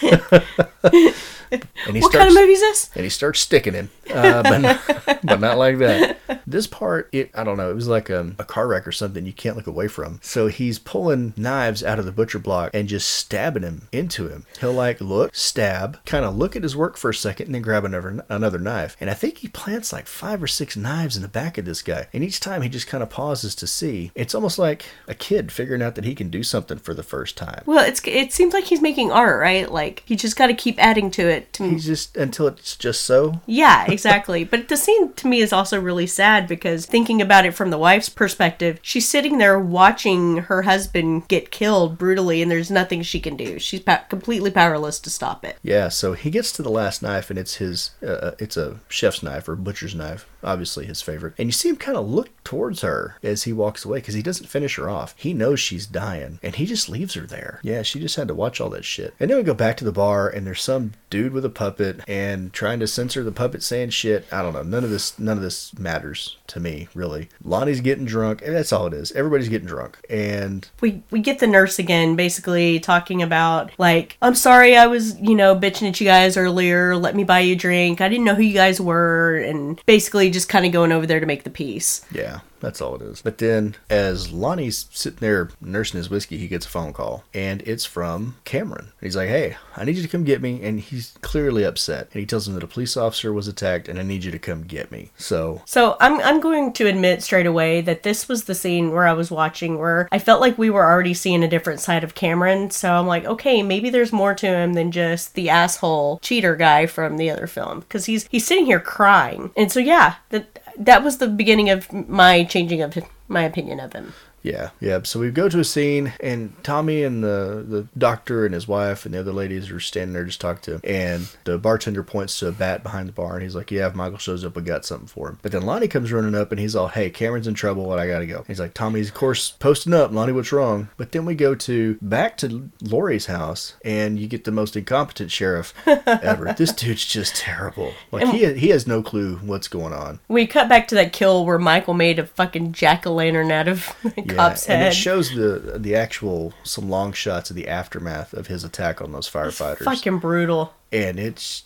and he What starts kind of movie is this? and he starts sticking him, uh, but, not, but not like that. This part, it I don't know, it was like a, a car wreck or something you can't look away from. So he's pulling knives out of the butcher block and just stabbing him into him. He'll like look, stab, kind of look at his work for a second, and then grab another another knife. And I think he plants like five or six knives in the back of this guy. And each time he just kind of pauses to see. It's almost like a kid figuring out that he can do something for the first time. Well, it's it seems like he's making art, right? Like he just got to keep adding to it. To He's just until it's just so. yeah, exactly. but the scene to me is also really sad because thinking about it from the wife's perspective, she's sitting there watching her husband get killed brutally, and there's nothing she can do. She's pa- completely powerless to stop it. Yeah, so he gets to the last knife, and it's his. Uh, it's a chef's knife or butcher's knife, obviously his favorite. And you see him kind of look towards her as he walks away because he doesn't finish her off. He knows she's dying, and he just leaves her there. Yeah, she just had to watch all that shit. And then we go back to the bar, and there's some dude with a puppet and trying to censor the puppet saying shit. I don't know. None of this. None of this matters to me really. Lonnie's getting drunk, and that's all it is. Everybody's getting drunk, and we we get the nurse again basically talking about like i'm sorry i was you know bitching at you guys earlier. Let me buy you a drink. I didn't know who you guys were and basically just kind of going over there to make the peace. Yeah, that's all it is. But then, as Lonnie's sitting there nursing his whiskey, he gets a phone call, and it's from Cameron. He's like, "Hey, I need you to come get me," and he's clearly upset. And he tells him that a police officer was attacked, and I need you to come get me. So, so i'm i'm going to admit straight away that this was the scene where i was watching where i felt like we were already seeing a different side of cameron so i'm like okay maybe there's more to him than just the asshole cheater guy from the other film because he's he's sitting here crying and so yeah that that was the beginning of my changing of my opinion of him Yeah, yeah. So we go to a scene, and Tommy and the the doctor and his wife and the other ladies are standing there just talking to him. And the bartender points to a bat behind the bar, and he's like, "Yeah, if Michael shows up, we got something for him." But then Lonnie comes running up, and he's all, "Hey, Cameron's in trouble, and I gotta go." He's like, "Tommy's of course posting up, Lonnie, what's wrong?" But then we go to back to Laurie's house, and you get the most incompetent sheriff ever. this dude's just terrible. Like he he has no clue what's going on. We cut back to that kill where Michael made a fucking jack o' lantern out of cop's and it shows the the actual some long shots of the aftermath of his attack on those firefighters, fucking brutal. and it's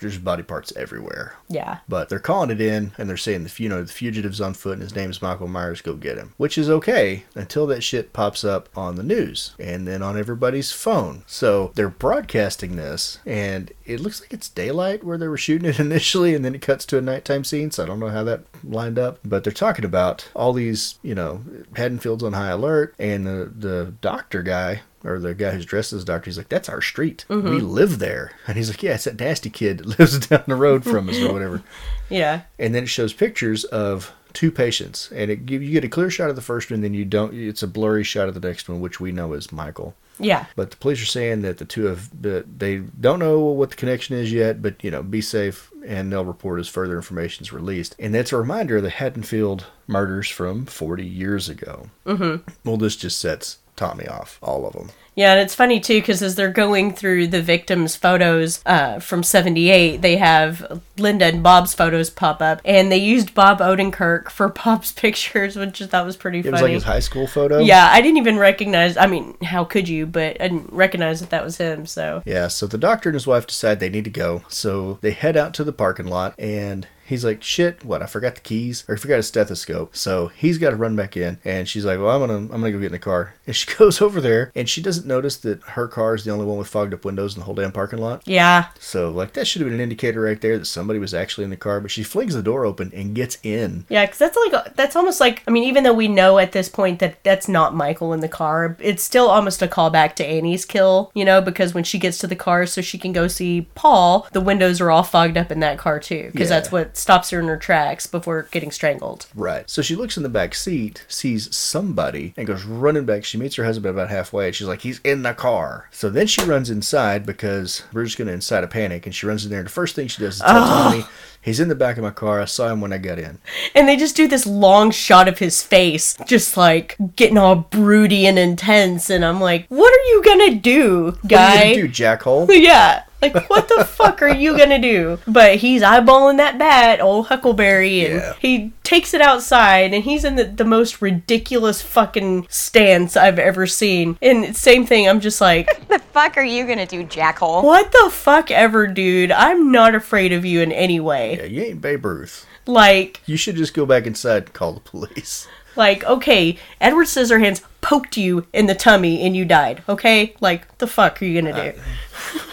there's body parts everywhere. Yeah. But they're calling it in, and they're saying the you know the fugitive's on foot, and his name's Michael Myers. Go get him, which is okay until that shit pops up on the news and then on everybody's phone. So they're broadcasting this, and it looks like it's daylight where they were shooting it initially, and then it cuts to a nighttime scene. So I don't know how that lined up, but they're talking about all these you know Haddonfield's on high alert, and the the doctor guy or the guy who's dressed as a doctor, he's like, "That's our street. Mm-hmm. We live there." And he's like, "Yeah, it's that nasty kid that lives down the road from us, or whatever." Yeah. And then it shows pictures of two patients, and it you get a clear shot of the first one, then you don't. It's a blurry shot of the next one, which we know is Michael. Yeah. But the police are saying that the two have, that they don't know what the connection is yet, but, you know, be safe and they'll report as further information is released. And that's a reminder of the Haddonfield murders from 40 years ago. Mm-hmm. Well, this just sets Tommy off, all of them. Yeah, and it's funny too because as they're going through the victims' photos uh, from '78, they have Linda and Bob's photos pop up, and they used Bob Odenkirk for Bob's pictures, which I thought was pretty It funny. was like his high school photo. yeah, I didn't even recognize. I mean, how could you? But I didn't recognize that that was him. So Yeah, so the doctor and his wife decide they need to go. So they head out to the parking lot and he's like, shit, what, I forgot the keys? Or I forgot his stethoscope. So he's got to run back in. And she's like, well, I'm going to I'm gonna go get in the car. And she goes over there and she doesn't notice that her car is the only one with fogged up windows in the whole damn parking lot. yeah, So, like, that should have been an indicator right there that somebody was actually in the car. But she flings the door open and gets in. yeah, because that's like that's almost like I mean, even though we know at this point that that's not Michael in the car, it's still almost a callback to Annie's kill. You know, because when she gets to the car so she can go see Paul, the windows are all fogged up in that car too, because Yeah. that's what stops her in her tracks before getting strangled. Right. So she looks in the back seat, sees somebody, and goes running back. She meets her husband about halfway. She's like, he's in the car. So then she runs inside because we're just going to incite a panic. And she runs in there. And the first thing she does is tell Tommy, he's in the back of my car. I saw him when I got in. And they just do this long shot of his face, just like getting all broody and intense. And I'm like, what are you gonna do, What are guy? you gonna do, jackhole? Yeah. Like, what the fuck are you gonna do? But he's eyeballing that bat, old Huckleberry, and Yeah. he takes it outside, and he's in the, the most ridiculous fucking stance I've ever seen. And same thing, I'm just like, the fuck are you gonna do, jackhole? what the fuck ever, dude? I'm not afraid of you in any way. Yeah, you ain't Babe Ruth. Like, You should just go back inside and call the police. Like, okay, Edward Scissorhands poked you in the tummy and you died. Okay, like the fuck are you gonna do?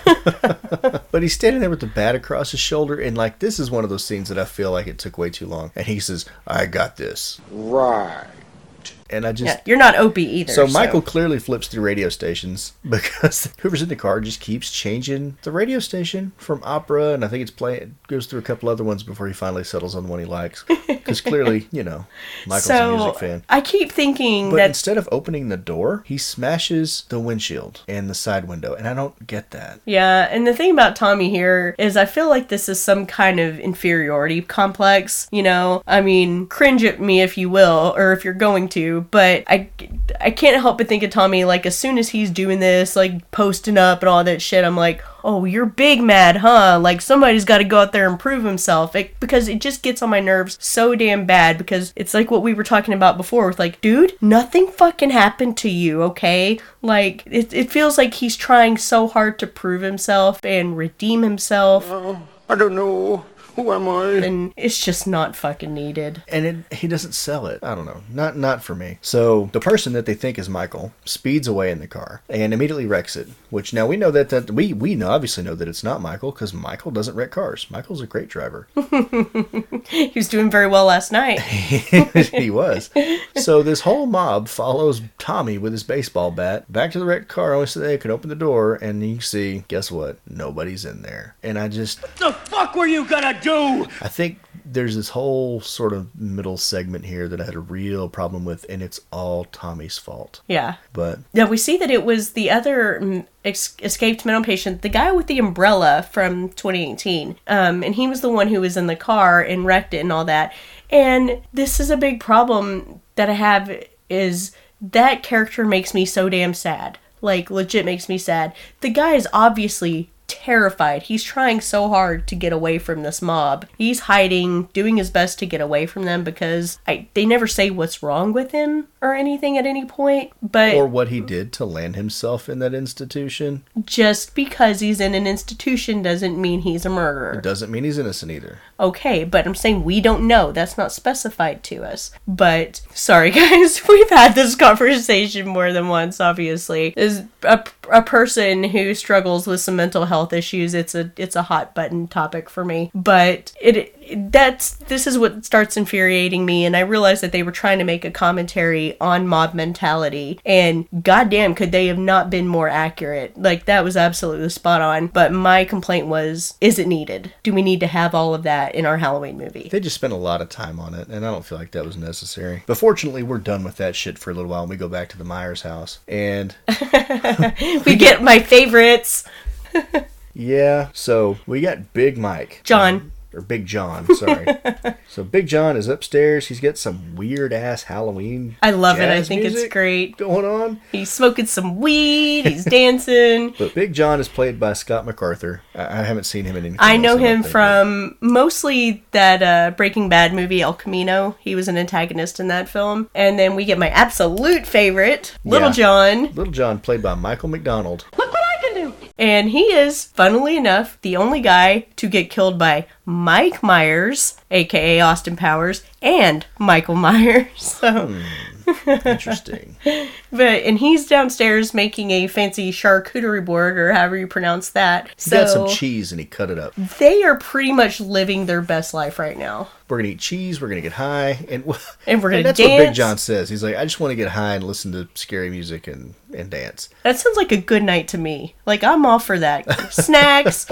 But he's standing there with the bat across his shoulder, and like this is one of those scenes that I feel like it took way too long. And he says, "I got this," Right. And I just Yeah, you're not Opie either. So Michael clearly flips through radio stations because whoever's in the car just keeps changing the radio station from opera, and I think it's playing goes through a couple other ones before he finally settles on the one he likes. Because clearly, you know, Michael's a music fan. I keep thinking But that instead of opening the door, he smashes the windshield and the side window, and I don't get that. yeah, and the thing about Tommy here is I feel like this is some kind of inferiority complex. You know, I mean, cringe at me if you will, or if you're going to, but I I can't help but think of Tommy like as soon as he's doing this, like posting up and all that shit, I'm like. Oh, you're big mad, huh? Like somebody's got to go out there and prove himself. It, because it just gets on my nerves so damn bad. Because it's like what we were talking about before with like, dude, nothing fucking happened to you, okay? Like it, it feels like he's trying so hard to prove himself and redeem himself, oh, I don't know. Who am I? and it's just not fucking needed. and it, he doesn't sell it. I don't know, not not for me. So the person that they think is Michael speeds away in the car and immediately wrecks it. Which now we know that that we we know, obviously know that it's not Michael because Michael doesn't wreck cars. Michael's a great driver. He was doing very well last night. he was. So this whole mob follows Tommy with his baseball bat back to the wrecked car, only so they can open the door and you see, guess what? Nobody's in there. And I just what the fuck were you gonna do? I think there's this whole sort of middle segment here that I had a real problem with, and it's all Tommy's fault. Yeah. But Yeah, we see that it was the other mm, ex- escaped mental patient, the guy with the umbrella from 2018. Um, and he was the one who was in the car and wrecked it and all that. And this is a big problem that I have is that character makes me so damn sad. Like legit makes me sad. The guy is obviously terrified. He's trying so hard to get away from this mob. He's hiding, doing his best to get away from them because I they never say what's wrong with him or anything at any point. But or what he did to land himself in that institution just because he's in an institution doesn't mean he's a murderer. It doesn't mean he's innocent either. Okay, but I'm saying we don't know. That's not specified to us. But sorry, guys, we've had this conversation more than once. Obviously, is a, a person who struggles with some mental health health issues. It's a it's a hot button topic for me. But it, it that's this is what starts infuriating me and I realized that they were trying to make a commentary on mob mentality and goddamn could they have not been more accurate. Like that was absolutely spot on. But my complaint was is it needed? Do we need to have all of that in our Halloween movie? They just spent a lot of time on it, and I don't feel like that was necessary. But fortunately, we're done with that shit for a little while, and we go back to the Myers house. And We get my favorites. yeah, so we got Big Mike. John. Or Big John, sorry. so Big John is upstairs. He's got some weird ass Halloween. I love it. I think it's great. going on. He's smoking some weed. He's dancing. But Big John is played by Scott MacArthur. I, I haven't seen him in anything. I know don't him think, but- from mostly that uh, Breaking Bad movie El Camino. He was an antagonist in that film. And then we get my absolute favorite, Little Yeah. John. Little John, played by Michael McDonald. And he is, funnily enough, the only guy to get killed by Mike Myers, aka Austin Powers, and Michael Myers. So, hmm. Interesting. but and he's downstairs making a fancy charcuterie board or however you pronounce that. He So got some cheese and he cut it up. they are pretty much living their best life right now. We're gonna eat cheese. We're gonna get high, and And we're gonna that's what Big. John says. He's like, I just want to get high and listen to scary music and and dance. That sounds like a good night to me. Like I'm all for that. Snacks.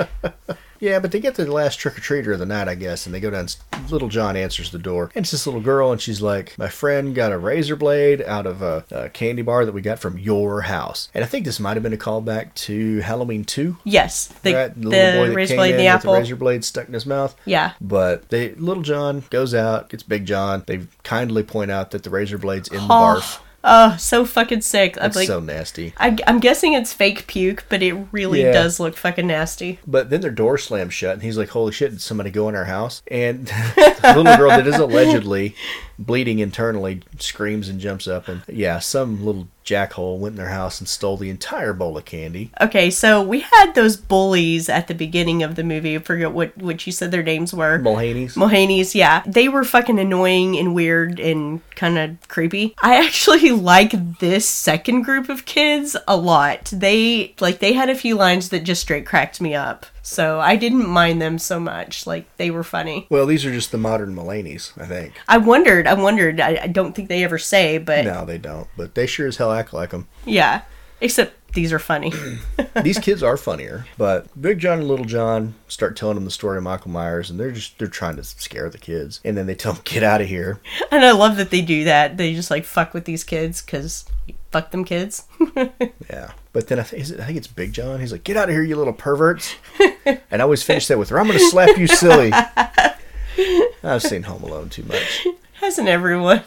Yeah, but they get to the last trick or treater of the night, I guess, and they go down. Little John answers the door, and it's this little girl, and she's like, "My friend got a razor blade out of a, a candy bar that we got from your house." And I think this might have been a callback to Halloween Two. Yes, the, right? the, little boy that razor came blade in the with apple. the razor blade stuck in his mouth. Yeah. But they little John goes out, gets Big John. They kindly point out that the razor blade's in the barf. Oh, so fucking sick. I'm That's like, so nasty. I, I'm guessing it's fake puke, but it really Yeah. does look fucking nasty. But then their door slams shut, and he's like, "Holy shit! Did somebody go in our house?" And the little girl that is allegedly bleeding internally screams and jumps up, and yeah, some little jackhole went in their house and stole the entire bowl of candy. Okay, so we had those bullies at the beginning of the movie. I forget what, what you said their names were. Mulhaney's. Mulhaney's, yeah. They were fucking annoying and weird and kind of creepy. I actually like this second group of kids a lot. They, like, they had a few lines that just straight cracked me up. So I didn't mind them so much. Like, they were funny. well, these are just the modern Mullaney's, I think. I wondered, I wondered. I, I don't think they ever say, but No, they don't, but they sure as hell act like them. yeah. Except these are funny. These kids are funnier, but Big John and Little John start telling them the story of Michael Myers, and they're just they're trying to scare the kids, and then they tell them get out of here. and I love that they do that. They just like fuck with these kids because fuck them kids. Yeah, but then I think is it, I think it's Big John. He's like, "Get out of here, you little perverts!" and I always finish that with, "I'm gonna slap you silly." I've seen Home Alone too much. Hasn't everyone?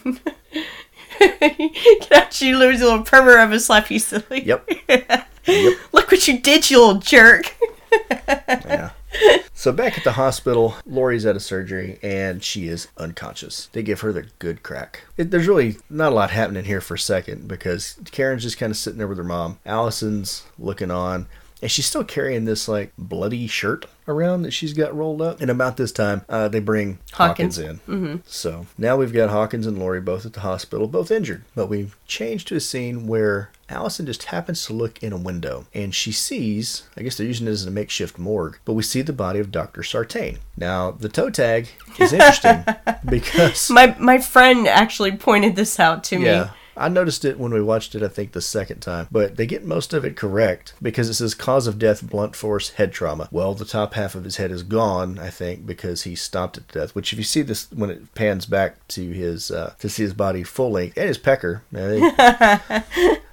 Get out, you lose little pervert. I'm gonna slap you silly. Yep. Look what you did, you little jerk. Yeah. So back at the hospital, Laurie's out of surgery and she is unconscious. They give her the good crack. It, there's really not a lot happening here for a second because Karen's just kind of sitting there with her mom. Allison's looking on. And she's still carrying this like bloody shirt around that she's got rolled up. And about this time, uh, they bring Hawkins, Hawkins. in. Mm-hmm. So now we've got Hawkins and Lori both at the hospital, both injured. But we've changed to a scene where Allison just happens to look in a window and she sees, I guess they're using it as a makeshift morgue, but we see the body of Dr. Sartain. Now, the toe tag is interesting because. My my friend actually pointed this out to me. Yeah. I noticed it when we watched it, I think, the second time. But they get most of it correct because it says cause of death, blunt force, head trauma. Well, the top half of his head is gone, I think, because he stomped it to death. Which, if you see this when it pans back to his uh, to see his body full length and his pecker,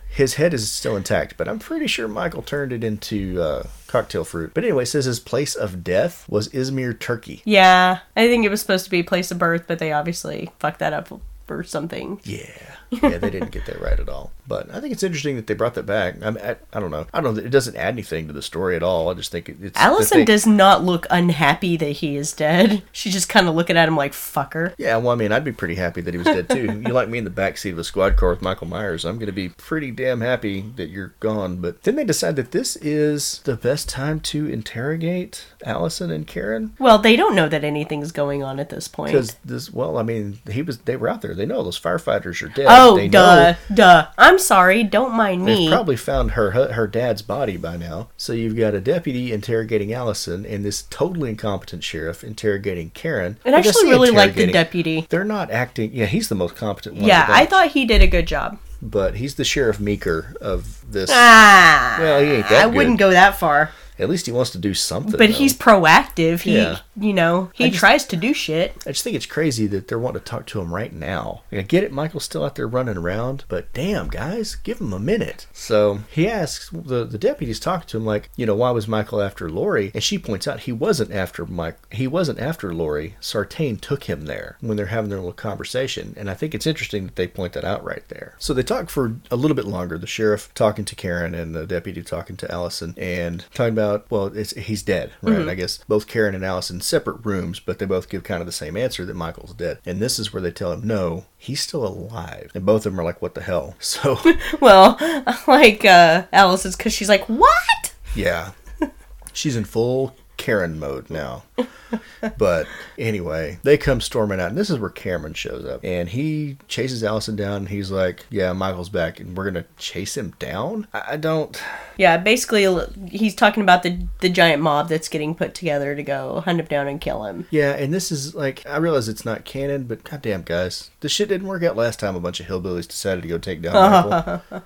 his head is still intact. But I'm pretty sure Michael turned it into uh, cocktail fruit. But anyway, it says his place of death was Izmir, Turkey. Yeah, I think it was supposed to be place of birth, but they obviously fucked that up or something. Yeah. Yeah, they didn't get that right at all. But I think it's interesting that they brought that back. I, mean, I, I don't know. I don't know. It doesn't add anything to the story at all. I just think it, it's. Allison does not look unhappy that he is dead. She's just kind of looking at him like fucker. Yeah, well, I mean, I'd be pretty happy that he was dead too. you like me in the backseat of a squad car with Michael Myers. I'm going to be pretty damn happy that you're gone. But then they decide that this is the best time to interrogate Allison and Karen. Well, they don't know that anything's going on at this point. Because this, well, I mean, he was. They were out there. They know those firefighters are dead. Oh, they duh, know duh. I'm sorry. Don't mind me. They've probably found her her dad's body by now. So you've got a deputy interrogating Allison and this totally incompetent sheriff interrogating Karen. and I I actually really like the deputy. They're not acting. Yeah, he's the most competent one. Yeah, I thought he did a good job. but he's the sheriff Meeker of this. Ah, Well, he ain't that I good. wouldn't go that far. At least he wants to do something. But though. he's proactive. He, Yeah. you know, he just- tries to do shit. I just think it's crazy that they're wanting to talk to him right now. I get it, Michael's still out there running around, but damn, guys, give him a minute. So he asks the the deputy's talking to him like, you know, why was Michael after Laurie? And she points out he wasn't after Mike. He wasn't after Laurie. Sartain took him there when they're having their little conversation, and I think it's interesting that they point that out right there. So they talk for a little bit longer. The sheriff talking to Karen and the deputy talking to Allison and talking about well, it's he's dead, right? I guess both Karen and Alice in separate rooms, but they both give kind of the same answer that Michael's dead. And this is where they tell him no, he's still alive. And both of them are like, what the hell? So Well, like uh, Alice's because she's like, what? yeah, she's in full Karen mode now. But anyway, they come storming out, and this is where Cameron shows up, and he chases Allison down. And he's like, "Yeah, Michael's back, and we're gonna chase him down." I, I don't. Yeah, basically, he's talking about the the giant mob that's getting put together to go hunt him down and kill him. Yeah, and this is like I realize it's not canon, but goddamn, guys, this shit didn't work out last time. A bunch of hillbillies decided to go take down Michael.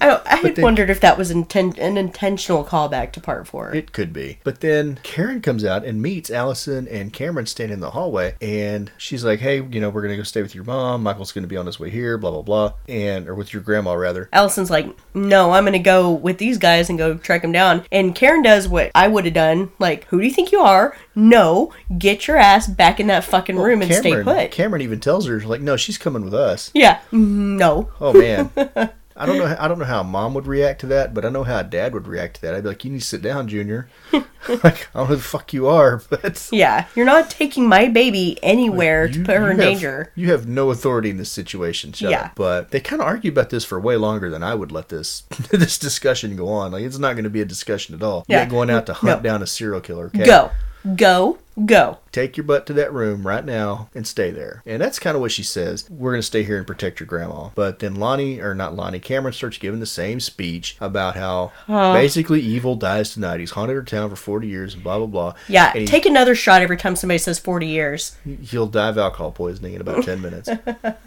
I, I had then- wondered if that was inten- an intentional callback to part four. It could be. But then Karen comes out and meets Allison and Cameron standing in the hallway. And she's like, hey, you know, we're going to go stay with your mom. Michael's going to be on his way here, blah, blah, blah. And, or with your grandma, rather. Allison's like, no, I'm gonna go with these guys and go track him down. And Karen does what I would have done. Like, who do you think you are? No, get your ass back in that fucking room and stay put. Cameron even tells her, like, no, she's coming with us. yeah, mm-hmm, no. Oh, man. I don't know. I don't know how mom would react to that, but I know how dad would react to that. I'd be like, "You need to sit down, Junior." like, I don't know who the fuck you are, but Yeah, you're not taking my baby anywhere to put her in have- danger. You have no authority in this situation. Shut Yeah. up. But they kind of argue about this for way longer than I would let this this discussion go on. Like it's not going to be a discussion at all. Yeah. You're going out to hunt No. down a serial killer. Okay? Go, go, go. Take your butt to that room right now and stay there. And that's kind of what she says. We're going to stay here and protect your grandma. But then Lonnie, or not Lonnie, Cameron starts giving the same speech about how basically evil dies tonight. He's haunted her town for 40 years and blah, blah, blah. Yeah, And he- take another shot every time somebody says 40 years. he'll die of alcohol poisoning in about 10 minutes.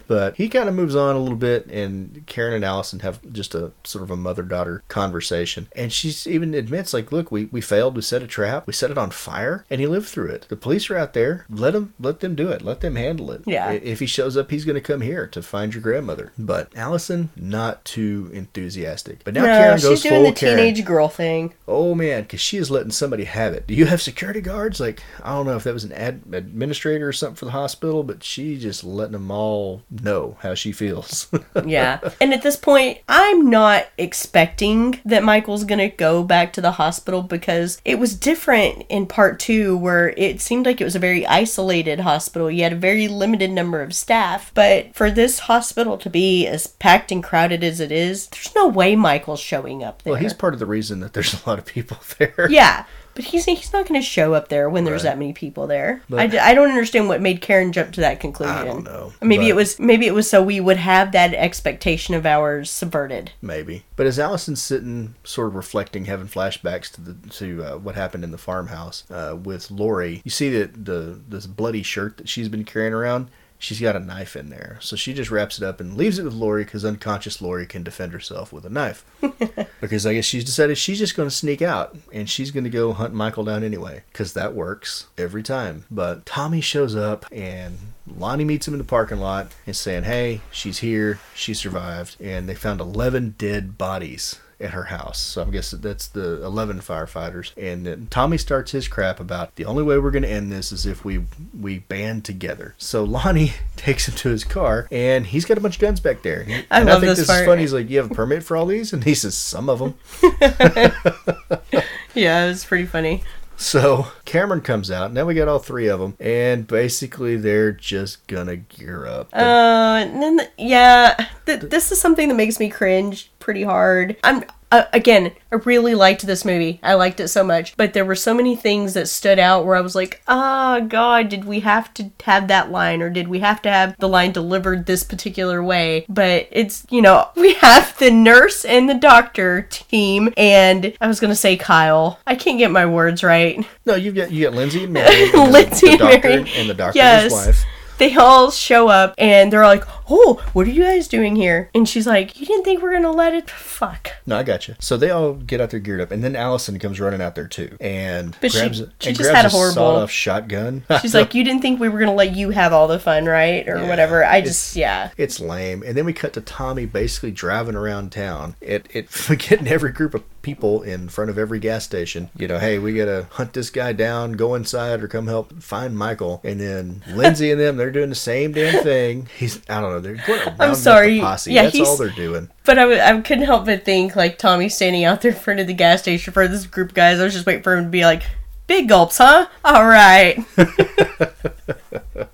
But he kind of moves on a little bit, and Karen and Allison have just a sort of a mother daughter conversation. And she even admits, like, look, we, we failed. We set a trap. We set it on fire, and he lived through it. The police are out there. Let them, let them do it. Let them handle it. Yeah. If he shows up, he's going to come here to find your grandmother. But Allison, not too enthusiastic. But now No, Karen goes she's doing full the Karen. teenage girl thing. Oh man, because she is letting somebody have it. Do you have security guards? Like I don't know if that was an ad- administrator or something for the hospital, but she just letting them all know how she feels. Yeah. and at this point, I'm not expecting that Michael's going to go back to the hospital because it was different in part two, where it seemed like it was a very isolated hospital. You had a very limited number of staff. But for this hospital to be as packed and crowded as it is, there's no way Michael's showing up there. well, he's part of the reason that there's a lot of people there. Yeah. But he's he's not going to show up there when there's Right. that many people there. But- I, d- I don't understand what made Karen jump to that conclusion. I don't know, Maybe but- it was maybe it was so we would have that expectation of ours subverted. Maybe. But as Allison's sitting, sort of reflecting, having flashbacks to the to uh, what happened in the farmhouse uh, with Laurie, you see that the this bloody shirt that she's been carrying around. She's got a knife in there, so she just wraps it up and leaves it with Laurie because unconscious Laurie can defend herself with a knife. because I guess she's decided she's just going to sneak out and she's going to go hunt Michael down anyway because that works every time. But Tommy shows up and Lonnie meets him in the parking lot and saying, "Hey, she's here. She survived." And they found 11 dead bodies at her house. So I guess that's the 11 firefighters. And then Tommy starts his crap about the only way we're going to end this is if we we band together. So Lonnie takes him to his car and he's got a bunch of guns back there. I and love I think this this part. is funny. He's like, "You have a permit for all these?" And he says, "Some of them." Yeah, it was pretty funny. So Cameron comes out. Now we got all three of them, and basically they're just gonna gear up. The- Uh, and then yeah, th- this is something that makes me cringe pretty hard. I'm uh, again, I really liked this movie. I liked it so much, but there were so many things that stood out where I was like, "Oh God, did we have to have that line, or did we have to have the line delivered this particular way?" But it's you know we have the nurse and the doctor team, and I was gonna say Kyle. I can't get my words right. No, you get you get Lindsay and Mary, Lindsay and Mary. and the doctor Yes. and his wife. They all show up and they're like, "Oh, what are you guys doing here?" And she's like, "You didn't think we're gonna let it? Fuck." No, I got you. So they all get out there geared up, and then Allison comes running out there too, and But grabs she and just grabs had a horrible- shotgun. She's like, "You didn't think we were gonna let you have all the fun, right, or Yeah, whatever?" I just, yeah. It's lame. And then we cut to Tommy basically driving around town. It it getting every group of people in front of every gas station. You know, hey, we gotta hunt this guy down, go inside or come help find Michael. And then Lindsay and them, they're doing the same damn thing. He's I don't know, they're going around sorry. posse. Yeah, That's he's- all they're doing. But I, w- I couldn't help but think like Tommy standing out there in front of the gas station for this group of guys. I was just waiting for him to be like, "Big gulps, huh? All right."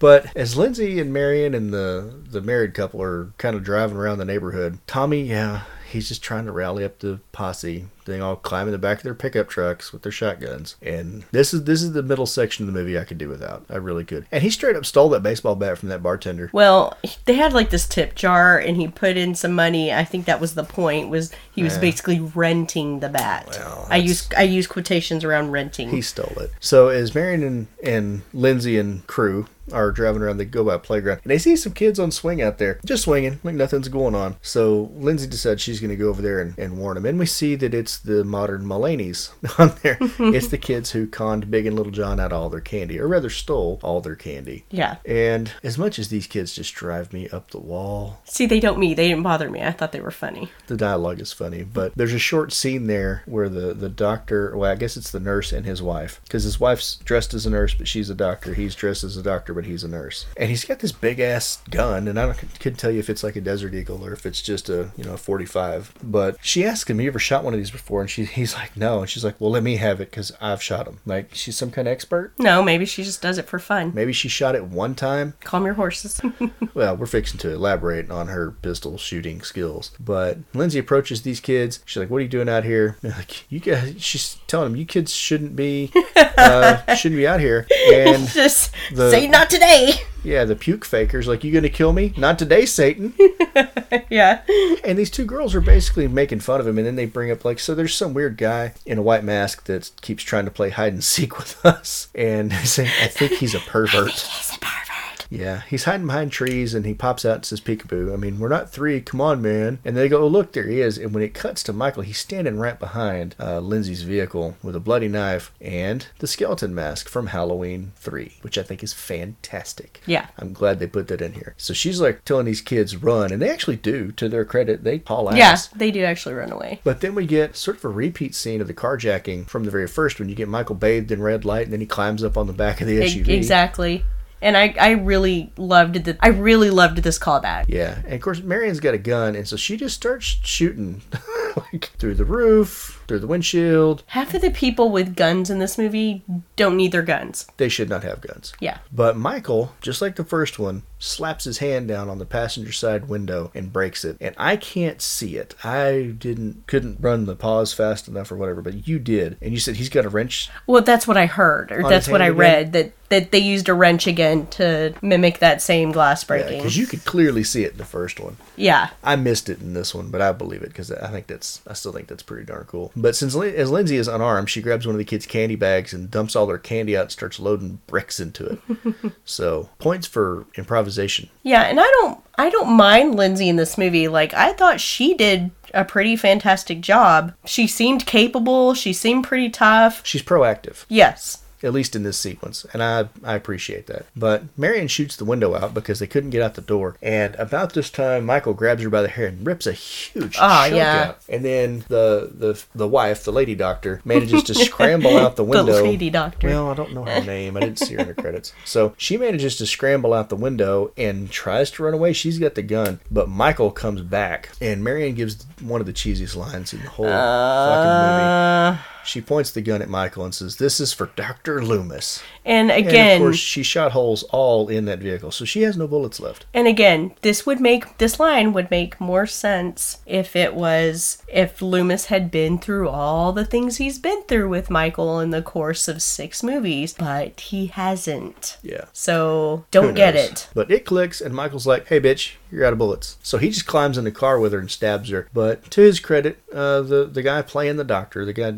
But as Lindsay and Marion and the the married couple are kind of driving around the neighborhood, Tommy, yeah, he's just trying to rally up the posse. They all climb in the back of their pickup trucks with their shotguns. And this is this is the middle section of the movie I could do without. I really could. And he straight up stole that baseball bat from that bartender. Well, they had like this tip jar, and he put in some money. I think that was the point. Was he was Yeah. basically renting the bat? Well, I use I use quotations around renting. He stole it. So as Marion and, and Lindsay and crew are driving around, they go by a playground and they see some kids on swing out there, just swinging, like nothing's going on. So Lindsay decides she's going to go over there and, and warn them. And we see that it's the modern Mulaney's on there. it's the kids who conned Big and Little John out of all their candy, or rather stole all their candy. yeah. And as much as these kids just drive me up the wall, See, they don't me. They didn't bother me. I thought they were funny. the dialogue is funny, but there's a short scene there where the, the doctor, well, I guess it's the nurse and his wife, because his wife's dressed as a nurse, but she's a doctor. He's dressed as a doctor, but he's a nurse. And he's got this big ass gun, and I don't, couldn't tell you if it's like a Desert Eagle or if it's just a, you know, 45. But she asked him, Have You ever shot one of these before? And she, he's like, No. And she's like, Well, let me have it because I've shot him. Like, she's some kind of expert. No, maybe she just does it for fun. Maybe she shot it one time Calm your horses. well, we're fixing to elaborate on her pistol shooting skills. But Lindsay approaches these kids. She's like, "What are you doing out here?" They're like, "You guys," she's telling them, "You kids shouldn't be, uh, shouldn't be out here." And just The- say not today. Yeah, the puke fakers like, "You gonna kill me? Not today, Satan!" yeah. And these two girls are basically making fun of him. And then they bring up like, so there's some weird guy in a white mask that keeps trying to play hide and seek with us, and they say, "I think he's a pervert." He's a pervert. Yeah, he's hiding behind trees and he pops out and says peekaboo. I mean, we're not three. Come on, man. And they go, oh, look, there he is. And when it cuts to Michael, he's standing right behind uh, Lindsay's vehicle with a bloody knife and the skeleton mask from Halloween 3, which I think is fantastic. Yeah. I'm glad they put that in here. So she's like telling these kids run, and they actually do, to their credit. They haul ass. Yeah, they do actually run away. But then we get sort of a repeat scene of the carjacking from the very first when you get Michael bathed in red light and then he climbs up on the back of the SUV. Exactly. And I, I really loved the I really loved this callback. Yeah, and of course Marion's got a gun, and so she just starts shooting like through the roof, through the windshield. Half of the people with guns in this movie don't need their guns. They should not have guns. Yeah. But Michael, just like the first one, slaps his hand down on the passenger side window and breaks it. And I can't see it. I didn't couldn't run the pause fast enough or whatever, but you did. And you said he's got a wrench. Well, that's what I heard, or that's what I again? read that that they used a wrench again to mimic that same glass breaking. because you could clearly see it in the first one. yeah. I missed it in this one, but I believe it because I think that's I still think that's pretty darn cool. But since as Lindsay is unarmed, she grabs one of the kids' candy bags and dumps all their candy out and starts loading bricks into it. so points for improvisation. Yeah, and I don't I don't mind Lindsay in this movie. Like I thought she did a pretty fantastic job. She seemed capable, she seemed pretty tough. She's proactive, Yes. At least in this sequence, and I I appreciate that. But Marion shoots the window out because they couldn't get out the door. And about this time, Michael grabs her by the hair and rips a huge Ah, chunk yeah. out. And then the the the wife, the lady doctor, manages to scramble out the window. The lady doctor. Well, I don't know her name. I didn't see her in the credits. So she manages to scramble out the window and tries to run away. She's got the gun, but Michael comes back, and Marion gives one of the cheesiest lines in the whole fucking movie. She points the gun at Michael and says, "This is for Doctor Loomis." And And again, of course, she shot holes all in that vehicle, so she has no bullets left. And again, this would make this line would make more sense if it was if Loomis had been through all the things he's been through with Michael in the course of six movies, but he hasn't. Yeah. So don't get it. But it clicks, and Michael's like, "Hey, bitch, you're out of bullets." So he just climbs in the car with her and stabs her. But to his credit, uh, the the guy playing the doctor, the guy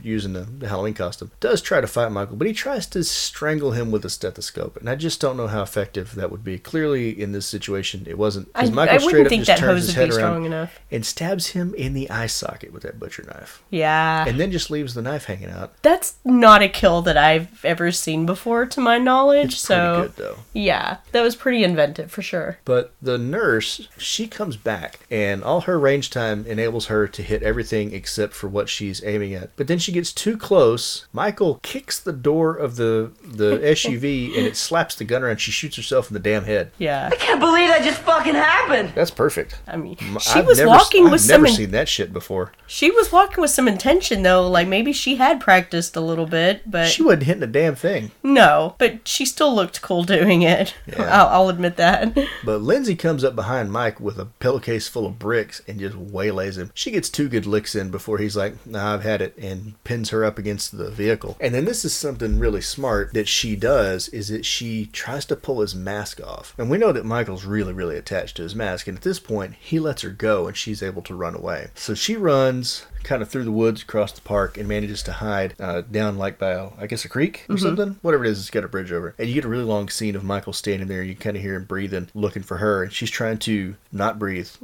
in, using the, the Halloween costume, does try to fight Michael, but he tries to strangle him with a stethoscope, and I just don't know how effective that would be. Clearly, in this situation, it wasn't I, because I Michael straight up think just that turns his head around enough. and stabs him in the eye socket with that butcher knife, Yeah. and then just leaves the knife hanging out. That's not a kill that I've ever seen before to my knowledge. So pretty good though. yeah, that was pretty inventive for sure. But the nurse, she comes back, and all her range time enables her to hit everything except for what she's aiming at. But then she gets too close. Michael kicks the door of the the SUV, and it slaps the gun around. She shoots herself in the damn head. Yeah. I can't believe that just fucking happened. That's perfect. I mean, she I've was never- walking I've with never some. in- seen that shit before. she was walking with some intention though. Like maybe she had practiced a little bit, but She wasn't hitting a damn thing. No, but she still looked cool doing it. Yeah. I'll, I'll admit that. But Lindsay comes up behind Mike with a pillowcase full of bricks and just waylays him. She gets two good licks in before he's like, nah, I've had it, and pins her up against the vehicle. And then this is something really smart that she does, is that she tries to pull his mask off. And we know that Michael's really, really attached to his mask, and at this point, he lets her go and she's able to run away. So she runs kind of through the woods across the park and manages to hide uh, down like by a, I guess a creek or something? Whatever it is it's got a bridge over. And you get a really long scene of Michael standing there you kind of hear him breathing looking for her and she's trying to not breathe.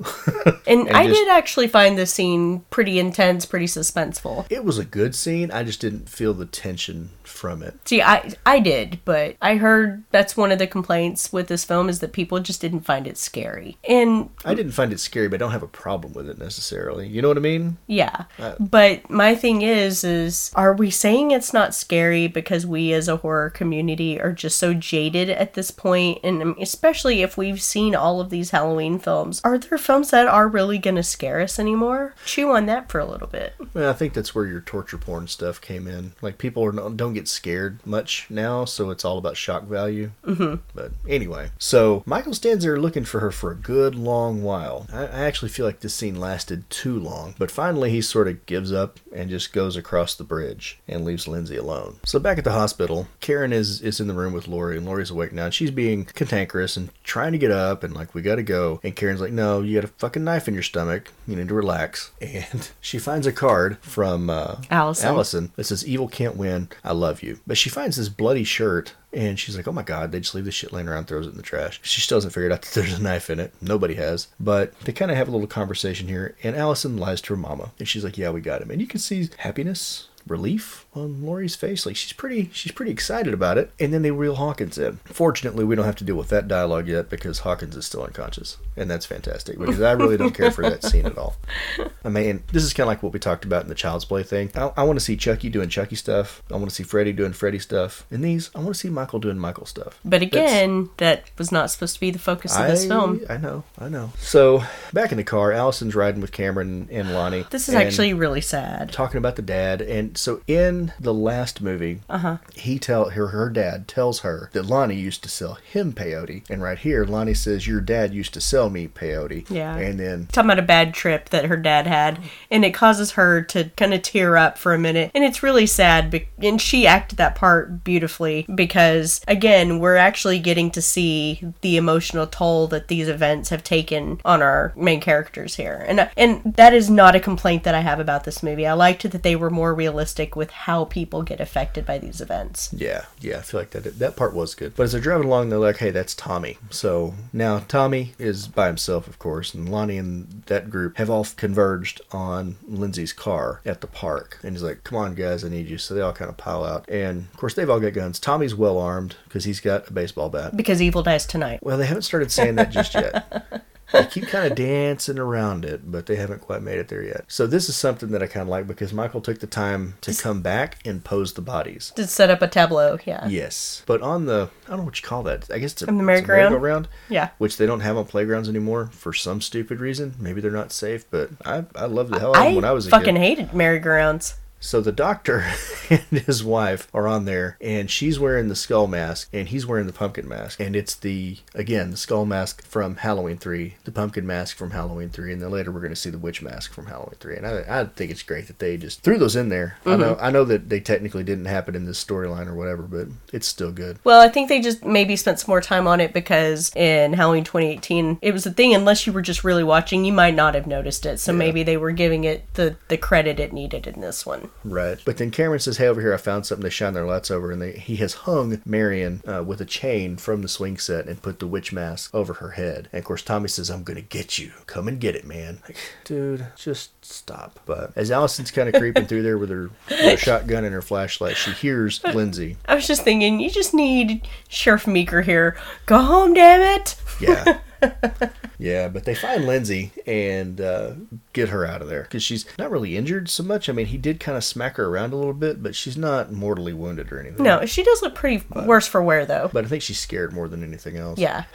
And, And I just- did actually find this scene pretty intense, pretty suspenseful. it was a good scene I just didn't feel the tension from it. See, I I did, but I heard that's one of the complaints with this film is that people just didn't find it scary. And I didn't find it scary but I don't have a problem with it necessarily. You know what I mean? Yeah, But my thing is, is are we saying it's not scary because we as a horror community are just so jaded at this point, and um, especially if we've seen all of these Halloween films, are there films that are really gonna scare us anymore? Chew on that for a little bit. Well, I think that's where your torture porn stuff came in. Like people are, don't get scared much now, so it's all about shock value. Mm-hmm. But anyway, so Michael stands there looking for her for a good long while. I, I actually feel like this scene lasted too long, but finally he sort of gives up and just goes across the bridge and leaves Lindsay alone. So back at the hospital, Karen is is in the room with Laurie, and Laurie's awake now. And she's being cantankerous and trying to get up, and like we gotta go. And Karen's like, "No, you got a fucking knife in your stomach. You need to relax." And she finds a card from uh, Allison. Allison that says, "Evil can't win. I love you." But she finds this bloody shirt. And she's like, oh my god, they just leave this shit laying around, throws it in the trash. She still hasn't figured out that there's a knife in it. Nobody has. But they kind of have a little conversation here, and Allison lies to her mama. And she's like, yeah, we got him. And you can see happiness, relief on Laurie's face. Like she's pretty she's pretty excited about it. And then they reel Hawkins in. Fortunately, we don't have to deal with that dialogue yet because Hawkins is still unconscious. And that's fantastic because I really don't care for that scene at all. I mean, this is kind of like what we talked about in the Child's Play thing. I, I want to see Chucky doing Chucky stuff. I want to see Freddy doing Freddy stuff. In these, I want to see Michael doing Michael stuff. But That's- again, that was not supposed to be the focus of this film. I know, I know. So back in the car, Allison's riding with Cameron and Lonnie. This is actually really sad. talking about the dad. And so in the last movie, uh-huh. he tell her her dad tells her that Lonnie used to sell him peyote, and right here, Lonnie says your dad used to sell me peyote. Yeah. and then Talking about a bad trip that her dad had, and it causes her to kind of tear up for a minute, and it's really sad. be- And she acted that part beautifully because, again, we're actually getting to see the emotional toll that these events have taken on our main characters here, and and that is not a complaint that I have about this movie. I liked that they were more realistic with how people get affected by these events. Yeah, yeah, I feel like that that part was good. But as they're driving along, they're like, "Hey, that's Tommy." So now Tommy is by himself, of course, and Lonnie and that group have all converged on Lindsay's car at the park. And he's like, "Come on, guys, I need you." So they all kind of pile out, and of course they've all got guns. Tommy's well armed because he's got a baseball bat. Because Evil Dies Tonight. Well, they haven't started saying that just yet. They keep kind of dancing around it, but they haven't quite made it there yet. So this is something that I kind of like because Michael took the time to come back and pose the bodies. To set up a tableau, yeah. Yes, but on the I don't know what you call that. I guess it's a, the merry-go-round? merry-go-round, Yeah. which they don't have on playgrounds anymore for some stupid reason. Maybe they're not safe, but I I loved the hell out of them when I was a fucking kid. hated merry-go-rounds. So the doctor and his wife are on there, and she's wearing the skull mask, and he's wearing the pumpkin mask. And it's the, again, the skull mask from Halloween 3, the pumpkin mask from Halloween 3, and then later we're going to see the witch mask from Halloween 3. And I, I think it's great that they just threw those in there. I know mm-hmm. I know that they technically didn't happen in this storyline or whatever, but it's still good. Well, I think they just maybe spent some more time on it because in Halloween 2018, it was a thing. Unless you were just really watching, you might not have noticed it. So maybe they were giving it the the credit it needed in this one. Right. But then Cameron says, "Hey, over here, I found something." They shine their lights over, and they, he has hung Marion uh, with a chain from the swing set and put the witch mask over her head. And of course, Tommy says, "I'm gonna get you. Come and get it, man." Like, dude, just stop. But as Allison's kind of creeping through there with her, with her shotgun and her flashlight, she hears Lindsay. I was just thinking, you just need Sheriff Meeker here. Go home, damn it. Yeah. yeah, but they find Lindsay and uh, get her out of there because she's not really injured so much. I mean, he did kind of smack her around a little bit, but she's not mortally wounded or anything. No, she does look pretty worse for wear though. But I think she's scared more than anything else. Yeah.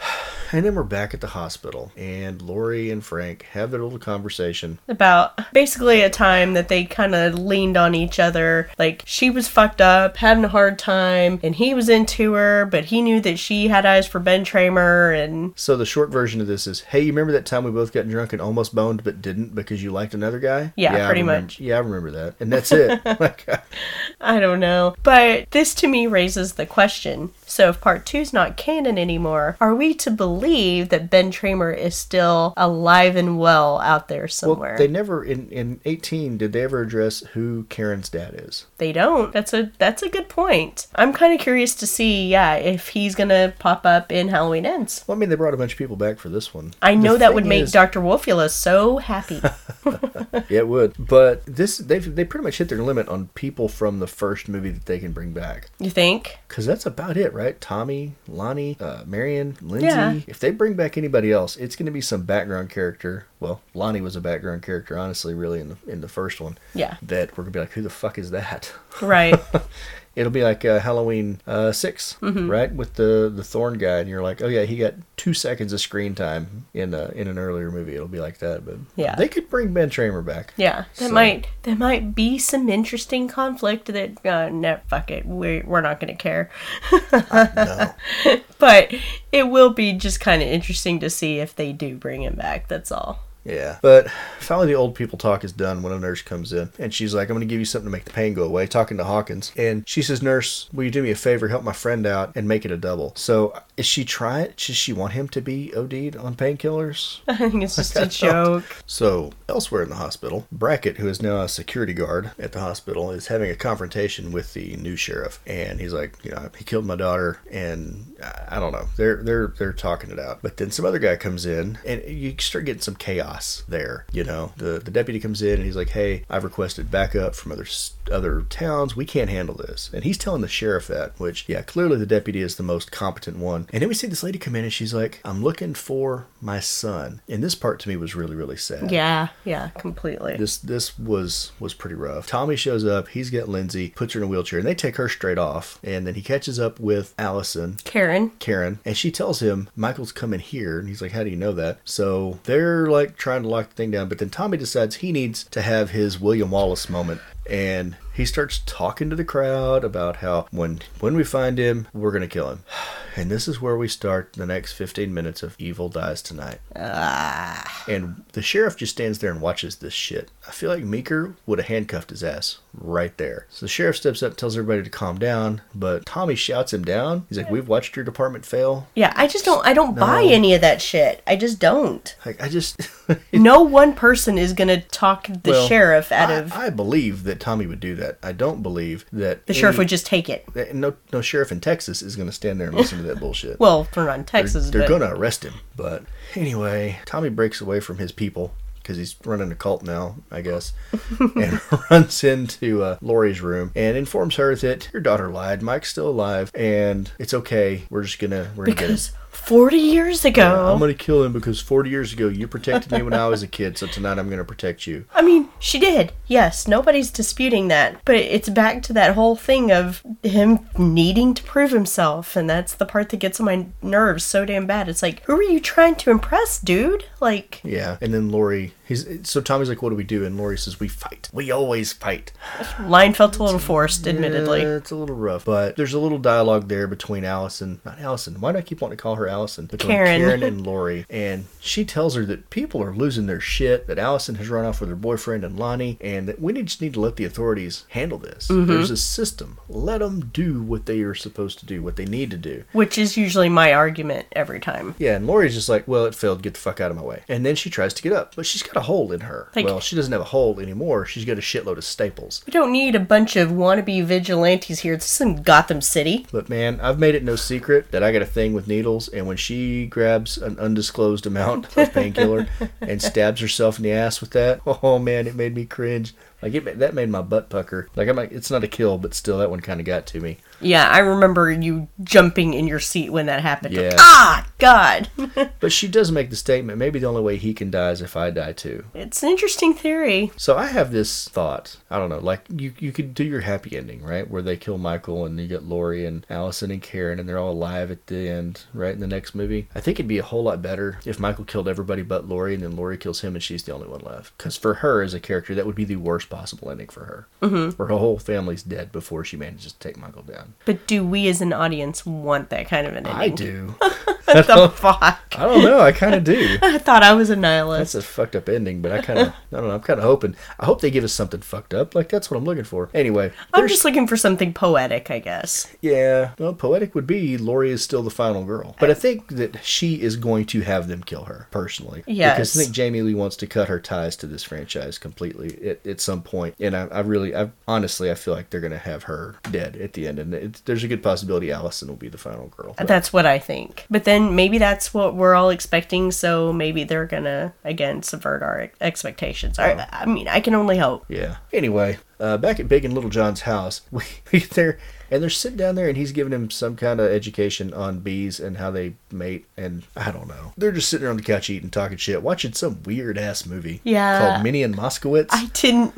And then we're back at the hospital, and Laurie and Frank have their little conversation. About basically a time that they kind of leaned on each other. Like she was fucked up, having a hard time, and he was into her, but he knew that she had eyes for Ben Tramer, and So the short version of this is, hey, you remember that time we both got drunk and almost boned but didn't because you liked another guy? Yeah, I pretty remember- much. Yeah, I remember that. And that's it. like, I don't know. But this to me raises the question. So if part two's not canon anymore, are we to believe that Ben Tramer is still alive and well out there somewhere? well, they never in in 18 did they ever address who Karen's dad is? They don't. That's a that's a good point. I'm kind of curious to see, yeah, if he's gonna pop up in Halloween Ends. Well, I mean, they brought a bunch of people back for this one. I know The that would make is- Dr. Wolfula so happy. Yeah, it would. But this they they pretty much hit their limit on people from the first movie that they can bring back. you think? Because that's about it, right? Tommy, Lonnie, uh, Marion, Lindsay. Yeah. If they bring back anybody else, it's going to be some background character. Well, Lonnie was a background character, honestly, really in the in the first one. Yeah. That we're gonna be like, who the fuck is that? Right. It'll be like uh, Halloween uh, 6 Mm-hmm. right? With the the Thorn guy, and you're like, oh yeah, he got two seconds of screen time in uh, in an earlier movie. It'll be like that, but Yeah. they could bring Ben Tramer back. Yeah, that So- might that might be some interesting conflict that uh, no, fuck it, we we're not gonna care. No. But it will be just kind of interesting to see if they do bring him back. That's all. Yeah. But finally, the old people talk is done when a nurse comes in. And she's like, I'm going to give you something to make the pain go away, talking to Hawkins. And she says, Nurse, will you do me a favor, help my friend out, and make it a double? So uh, is she trying? Does she want him to be OD'd on painkillers? I think it's just a joke. So, elsewhere in the hospital, Brackett, who is now a security guard at the hospital, is having a confrontation with the new sheriff. And he's like, you know, he killed my daughter, and I don't know. They're they're they're talking it out. But then some other guy comes in, and you start getting some chaos there. You know, the the deputy comes in, and he's like, hey, I've requested backup from other other towns. We can't handle this. And he's telling the sheriff that, which yeah, clearly the deputy is the most competent one. And then we see this lady come in, and she's like, I'm looking for my son. And this part to me was really really sad. Yeah, yeah, completely. This this was was pretty rough. Tommy shows up. He's got Lindsay, puts her in a wheelchair, and they take her straight off. And then he catches up with Allison, Karen. Karen, and she tells him Michael's coming here. And he's like, "How do you know that?" So they're like trying to lock the thing down. But then Tommy decides he needs to have his William Wallace moment. And he starts talking to the crowd about how when when we find him, we're gonna kill him. And this is where we start the next 15 minutes of Evil Dies Tonight. Ah. And the sheriff just stands there and watches this shit. I feel like Meeker would have handcuffed his ass right there. So the sheriff steps up, tells everybody to calm down, but Tommy shouts him down. He's like, "We've watched your department fail." Yeah, I just don't. I don't buy any of that shit. I just don't. Like I just, No one person is gonna talk the Well, sheriff out I, of. I believe that Tommy would do that. I don't believe that the sheriff would just take it. no no sheriff in Texas is going to stand there and listen to that bullshit. Well, we're not in Texas, they're but going to arrest him. But anyway, Tommy breaks away from his people because he's running a cult now, I guess, and runs into uh, Laurie's room and informs her that your daughter lied. Mike's still alive, and it's okay. We're just gonna we're gonna because 40 years ago. I'm gonna kill him because 40 years ago you protected me when I was a kid, so tonight I'm gonna protect you. I mean, she did. Yes, nobody's disputing that. But it's back to that whole thing of him needing to prove himself. And that's the part that gets on my nerves so damn bad. It's like, who are you trying to impress, dude? Like, Yeah, and then Laurie, he's so Tommy's like, "What do we do?" And Laurie says, "We fight. We always fight." line felt a little forced, admittedly. Yeah, it's a little rough, but there's a little dialogue there between Allison, not Allison. Why do I keep wanting to call her Allison? Between Karen. Karen and Laurie, and she tells her that people are losing their shit. That Allison has run off with her boyfriend and Lonnie, and that we need, just need to let the authorities handle this. Mm-hmm. There's a system. Let them do what they are supposed to do, what they need to do. Which is usually my argument every time. Yeah, and Laurie's just like, well, it failed. Get the fuck out of my way. And then she tries to get up, but she's got a hole in her. Like- well, she doesn't have a hole anymore. She's got a shitload of staples. We don't need a bunch of wannabe vigilantes here. This isn't Gotham City. But man, I've made it no secret that I got a thing with needles, and when she grabs an undisclosed amount of painkiller and stabs herself in the ass with that, oh man, it made me cringe. Like it, that made my butt pucker. Like I'm like, it's not a kill, but still, that one kind of got to me. Yeah, I remember you jumping in your seat when that happened. Like, Yeah. ah, God. But she does make the statement, maybe the only way he can die is if I die too. it's an interesting theory. So I have this thought. I don't know, like you you could do your happy ending, right? Where they kill Michael and you get Laurie and Allison and Karen and they're all alive at the end, right? In the next movie. I think it'd be a whole lot better if Michael killed everybody but Laurie and then Laurie kills him and she's the only one left. Because for her as a character, that would be the worst possible ending for her. Mm-hmm. Where her whole family's dead before she manages to take Michael down. But do we as an audience want that kind of an ending? I do. What the fuck? I don't know. I kind of do. I thought I was a nihilist. That's a fucked up ending, but I kind of, I don't know. I'm kind of hoping. I hope they give us something fucked up. Like that's what I'm looking for. Anyway, I'm there's- just looking for something poetic, I guess. Yeah, well, poetic would be Laurie is still the final girl, but I think that she is going to have them kill her personally. Yes. because I think Jamie Lee wants to cut her ties to this franchise completely at, at some point, and I, I really, I honestly, I feel like they're going to have her dead at the end, and it, there's a good possibility Allison will be the final girl. But- That's what I think. But then maybe that's what we're all expecting, so maybe they're gonna, again, subvert our ex- expectations. I, I mean, I can only hope. Yeah. Anyway, uh, back at Big and Little John's house, we, we get there and they're sitting down there and he's giving him some kind of education on bees and how they mate and I don't know. They're just sitting there on the couch eating, talking shit, watching some weird ass movie. Yeah. Called Minnie and Moskowitz. I didn't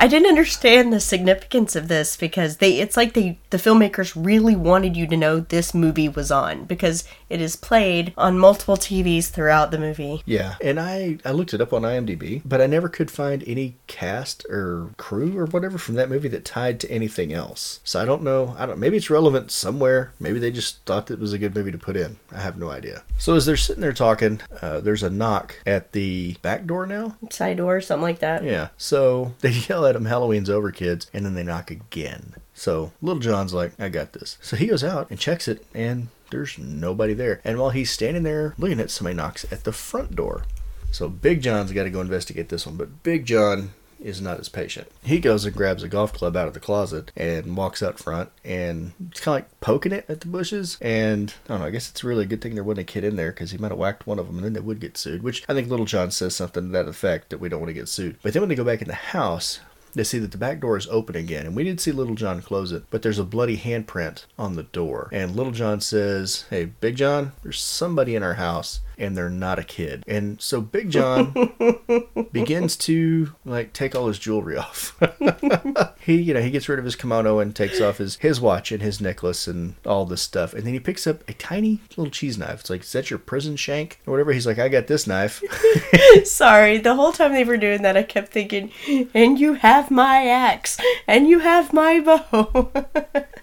I didn't understand the significance of this because they it's like they the filmmakers really wanted you to know this movie was on because it is played on multiple TVs throughout the movie. yeah. And I, I looked it up on IMDb, but I never could find any cast or crew or whatever from that movie that tied to anything else. So I don't know. I don't. Maybe it's relevant somewhere. Maybe they just thought it was a good movie to put in. I have no idea. So as they're sitting there talking, uh, there's a knock at the back door now. Side door, something like that. Yeah. So they yell at him, Halloween's over, kids, and then they knock again. So Little John's like, I got this. So he goes out and checks it, and there's nobody there. And while he's standing there looking at it, somebody knocks at the front door. So Big John's got to go investigate this one, but Big John is not as patient. He goes and grabs a golf club out of the closet and walks out front and it's kind of like poking it at the bushes. And I don't know, I guess it's really a good thing there wasn't a kid in there because he might have whacked one of them and then they would get sued, which I think Little John says something to that effect that we don't want to get sued. But then when they go back in the house, they see that the back door is open again, and we did see Little John close it, but there's a bloody handprint on the door. And Little John says, Hey, Big John, there's somebody in our house, and they're not a kid. And so Big John begins to like take all his jewelry off. he, you know, he gets rid of his kimono and takes off his his watch and his necklace and all this stuff. And then he picks up a tiny little cheese knife. It's like, is that your prison shank or whatever? He's like, I got this knife. Sorry, the whole time they were doing that, I kept thinking, and you have my axe, and you have my bow.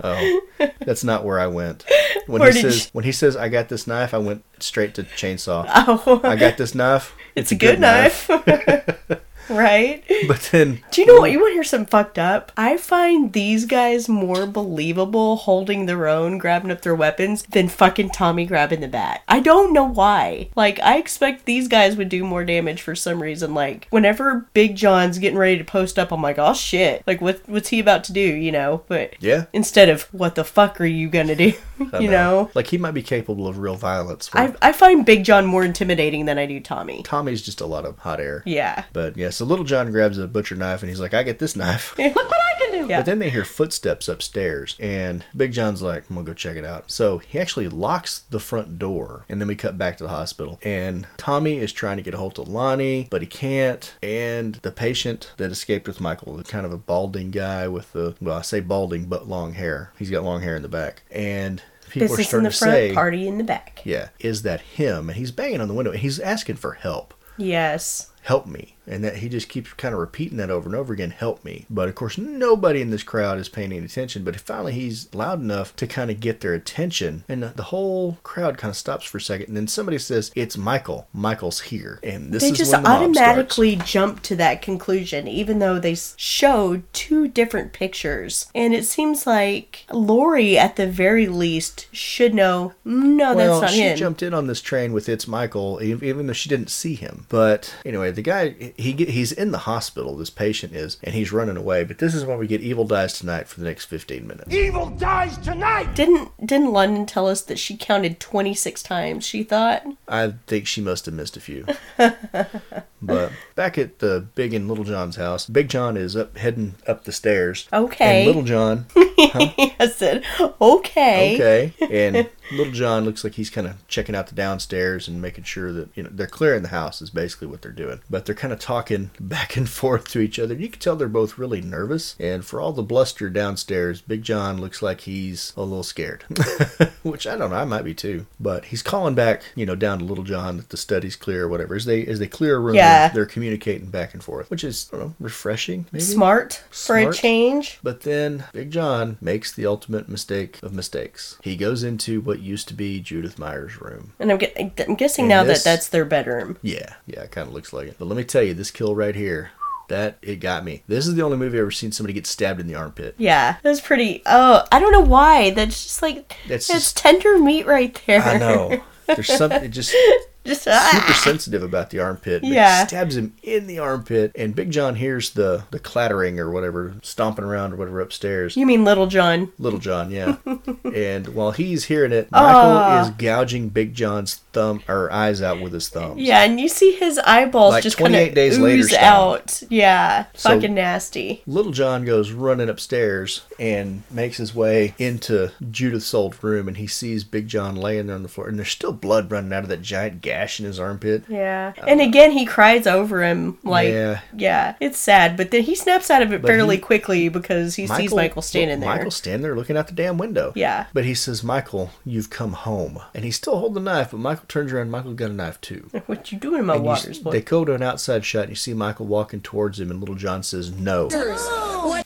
Oh, that's not where I went. When Where he says you- when he says I got this knife, I went straight to chainsaw. oh, I got this knife. it's a good knife. right? But then Do you know what? You want to hear something fucked up? I find these guys more believable holding their own, grabbing up their weapons, than fucking Tommy grabbing the bat. I don't know why. Like, I expect these guys would do more damage for some reason. Like, whenever Big John's getting ready to post up, I'm like, oh shit. Like, what, what's he about to do, you know? But Yeah. instead of, what the fuck are you gonna do? You know? like he might be capable of real violence. I, I find Big John more intimidating than I do Tommy. Tommy's just a lot of hot air. Yeah. But yeah, so Little John grabs a butcher knife and he's like, I get this knife. Look what I can him. Yeah. But then they hear footsteps upstairs, and Big John's like, I'm gonna go check it out. So he actually locks the front door, and then we cut back to the hospital. And Tommy is trying to get a hold of Lonnie, but he can't. And the patient that escaped with Michael, the kind of a balding guy with the, well, I say balding, but long hair. He's got long hair in the back. And people are Business in starting the to front, say, party in the back. yeah, is that him? And he's banging on the window, and he's asking for help Yes. help me. And that he just keeps kind of repeating that over and over again, help me. But of course, nobody in this crowd is paying any attention. But finally, he's loud enough to kind of get their attention. And the whole crowd kind of stops for a second. And then somebody says, It's Michael. Michael's here. And this they is just when the mob automatically jump to that conclusion, even though they showed two different pictures. And it seems like Laurie, at the very least, should know. No, well, that's not she him. jumped in on this train with it's Michael, even though she didn't see him. But anyway, the guy he get, he's in the hospital. This patient is, and he's running away. But this is when we get Evil Dies Tonight for the next fifteen minutes. Evil dies tonight! Didn't didn't London tell us that she counted twenty six times? She thought. I think she must have missed a few. but back at the Big and Little John's house, Big John is up heading up the stairs. Okay. And Little John, I said, okay. okay. And Little John looks like he's kind of checking out the downstairs and making sure that you know they're clearing the house is basically what they're doing. But they're kind of talking back and forth to each other. You can tell they're both really nervous. And for all the bluster downstairs, Big John looks like he's a little scared, which I don't know. I might be too. But he's calling back, you know, down to Little John that the study's clear or whatever. As they as they clear a room, Yeah. they're, they're communicating back and forth, which is know, refreshing. Maybe Smart for a change. but then Big John makes the ultimate mistake of mistakes. He goes into what used to be Judith Myers' room. And I'm, I'm guessing And now this- that that's their bedroom. Yeah, yeah, it kind of looks like it. But let me tell you, this kill right here, that it got me. This is the only movie I've ever seen somebody get stabbed in the armpit. Yeah, it was pretty. Oh, I don't know why. That's just like That's it's just- tender meat right there. I know. There's something just just super ah. sensitive about the armpit. Yeah. stabs him in the armpit, and Big John hears the the clattering or whatever, stomping around or whatever upstairs. You mean Little John? Little John, yeah. and while he's hearing it, Michael Ah. is gouging Big John's thumb or eyes out with his thumb. Yeah, and you see his eyeballs Like just kind of ooze later style. out. Yeah, So- fucking nasty. Little John goes running upstairs and makes his way into Judith's old room, and he sees Big John laying there on the floor, and there's still blood running out of that giant gash in his armpit. Yeah, uh, and again he cries over him like, Yeah. yeah, it's sad, but then he snaps out of it But fairly he- quickly because he sees Michael standing there. Michael's standing there looking out the damn window. Yeah. But he says, Michael, you've come home. And he's still holding the knife, but Michael turns around, Michael's got a knife too. What you doing in my And you s- waters, boy? they go to an outside shot, and you see Michael walking towards him, and Little John says, No.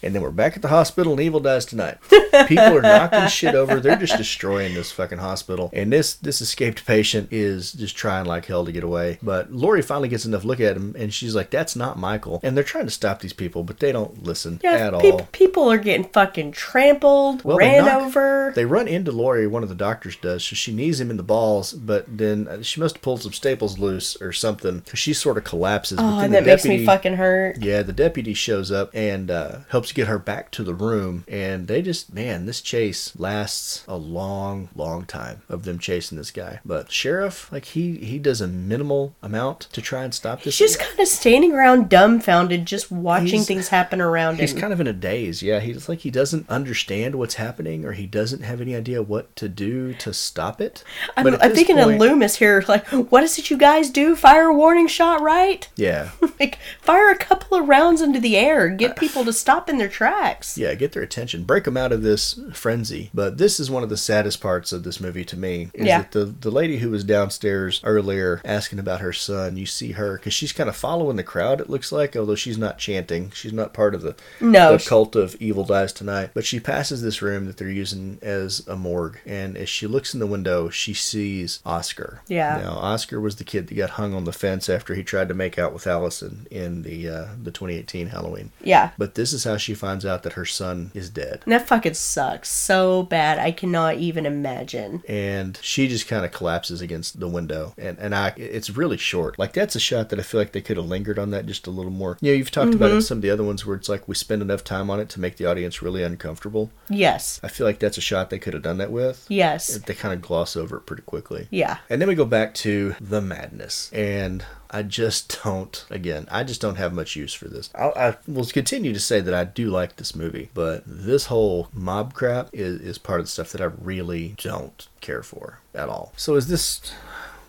And then we're back at the hospital, and Evil dies tonight. People are knocking shit over. They're just destroying this fucking hospital. And this this escaped patient is just trying like hell to get away. But Laurie finally gets enough look at him, and she's like, "That's not Michael." And they're trying to stop these people, but they don't listen yeah, at peop- all. people are getting fucking trampled, Well, they ran knock- over. They run into Laurie, one of the doctors does, so she knees him in the balls, but then uh, she must have pulled some staples loose or something, because she sort of collapses. oh, and that makes me fucking hurt. Yeah, the deputy shows up and uh, helps get her back to the room, and they just, man, this chase lasts a long, long time of them chasing this guy. But sheriff, like he he does a minimal amount to try and stop this. He's just kind of standing around dumbfounded, just watching He's- things happen around He's him. He's kind of in a daze. Yeah, he's like he doesn't understand what's happening, or he doesn't have any idea what to do to stop it. I'm, I'm thinking point- of Loomis here. Like, what is it you guys do? Fire a warning shot, right? Yeah, Like, fire a couple of rounds into the air, get uh, people to stop in their tracks. yeah, get their attention, break them out of this frenzy. But this is one of the saddest parts of this movie to me. Is Yeah. that the the lady who was downstairs earlier asking about her son? You see her because she's kind of following the crowd. It looks like, although she's not chanting, she's not part of the No, the she- cult of evil dies tonight. But she passes this room that they're using as a morgue, and as she looks in the window, she sees Oscar. Yeah. Now Oscar was the kid that got hung on the fence after he tried to make out with Allison in the uh, the 2018 Halloween. Yeah. But this is how she finds out that her son is dead. And that fucking sucks so bad. I cannot even imagine. And she just kind of collapses against the window. And and I it's really short. Like that's a shot that I feel like they could have lingered on that just a little more. You know, you've talked about it in mm-hmm. some of the other ones where it's like we spend enough time on it to make the audience really uncomfortable. Yes. I feel like that's a shot they could have done that with. Yes. They kind of gloss over it pretty quickly. Yeah. And then we go back to the madness. And I just don't. Again, I just don't have much use for this. I, I will continue to say that I do like this movie, but this whole mob crap is, is part of the stuff that I really don't care for at all. So is this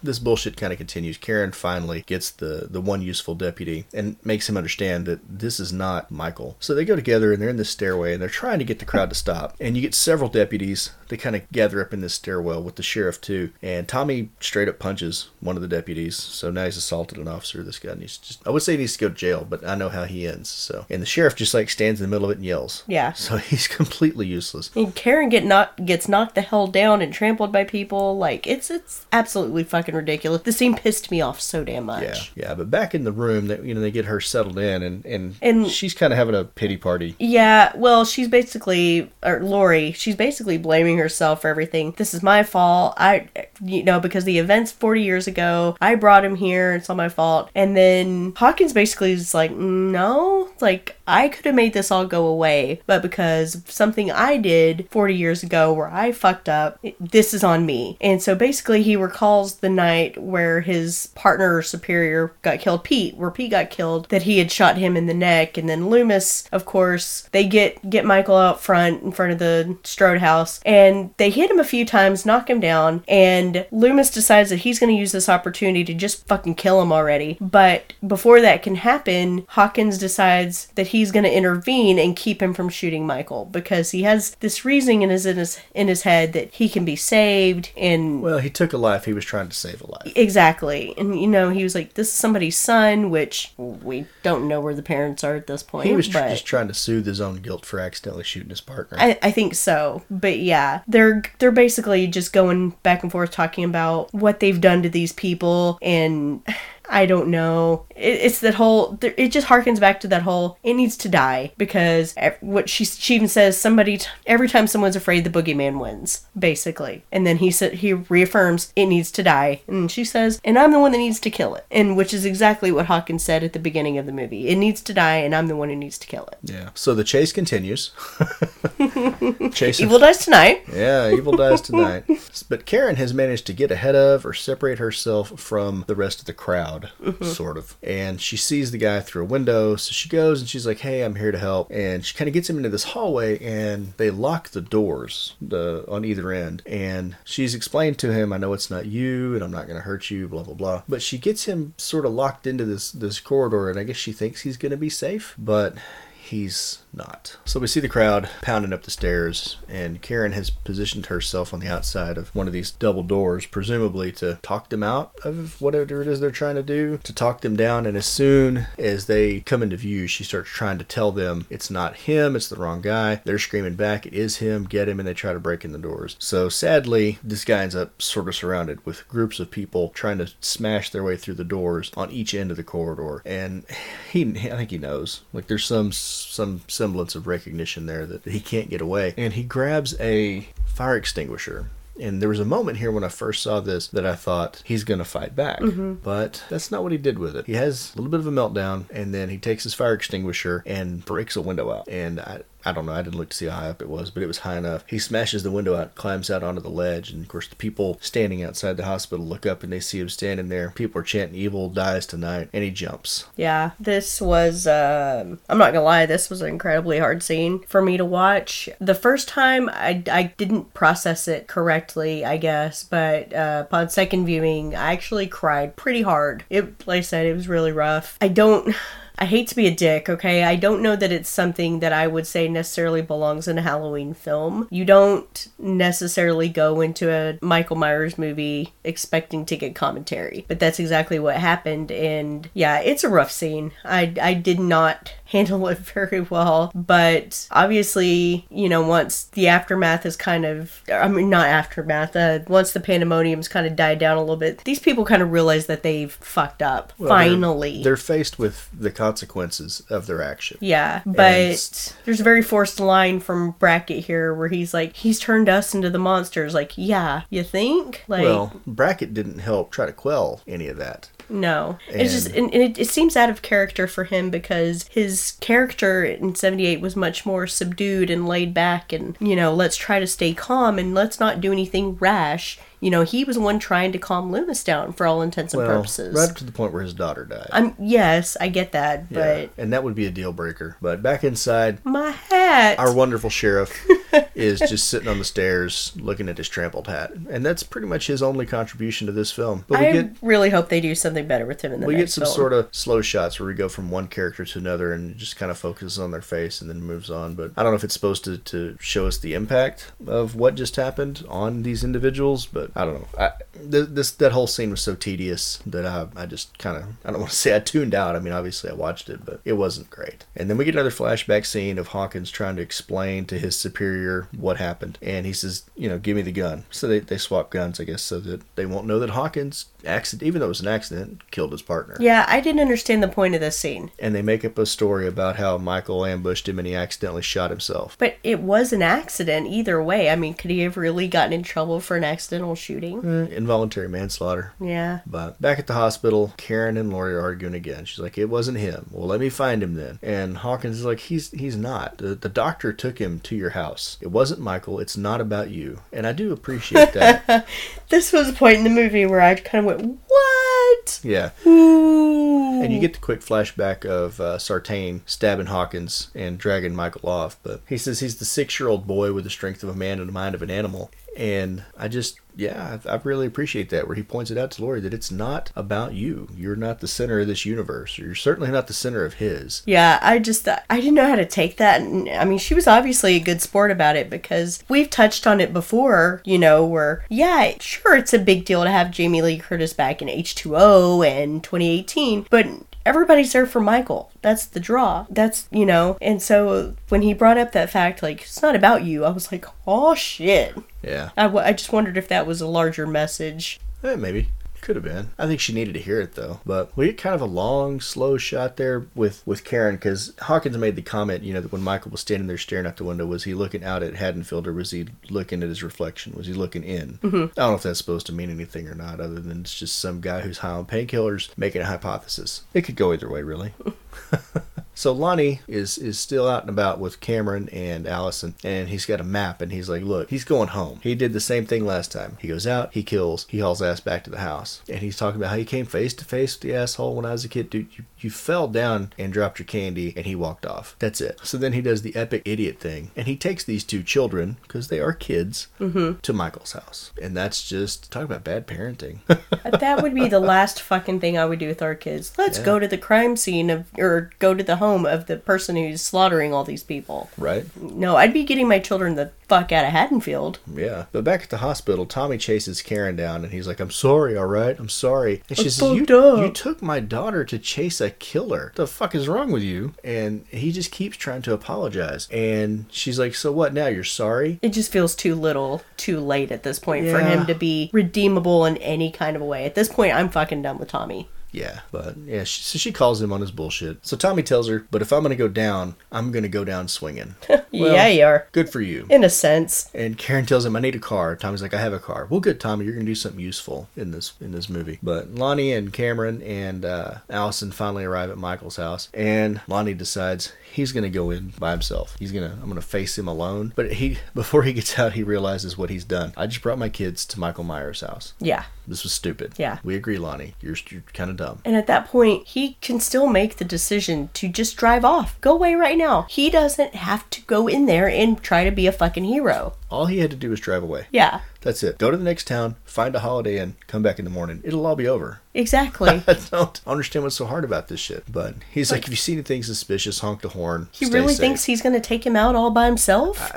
this bullshit kind of continues. Karen finally gets the the one useful deputy and makes him understand that this is not Michael. So they go together and they're in this stairway and they're trying to get the crowd to stop. And you get several deputies. They kind of gather up in this stairwell with the sheriff too. And Tommy straight up punches one of the deputies. So now he's assaulted an officer. This guy needs to just I would say he needs to go to jail, but I know how he ends. So and the sheriff just like stands in the middle of it and yells. Yeah. So he's completely useless. And Karen get knocked gets knocked the hell down and trampled by people. Like it's it's absolutely fucking ridiculous. The scene pissed me off so damn much. Yeah, yeah, but back in the room, that you know, they get her settled in, and and, And- she's kind of having a pity party. Yeah, well, she's basically, or Laurie, she's basically blaming herself for everything. This is my fault. I, you know, because the events 40 years ago, I brought him here. It's all my fault. And then Hawkins basically is like, no, like, I could have made this all go away, but because of something I did 40 years ago where I fucked up, this is on me. And so basically, he recalls the night where his partner or superior got killed, Pete, where Pete got killed, that he had shot him in the neck. And then Loomis, of course, they get get Michael out front in front of the Strode house, and they hit him a few times, knock him down, and Loomis decides that he's going to use this opportunity to just fucking kill him already. But before that can happen, Hawkins decides that he's going to intervene and keep him from shooting Michael because he has this reasoning in his in his in his head that he can be saved and Well, he took a life. He was trying to save a life. Exactly. And, you know, he was like, this is somebody's son, which we don't know where the parents are at this point. He was just trying to soothe his own guilt for accidentally shooting his partner. I, I think so. But yeah, they're they're basically just going back and forth talking about what they've done to these people and I don't know. It, it's that whole. It just harkens back to that whole. It needs to die because what she she even says. Somebody t- every time someone's afraid, the boogeyman wins, basically. And then he said he reaffirms it needs to die, and she says, "And I'm the one that needs to kill it," and which is exactly what Hawkins said at the beginning of the movie. It needs to die, and I'm the one who needs to kill it. yeah. So the chase continues. Chasing Evil dies tonight. Yeah, evil dies tonight. But Karen has managed to get ahead of or separate herself from the rest of the crowd, sort of. And she sees the guy through a window, so she goes and she's like, "Hey, I'm here to help." And she kind of gets him into this hallway, and they lock the doors the on either end. And she's explained to him, "I know it's not you, and I'm not going to hurt you." Blah blah blah. But she gets him sort of locked into this this corridor, and I guess she thinks he's going to be safe, but he's not. So we see the crowd pounding up the stairs, and Karen has positioned herself on the outside of one of these double doors, presumably to talk them out of whatever it is they're trying to do, to talk them down. And as soon as they come into view, she starts trying to tell them it's not him, it's the wrong guy. They're screaming back, it is him, get him, and they try to break in the doors. So sadly, this guy ends up sort of surrounded with groups of people trying to smash their way through the doors on each end of the corridor. And he, I think he knows. Like there's some some semblance of recognition there that he can't get away. And he grabs a fire extinguisher. And there was a moment here when I first saw this that I thought he's going to fight back. Mm-hmm. But that's not what he did with it. He has a little bit of a meltdown, and then he takes his fire extinguisher and breaks a window out. And I, I don't know, I didn't look to see how high up it was, but it was high enough. He smashes the window out, climbs out onto the ledge, and of course, the people standing outside the hospital look up and they see him standing there. People are chanting, Evil dies tonight, and he jumps. Yeah, this was, um, I'm not gonna lie, this was an incredibly hard scene for me to watch. The first time, I, I didn't process it correctly, I guess, but uh, upon second viewing, I actually cried pretty hard. It, like I said, it was really rough. I don't. I hate to be a dick, okay? I don't know that it's something that I would say necessarily belongs in a Halloween film. You don't necessarily go into a Michael Myers movie expecting to get commentary, but that's exactly what happened. And yeah, it's a rough scene. I, I did not handle it very well, but obviously, you know, once the aftermath is kind of, I mean, not aftermath, uh, once the pandemonium's kind of died down a little bit, these people kind of realize that they've fucked up. Well, they're- finally. They're, faced with the consequences of their action. Yeah, but s- there's a very forced line from Brackett here where he's like, he's turned us into the monsters. Like, yeah, you think? Like, Well, Brackett didn't help try to quell any of that. No, it's just And- and it, it seems out of character for him because his character in '78 was much more subdued and laid back, and you know, let's try to stay calm and let's not do anything rash. You know, he was the one trying to calm Loomis down for all intents and Well, purposes. right up to the point where his daughter died. I'm yes, I get that, Yeah, but and that would be a deal breaker. But back inside, my hat. our wonderful sheriff is just sitting on the stairs looking at his trampled hat, and that's pretty much his only contribution to this film. But we I get really hope they do something better with him in the we get some film. sort of slow shots where we go from one character to another and just kind of focuses on their face and then moves on. But I don't know if it's supposed to, to show us the impact of what just happened on these individuals, but I don't know. I, th- this that whole scene was so tedious that I, I just kind of I don't want to say I tuned out. I mean, obviously I watched it, but it wasn't great. And then we get another flashback scene of Hawkins trying to explain to his superior what happened, and he says, you know, give me the gun. So they they swap guns, I guess, so that they won't know that Hawkins accident, even though it was an accident, killed his partner. Yeah, I didn't understand the point of this scene. And they make up a story about how Michael ambushed him and he accidentally shot himself. But it was an accident either way. I mean, could he have really gotten in trouble for an accidental shooting? Eh, Involuntary manslaughter. Yeah. But back at the hospital, Karen and Laurie are arguing again. She's like, "It wasn't him." Well, let me find him then. And Hawkins is like, "He's he's not. The, the doctor took him to your house. It wasn't Michael. It's not about you." And I do appreciate that. This was a point in the movie where I kind of went, "What?" What? Yeah. Ooh. And you get the quick flashback of uh, Sartain stabbing Hawkins and dragging Michael off. But he says he's the six year old boy with the strength of a man and the mind of an animal. And I just, yeah, I, really appreciate that. Where he points it out to Laurie that it's not about you. You're not the center of this universe. You're certainly not the center of his. Yeah, I just, uh, I didn't know how to take that. And I mean, she was obviously a good sport about it because we've touched on it before, you know, where, yeah, sure, it's a big deal to have Jamie Lee Curtis back in H2O and 2018, but everybody's there for Michael. That's the draw. That's, you know, and so when he brought up that fact, like, it's not about you, I was like, oh shit. Yeah. I, w- I just wondered if that was a larger message. Eh, maybe. Could have been. I think she needed to hear it though. But we get kind of a long, slow shot there with with Karen because Hawkins made the comment, you know, that when Michael was standing there staring out the window, was he looking out at Haddonfield or was he looking at his reflection? Was he looking in? Mm-hmm. I don't know if that's supposed to mean anything or not, other than it's just some guy who's high on painkillers making a hypothesis. It could go either way, really. So Lonnie is is still out and about with Cameron and Allison, and he's got a map, and he's like, "Look, he's going home. He did the same thing last time. He goes out, he kills, he hauls ass back to the house, and he's talking about how he came face to face with the asshole when I was a kid. Dude, you, you fell down and dropped your candy, and he walked off. That's it. So then he does the epic idiot thing, and he takes these two children because they are kids mm-hmm. to Michael's house, and that's just talk about bad parenting. that would be the last fucking thing I would do with our kids. Let's Yeah. go to the crime scene of, or go to the home of the person who's slaughtering all these people. right? No, I'd be getting my children the fuck out of Haddonfield. Yeah. But back at the hospital, Tommy chases Karen down and he's like, I'm sorry, all right? I'm sorry. And she I'm says, you, up." you took my daughter to chase a killer. The fuck is wrong with you? And he just keeps trying to apologize. And she's like, So what now? You're sorry? It just feels too little, too late at this point for him to be redeemable in any kind of a way. At this point, I'm fucking done with Tommy. Yeah, but yeah, she, so she calls him on his bullshit. So Tommy tells her, "But if I'm gonna go down, I'm gonna go down swinging." Well, yeah, you are. Good for you. In a sense. And Karen tells him, "I need a car." Tommy's like, "I have a car." Well, good, Tommy. You're gonna do something useful in this in this movie. But Lonnie and Cameron and uh, Allison finally arrive at Michael's house, and Lonnie decides he's gonna go in by himself. He's gonna I'm gonna face him alone. But he before he gets out, he realizes what he's done. I just brought my kids to Michael Myers' house. Yeah. This was stupid. Yeah. we agree, Lonnie. You're you're kind of dumb. And at that point, he can still make the decision to just drive off. Go away right now. He doesn't have to go in there and try to be a fucking hero. All he had to do was drive away. Yeah, That's it. Go to the next town, find a Holiday Inn, come back in the morning. It'll all be over. exactly. I don't understand what's so hard about this shit. But he's like, if you see anything suspicious, honk the horn. he really safe." thinks he's going to take him out all by himself?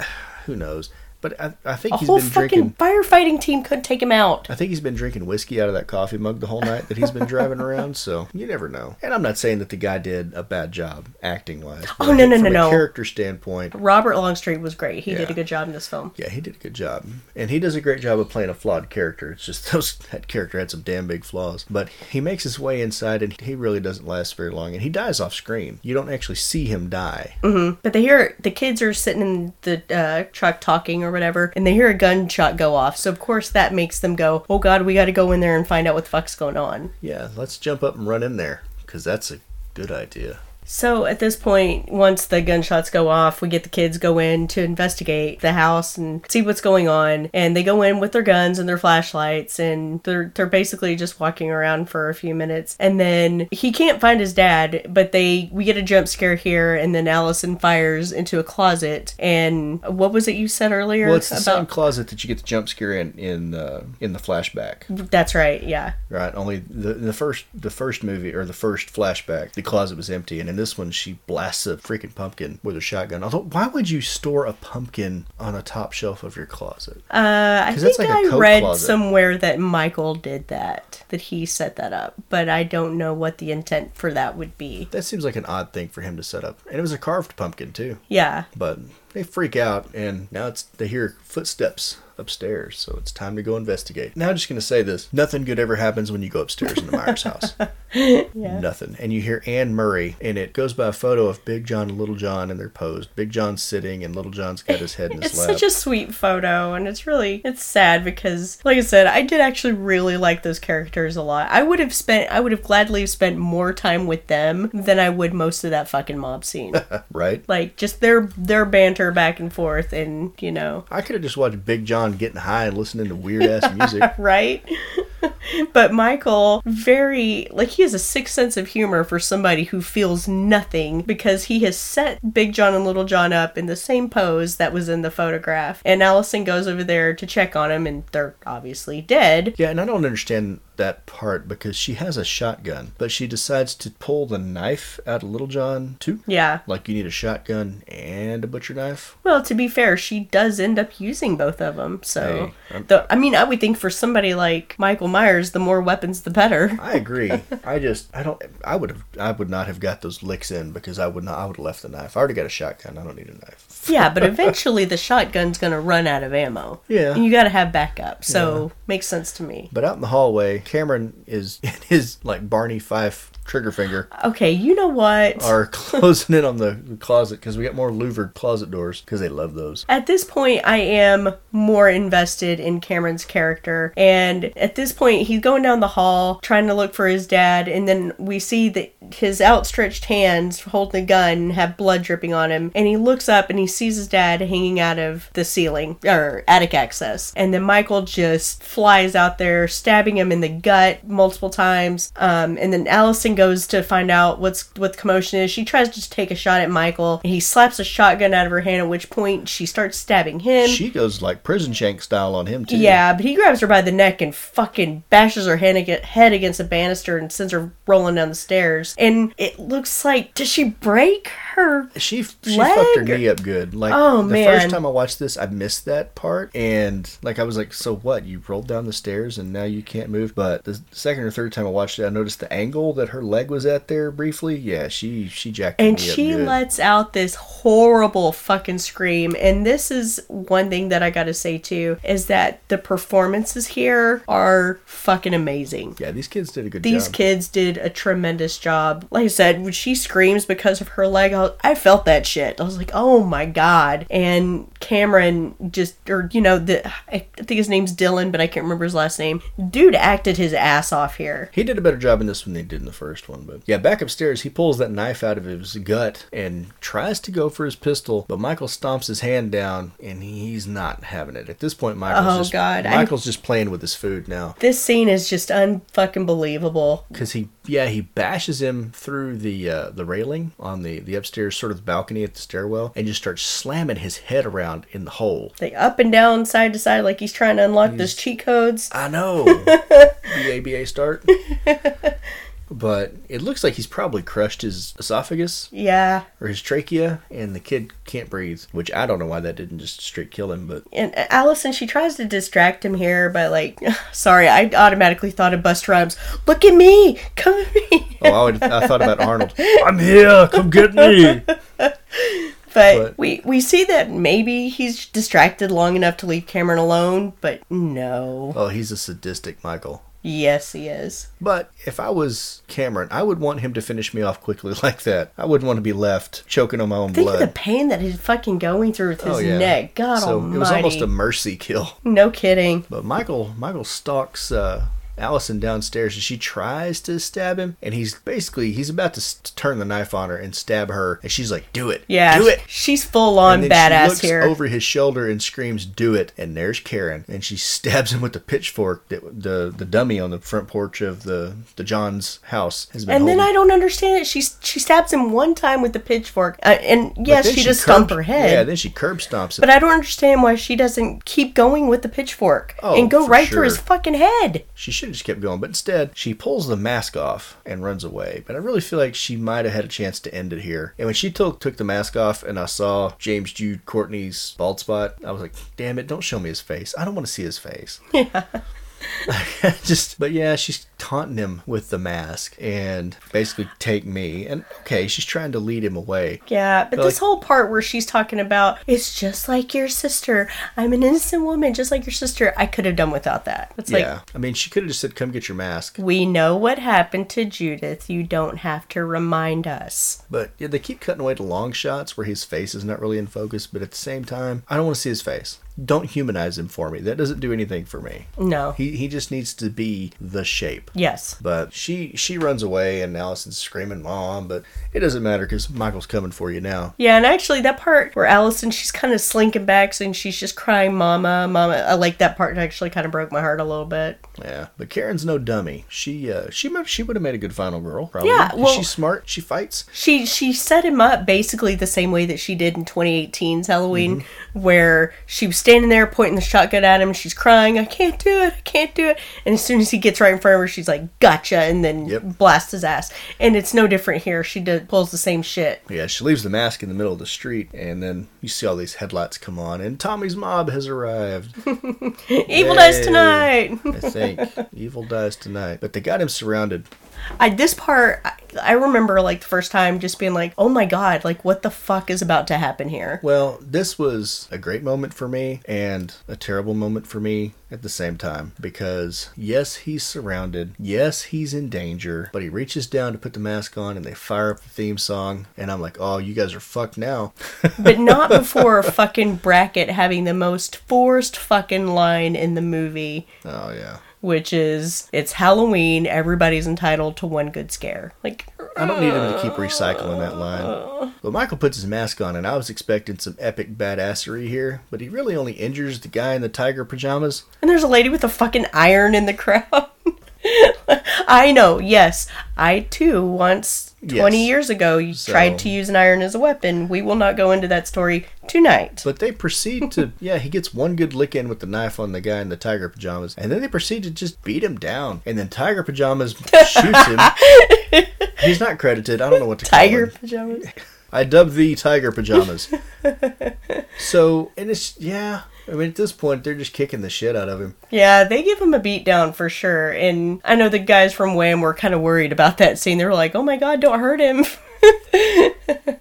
Who knows? But I, I think a he's whole been fucking drinking. firefighting team could take him out. I think he's been drinking whiskey out of that coffee mug the whole night that he's been driving around. So you never know. And I'm not saying that the guy did a bad job acting wise. Oh, no, no, no, no. Character standpoint, Robert Longstreet was great. He did a good job in this film. Yeah, he did a good job, and he does a great job of playing a flawed character. It's just those that character had some damn big flaws, but he makes his way inside, and he really doesn't last very long, and he dies off screen. You don't actually see him die. Mm-hmm. But they hear the kids are sitting in the uh, truck talking or or whatever, and they hear a gunshot go off. So of course that makes them go, "Oh God, we got to go in there and find out what the fuck's going on." Yeah, let's jump up and run in there because that's a good idea. So at this point, once the gunshots go off, we get the kids go in to investigate the house and see what's going on. And they go in with their guns and their flashlights, and they're they're basically just walking around for a few minutes. And then he can't find his dad, but they we get a jump scare here, and then Allison fires into a closet. And what was it you said earlier? Well, it's the same closet that you get the jump scare in in uh, in the flashback, That's right. Yeah. right? Only the the first the first movie or the first flashback, the closet was empty, and in this one, she blasts a freaking pumpkin with her shotgun. Although, why would you store a pumpkin on a top shelf of your closet? Uh, I think like a I read closet. somewhere that Michael did that, that he set that up, but I don't know what the intent for that would be. That seems like an odd thing for him to set up, and it was a carved pumpkin too. Yeah. But they freak out, and now it's they hear footsteps upstairs, so it's time to go investigate. Now, I'm just gonna say this: nothing good ever happens when you go upstairs in the Myers house. Nothing. And you hear Anne Murray, and it goes by a photo of Big John and Little John, and they're posed. Big John's sitting, and Little John's got his head in his It's lap. It's such a sweet photo, and it's really it's sad because, like I said, I did actually really like those characters a lot. I would have spent, I would have gladly spent more time with them than I would most of that fucking mob scene. right? like just their their banter back and forth, and you know, I could have just watched Big John getting high and listening to weird ass music. right? but Michael, very like he has a sixth sense of humor for somebody who feels nothing because he has set Big John and Little John up in the same pose that was in the photograph. And Allison goes over there to check on him, and they're obviously dead. Yeah, and I don't understand that part because she has a shotgun, but she decides to pull the knife out of Little John too. Yeah. Like you need a shotgun and a butcher knife. Well, to be fair, she does end up using both of them. So, Hey, the, I mean, I would think for somebody like Michael Myers, the more weapons, the better. I agree. I just I don't I would have I would not have got those licks in because I would not I would have left the knife. I already got a shotgun. I don't need a knife. Yeah, but eventually the shotgun's gonna run out of ammo. Yeah. And you gotta have backup. So, makes sense to me. But out in the hallway, Cameron is in his like Barney Fife trigger finger Okay, you know what? are closing in on the closet because we got more louvered closet doors because they love those. At this point, I am more invested in Cameron's character. And at this point, he's going down the hall trying to look for his dad. And then we see that his outstretched hands holding a gun have blood dripping on him. And he looks up and he sees his dad hanging out of the ceiling or attic access. And then Michael just flies out there, stabbing him in the gut multiple times. Um, and then Allison goes to find out what's what the commotion is. She tries to just take a shot at Michael. And he slaps a shotgun out of her hand, at which point she starts stabbing him. She goes like prison shank style on him too. Yeah, but he grabs her by the neck and fucking bashes her head ag- head against a banister and sends her rolling down the stairs. And it looks like did she break her? She she Leg? fucked her knee up good. Like Oh, the man. first time I watched this, I missed that part, and like I was like, so what? You rolled down the stairs and now you can't move. But the second or third time I watched it, I noticed the angle that her leg was at there briefly. Yeah, she she jacked And she lets out this horrible fucking scream. And this is one thing that I gotta say too is that the performances here are fucking amazing. yeah, these kids did a good job. These job. kids did a tremendous job. Like I said, when she screams because of her leg, I, I felt that shit. I was like, oh my god. And Cameron just, or you know, the I think his name's Dylan, but I can't remember his last name. Dude acted his ass off here. He did a better job in this one than he did in the first one. But yeah, back upstairs, he pulls that knife out of his gut and tries to go for his pistol, but Michael stomps his hand down, and he's not having it. At this point, Michael's Oh, just God, I- Michael's just playing with his food now. This scene is just unfucking believable. because he yeah he bashes him through the uh, the railing on the the upstairs sort of balcony at the stairwell and just starts slamming his head around in the hole. Like up and down, side to side, like he's trying to unlock those cheat codes. I know. BABA start. But it looks like he's probably crushed his esophagus Yeah. or his trachea, and the kid can't breathe. Which I don't know why that didn't just straight kill him, but And uh, Allison, she tries to distract him here by like, sorry, I automatically thought of Busta Rhymes. Look at me, come at me. oh, I, would, I thought about Arnold. I'm here, come get me. But, But- we we see that maybe he's distracted long enough to leave Cameron alone, but no. Oh, he's a sadistic Michael. Yes, he is. But if I was Cameron, I would want him to finish me off quickly like that. I wouldn't want to be left choking on my own Think blood. of the pain that he's fucking going through with his Oh, yeah. neck. God so almighty. it was almost a mercy kill. no kidding. But Michael Michael stalks uh, Allison downstairs and she tries to stab him and he's basically he's about to s- turn the knife on her and stab her and she's like do it Yeah, do it she's full on badass she looks here. over his shoulder and screams do it and there's Karen and she stabs him with the pitchfork that the the dummy on the front porch of the the John's house has been and then I don't understand it. She she stabs him one time with the pitchfork, uh, and yes, then she, does stomp her head. yeah then she curb stomps him but I don't understand why she doesn't keep going with the pitchfork Oh, and go right through his fucking head. She should have just kept going, but instead she pulls the mask off and runs away. But I really feel like she might have had a chance to end it here. And when she took took the mask off and I saw James Jude Courtney's bald spot, I was like, damn it, don't show me his face. I don't want to see his face. Yeah. just but yeah, she's taunting him with the mask and basically take me. And okay, she's trying to lead him away. Yeah, but But, this like- whole part where she's talking about it's just like your sister. I'm an innocent woman, just like your sister. I could have done without that. It's like yeah. I mean she could have just said, Come get your mask. we know what happened to Judith. You don't have to remind us. But yeah, they keep cutting away to long shots where his face is not really in focus, but at the same time, I don't want to see his face. Don't humanize him for me. That doesn't do anything for me. No. He he just needs to be the shape. Yes. But she she runs away and Allison's screaming mom, but it doesn't matter cuz Michael's coming for you now. Yeah, and actually that part where Allison she's kind of slinking back and she's just crying, "Mama, Mama." I like that part. Actually kind of broke my heart a little bit. Yeah, but Karen's no dummy. She uh she might, she would have made a good final girl probably. Yeah, well- she's smart, she fights. She she set him up basically the same way that she did in 2018's Halloween, where she was standing there pointing the shotgun at him. And She's crying, "I can't do it, I can't do it." And as soon as he gets right in front of her, she's like, "Gotcha!" and then Yep. blasts his ass. And it's no different here. She does, pulls the same shit. Yeah, she leaves the mask in the middle of the street and then you see all these headlights come on and Tommy's mob has arrived. Evil dies tonight. I think evil dies tonight. But they got him surrounded. I this part I, I remember like the first time just being like, "Oh my god, like what the fuck is about to happen here?" Well, this was a great moment for me and a terrible moment for me at the same time because yes, he's surrounded. Yes, he's in danger, but he reaches down to put the mask on and they fire up the theme song and I'm like, "Oh, you guys are fucked now." But not before fucking Brackett having the most forced fucking line in the movie, oh yeah. which is it's Halloween, everybody's entitled to one good scare. Like I don't need him to keep uh, recycling that line. Uh. But Michael puts his mask on, and I was expecting some epic badassery here, but he really only injures the guy in the tiger pajamas. and there's a lady with a fucking iron in the crowd. I know, yes. I too once 20 Yes. years ago you So- tried to use an iron as a weapon. We will not go into that story tonight. But they proceed to, yeah, he gets one good lick in with the knife on the guy in the tiger pajamas, and then they proceed to just beat him down. And then Tiger Pajamas shoots him. He's not credited. I don't know what to Tiger call him. pajamas. I dubbed the Tiger Pajamas. so, and it's, yeah, I mean, at this point, they're just kicking the shit out of him. Yeah, they give him a beat down for sure. And I know the guys from Wham were kind of worried about that scene. They were like, "Oh my god, don't hurt him."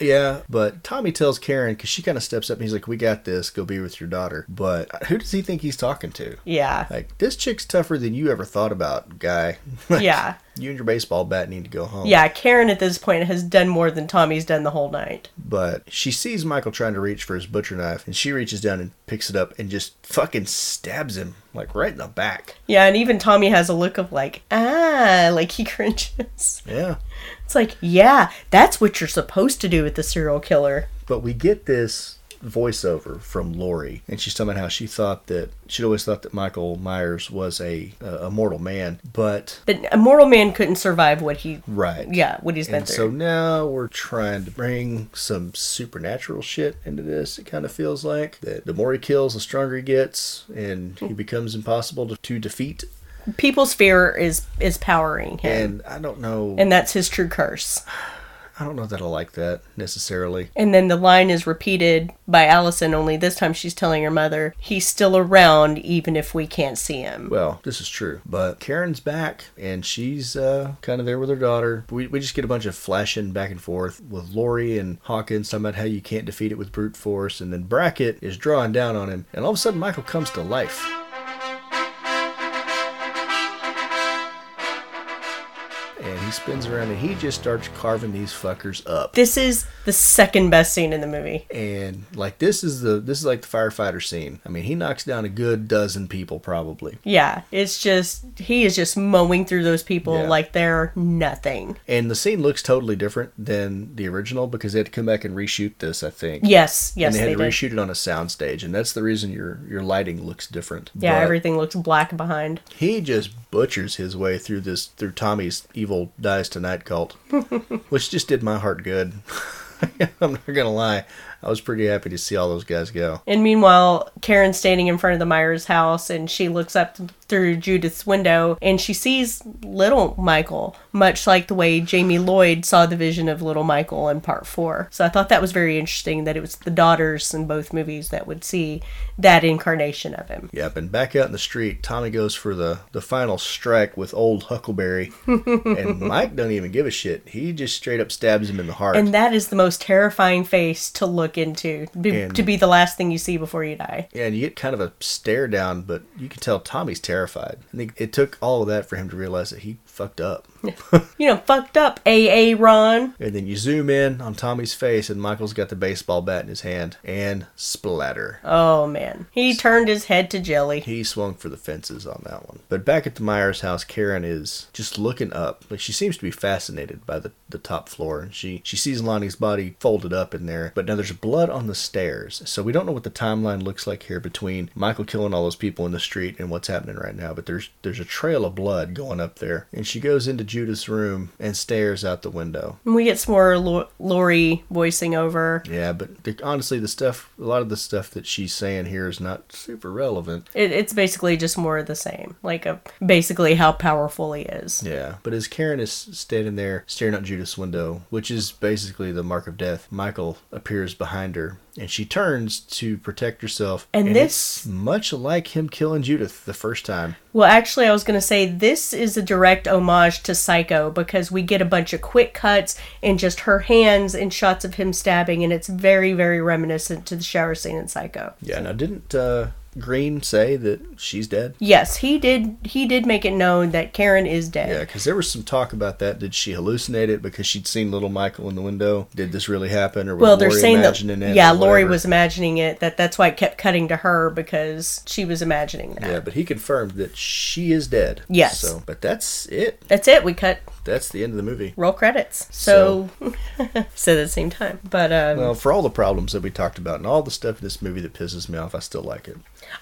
Yeah, but Tommy tells Karen because she kind of steps up and he's like, "We got this. Go be with your daughter." But who does he think he's talking to? yeah. Like this chick's tougher than you ever thought about, guy. Like, Yeah. You and your baseball bat need to go home. Yeah, Karen at this point has done more than Tommy's done the whole night. But she sees Michael trying to reach for his butcher knife, and she reaches down and picks it up and just fucking stabs him like right in the back. Yeah, and even Tommy has a look of like, ah, like he cringes. Yeah. It's like, yeah, that's what you're supposed to do with the serial killer. But we get this voiceover from Laurie, and she's talking about how she thought that she'd always thought that Michael Myers was a a mortal man, but But a mortal man couldn't survive what he, right, yeah, what he's been And so now we're trying to bring some supernatural shit into this. It kind of feels like that the more he kills, the stronger he gets, and he hmm. becomes impossible to, to defeat. People's fear is is powering him, And I don't know, and that's his true curse. I don't know that I like that necessarily. And then the line is repeated by Allison, only this time she's telling her mother, he's still around even if we can't see him. Well, this is true, but Karen's back and she's uh, kind of there with her daughter. We, we just get a bunch of flashing back and forth with Laurie and Hawkins talking about how you can't defeat it with brute force, and then Brackett is drawing down on him, and all of a sudden Michael comes to life. Spins around and he just starts carving these fuckers up. This is the second best scene in the movie. And like this is the this is like the firefighter scene. I mean, he knocks down a good dozen people probably. Yeah, it's just he is just mowing through those people Yeah. like they're nothing. And the scene looks totally different than the original because they had to come back and reshoot this, I think. Yes, yes, and they had they, to did. reshoot it on a soundstage, and that's the reason your your lighting looks different. Yeah, But everything looks black behind. He just butchers his way through this through Tommy's evil dies tonight cult, which just did my heart good. I'm not gonna lie, I was pretty happy to see all those guys go. And meanwhile, Karen's standing in front of the Myers house and she looks up through Judith's window and she sees little Michael, much like the way Jamie Lloyd saw the vision of little Michael in part four. So I thought that was very interesting that it was the daughters in both movies that would see that incarnation of him. Yep, and back out in the street, Tommy goes for the the final strike with old Huckleberry, and Mike don't even give a shit. He just straight up stabs him in the heart. And that is the most terrifying face to look into, be, And- to be the last thing you see before you die. Yeah, and you get kind of a stare down, but you can tell Tommy's terrified. I think it took all of that for him to realize that he fucked up. You know, fucked up, AA Ron. And then you zoom in on Tommy's face, and Michael's got the baseball bat in his hand, and splatter. Oh man, he turned his head to jelly. He swung for the fences on that one. But back at the Myers house, Karen is just looking up. Like she seems to be fascinated by the, the top floor. And she, she sees Lonnie's body folded up in there. But now there's blood on the stairs. So we don't know what the timeline looks like here between Michael killing all those people in the street and what's happening right now. But there's there's a trail of blood going up there. And she goes into Judith's room and stares out the window. And we get some more Laurie voicing over. Yeah, but the, honestly, the stuff, a lot of the stuff that she's saying here is not super relevant. It, it's basically just more of the same, like a, basically how powerful he is. Yeah, but as Karen is standing there staring out Judith's window, which is basically the mark of death, Michael appears behind her and she turns to protect herself. And this- it's much like him killing Judith the first time. Well, actually, I was going to say this is a direct homage to Psycho because we get a bunch of quick cuts and just her hands and shots of him stabbing, and it's very, very reminiscent to the shower scene in Psycho. Yeah, now didn't uh, Green say that she's dead? Yes, he did. He did make it known that Karen is dead. Yeah, because there was some talk about that. Did she hallucinate it because she'd seen little Michael in the window? Did this really happen, or was well, they're Laurie saying that it? yeah, or Laurie was imagining it. That that's why it kept cutting to her because she was imagining that. Yeah, but he confirmed that she is dead. Yes. So, but that's it. That's it. We cut That's the end of the movie. roll credits. So, said at the same time. But um, Well, for all the problems that we talked about and all the stuff in this movie that pisses me off, I still like it.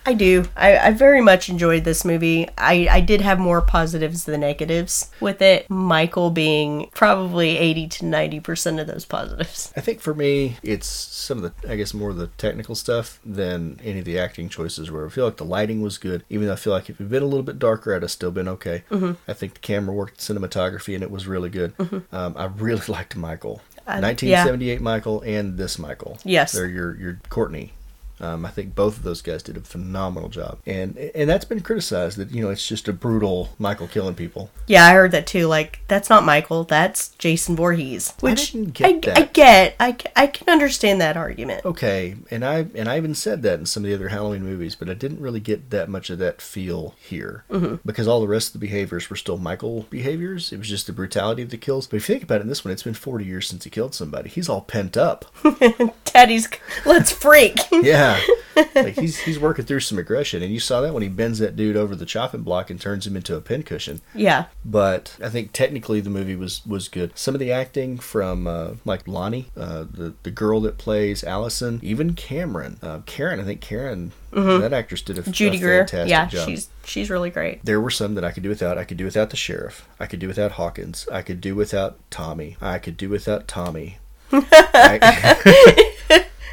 I do. I, I very much enjoyed this movie. I, I did have more positives than negatives with it. Michael being probably 80 to 90% of those positives. I think for me, it's some of the, I guess, more of the technical stuff than any of the acting choices. Where I feel like the lighting was good, even though I feel like if it had been a little bit darker, I'd have still been okay. Mm-hmm. I think the camera worked, cinematography, and it was really good. Um, I really liked Michael, Uh, 1978 Michael, and this Michael. Yes. they're your your Courtney. Um, I think both of those guys did a phenomenal job, and and that's been criticized that you know it's just a brutal Michael killing people. Yeah, I heard that too. Like, that's not Michael, that's Jason Voorhees. Which didn't get I, that. I get. I, I can understand that argument. Okay, and I and I even said that in some of the other Halloween movies, but I didn't really get that much of that feel here Mm-hmm. because all the rest of the behaviors were still Michael behaviors. It was just the brutality of the kills. But if you think about it, in this one, it's been forty years since he killed somebody. He's all pent up. Daddy's. Let's freak. Yeah, like he's he's working through some aggression, and you saw that when he bends that dude over the chopping block and turns him into a pincushion. yeah. But I think technically the movie was was good. Some of the acting from uh, like Lonnie, uh, the the girl that plays Allison, even Cameron, uh, Karen. I think Karen, that actress did a, Mm-hmm. Judy a Greer. fantastic Yeah, job. she's she's really great. There were some that I could do without. I could do without the sheriff. I could do without Hawkins. I could do without Tommy. I could do without Tommy. I-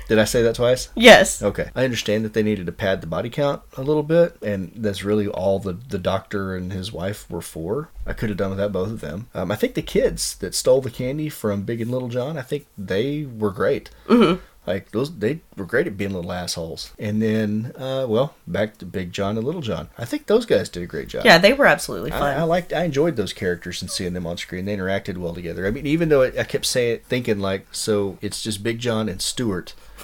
Did I say that twice? Yes. Okay. I understand that they needed to pad the body count a little bit, and that's really all the, the doctor and his wife were for. I could have done without both of them. Um, I think the kids that stole the candy from Big and Little John, I think they were great. Mm-hmm. Like those, they were great at being little assholes. And then, uh, well, back to Big John and Little John. I think those guys did a great job. Yeah, they were absolutely I, fun. I liked, I enjoyed those characters and seeing them on screen. They interacted well together. I mean, even though I, I kept saying, thinking like, so it's just Big John and Stuart.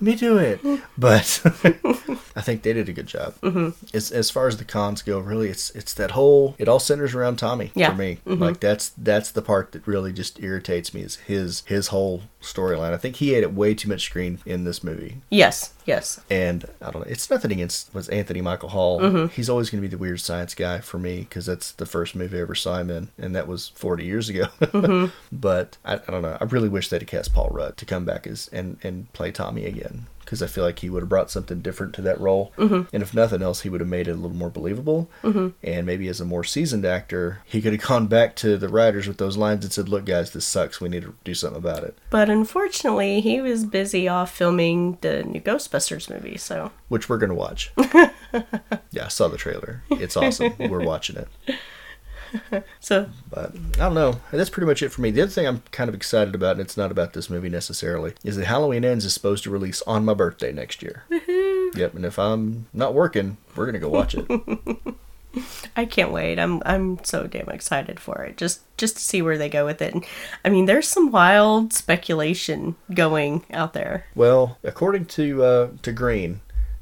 me do it. But I think they did a good job. Mm-hmm. As, as far as the cons go, really, it's it's that whole. It all centers around Tommy Yeah. for me. Like that's that's the part that really just irritates me is his his whole storyline. I think he ate it way too much screen in this movie. Yes, yes. And I don't know. It's nothing against was Anthony Michael Hall. Mm-hmm. He's always going to be the weird science guy for me because that's the first movie I ever saw him in, and that was 40 years ago. Mm-hmm. but I, I don't know. I really wish they'd have cast Paul Rudd to come back as and and play Tommy again because I feel like he would have brought something different to that role. Mm-hmm. And if nothing else, he would have made it a little more believable. Mm-hmm. And maybe as a more seasoned actor, he could have gone back to the writers with those lines and said, "Look, guys, this sucks. We need to do something about it." But unfortunately, he was busy off filming the new Ghostbusters movie, so which we're gonna watch. yeah, I saw the trailer. It's awesome. we're watching it. so But I don't know. That's pretty much it for me. The other thing I'm kind of excited about, and it's not about this movie necessarily, is that Halloween Ends is supposed to release on my birthday next year. Yep, and if I'm not working, we're gonna go watch it. I can't wait. I'm I'm so damn excited for it. Just just to see where they go with it. And, I mean, there's some wild speculation going out there. well, according to uh, to Green,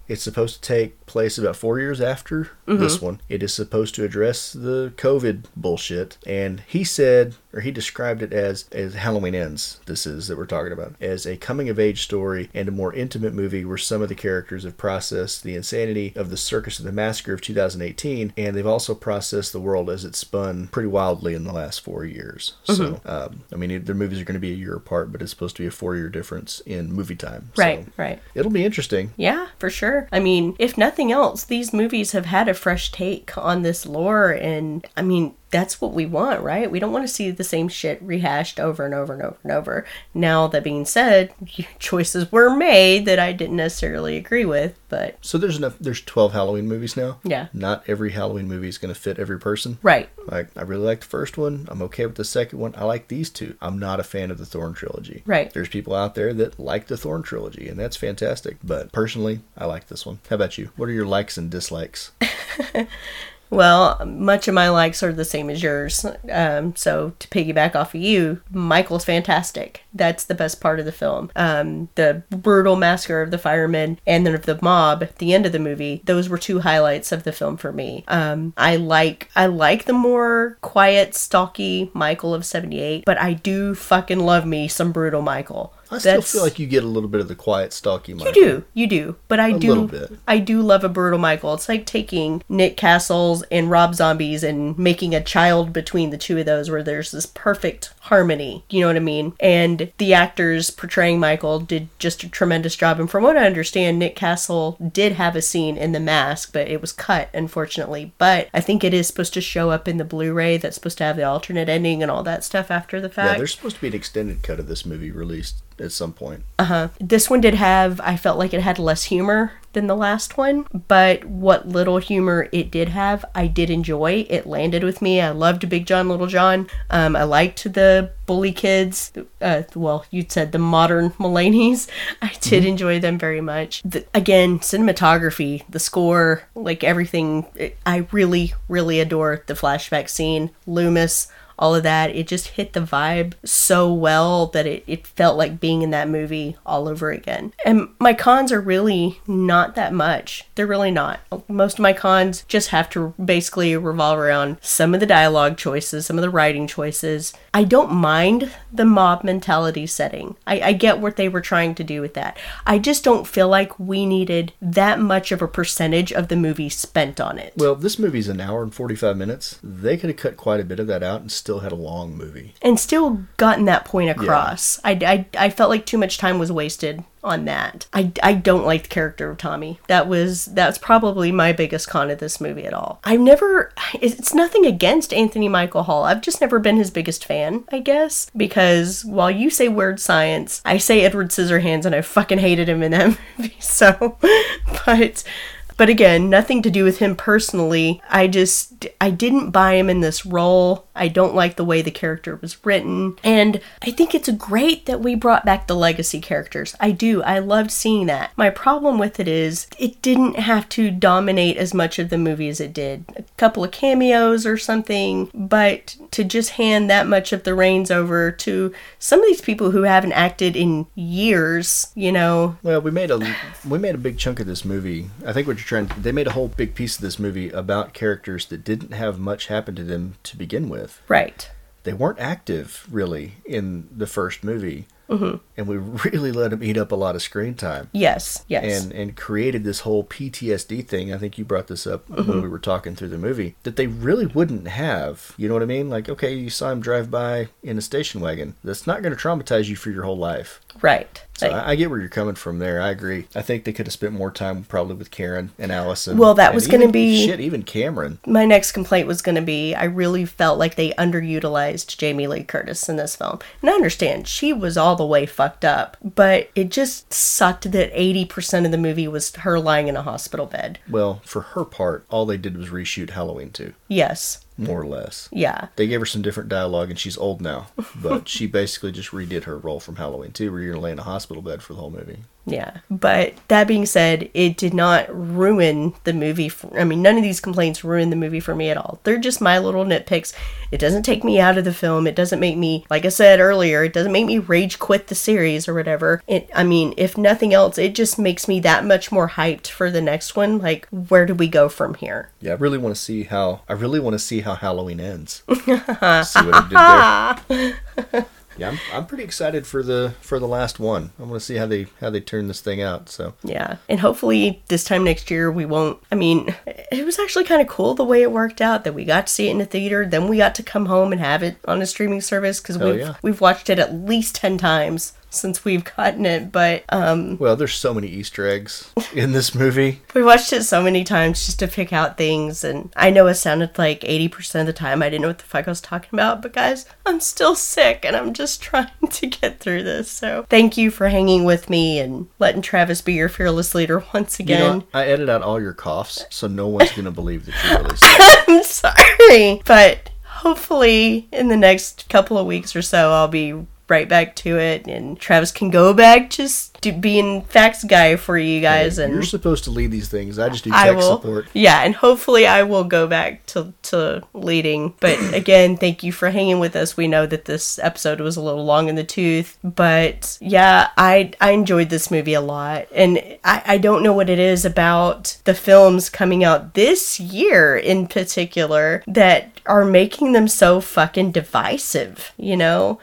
it's supposed to take place about four years after this mm-hmm. one. It is supposed to address the COVID bullshit, and he said, or he described it as as Halloween Ends. This is that we're talking about as a coming of age story and a more intimate movie where some of the characters have processed the insanity of the Circus of the Massacre of 2018, and they've also processed the world as it spun pretty wildly in the last four years. So, um, I mean, their movies are going to be a year apart, but it's supposed to be a four year difference in movie time. Right, So right. it'll be interesting. Yeah, for sure. I mean, if nothing else, these movies have had a fresh take on this lore, and I mean, that's what we want, right? We don't want to see the same shit rehashed over and over and over and over. Now, that being said, choices were made that I didn't necessarily agree with, but So there's enough. There's 12 Halloween movies now. Yeah. Not every Halloween movie is going to fit every person. right. Like I really like the first one. I'm okay with the second one. I like these two. I'm not a fan of the Thorn trilogy. Right. There's people out there that like the Thorn trilogy, and that's fantastic. But personally, I like this one. How about you? What are your likes and dislikes? Well, much of my likes are the same as yours. Um, so to piggyback off of you, Michael's fantastic. That's the best part of the film. Um, the brutal massacre of the firemen and then of the mob at the end of the movie. Those were two highlights of the film for me. Um, I like I like the more quiet, stalky Michael of '78, but I do fucking love me some brutal Michael. I still feel like you get a little bit of the quiet, stalky. you do, you do, but I A do, little bit. I do love a brutal Michael. It's like taking Nick Castles and Rob Zombies and making a child between the two of those, where there's this perfect harmony. You know what I mean? And the actors portraying Michael did just a tremendous job. And from what I understand, Nick Castle did have a scene in The Mask, but it was cut, unfortunately. But I think it is supposed to show up in the Blu-ray. That's supposed to have the alternate ending and all that stuff after the fact. Yeah, there's supposed to be an extended cut of this movie released at some point. Uh huh. This one did have i felt like it had less humor than the last one but what little humor it did have i did enjoy it landed with me i loved big john little john um, i liked the bully kids uh, well you said the modern mulaney's i did enjoy them very much. The, again cinematography the score like everything it, i really really adore the flashback scene. Loomis all of that. It just hit the vibe so well that it, it felt like being in that movie all over again. And my cons are really not that much. They're really not. Most of my cons just have to basically revolve around some of the dialogue choices, some of the writing choices. I don't mind the mob mentality setting. I, I get what they were trying to do with that. I just don't feel like we needed that much of a percentage of the movie spent on it. Well, this movie's an hour and 45 minutes. They could have cut quite a bit of that out and still had a long movie. and still gotten that point across. I, I, I felt like too much time was wasted on that. I, I don't like the character of Tommy. That was that's probably my biggest con of this movie at all. I've never it's nothing against Anthony Michael Hall. I've just never been his biggest fan, I guess, because while you say weird science, I say Edward Scissorhands and I fucking hated him in that movie. So, but but again, nothing to do with him personally. I just I didn't buy him in this role. I don't like the way the character was written. And I think it's great that we brought back the legacy characters. I do. I loved seeing that. My problem with it is it didn't have to dominate as much of the movie as it did. A couple of cameos or something, but to just hand that much of the reins over to some of these people who haven't acted in years, you know, Well, we made a we made a big chunk of this movie. I think what you're trying they made a whole big piece of this movie about characters that didn't have much happen to them to begin with. Right. They weren't active really in the first movie, and we really let them eat up a lot of screen time. Yes, yes. and and created this whole PTSD thing. I think you brought this up Mm-hmm. when we were talking through the movie that they really wouldn't have. You know what I mean? Like, okay, you saw him drive by in a station wagon. That's not going to traumatize you for your whole life. Right. So I, I get where you're coming from there. I agree. I think they could have spent more time probably with Karen and Allison. Well, that was gonna be- shit. Even Cameron. my next complaint was going to be I really felt like they underutilized Jamie Lee Curtis in this film. And I understand she was all the way fucked up, but it just sucked that 80% of the movie was her lying in a hospital bed. Well, for her part, all they did was reshoot Halloween 2, Yes. More or less. Yeah. They gave her some different dialogue, and she's old now. But she basically just redid her role from Halloween 2, where you're going to lay in a hospital bed for the whole movie. Yeah. But that being said, it did not ruin the movie. For, I mean, none of these complaints ruin the movie for me at all. They're just my little nitpicks. It doesn't take me out of the film. It doesn't make me, like I said earlier, it doesn't make me rage quit the series or whatever. It, I mean, if nothing else, it just makes me that much more hyped for the next one. Like, where do we go from here? Yeah, I really want to see how I really want to see how Halloween ends. see what it did there. Yeah, I'm, I'm pretty excited for the for the last one. I want to see how they how they turn this thing out. So Yeah. And hopefully this time next year we won't. I mean, it was actually kind of cool the way it worked out that we got to see it in the theater, then we got to come home and have it on a streaming service because we've, yeah. we've watched it at least 10 times since we've gotten it. But um, well, there's so many Easter eggs in this movie. we watched it so many times just to pick out things. And I know it sounded like 80% of the time I didn't know what the fuck I was talking about. But guys, I'm still sick and I'm just trying to get through this. So thank you for hanging with me and letting Travis be your fearless leader once You again. know, I edit out all your coughs, so no one's gonna believe that you're really sick. I'm sorry. But hopefully, in the next couple of weeks or so, I'll be right back to it, and Travis can go back just to being facts guy for you guys. and You're supposed to lead these things. I just do tech support. yeah, and hopefully I will go back to to leading. But again, thank you for hanging with us. We know that this episode was a little long in the tooth, but yeah, I I enjoyed this movie a lot, and I I don't know what it is about the films coming out this year in particular that are making them so fucking divisive. You know.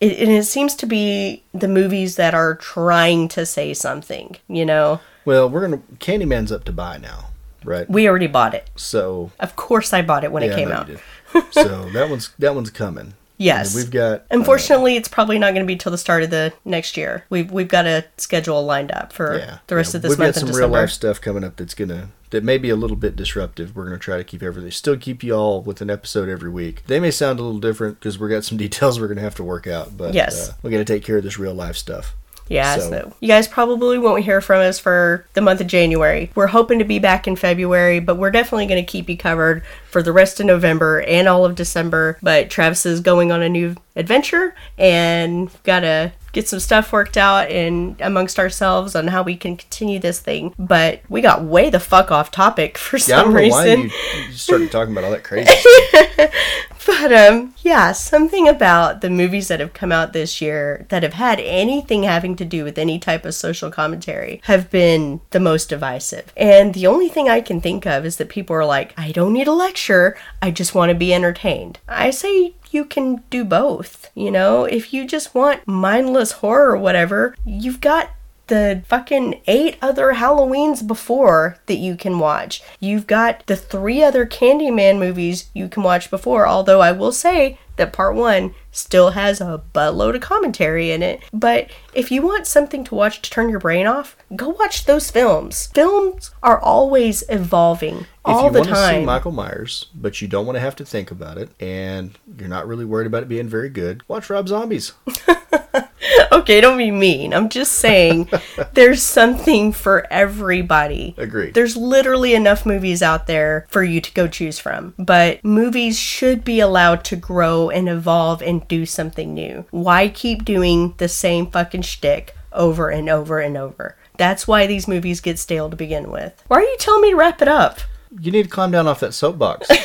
It, and it seems to be the movies that are trying to say something, you know. Well, we're gonna Candyman's up to buy now, right? We already bought it. So Of course, I bought it when yeah, it came out. so that one's that one's coming. Yes. We've got uh, Unfortunately, it's probably not going to be till the start of the next year. We've we've got a schedule lined up for yeah, the rest yeah. of this We've month got some real life stuff coming up that's gonna that may be a little bit disruptive. We're gonna try to keep everything still keep you all with an episode every week. They may sound a little different because we've got some details we're gonna have to work out, but Yes. uh, we got to take care of this real life stuff. Yeah, So- so you guys probably won't hear from us for the month of January. We're hoping to be back in February, but we're definitely going to keep you covered for the rest of November and all of December. But Travis is going on a new adventure and got to get some stuff worked out and amongst ourselves on how we can continue this thing. But we got way the fuck off topic for Yeah, I some don't know why reason. you, you started talking about all that crazy. But um yeah, something about the movies that have come out this year that have had anything having to do with any type of social commentary have been the most divisive. And the only thing I can think of is that people are like, I don't need a lecture, I just want to be entertained. I say you can do both, you know? If you just want mindless horror or whatever, you've got the fucking eight other Halloweens before that you can watch. You've got the three other Candyman movies you can watch before, although I will say that part one still has a buttload of commentary in it. But if you want something to watch to turn your brain off, go watch those films. Films are always evolving all the time. if you want to see. Michael Myers, but you don't want to have to think about it, and you're not really worried about it being very good, watch Rob Zombies. okay, don't be mean. I'm just saying there's something for everybody. Agreed. There's literally enough movies out there for you to go choose from. But movies should be allowed to grow and evolve and do something new. Why keep doing the same fucking shtick over and over and over? That's why these movies get stale to begin with. Why are you telling me to wrap it up? You need to climb down off that soapbox.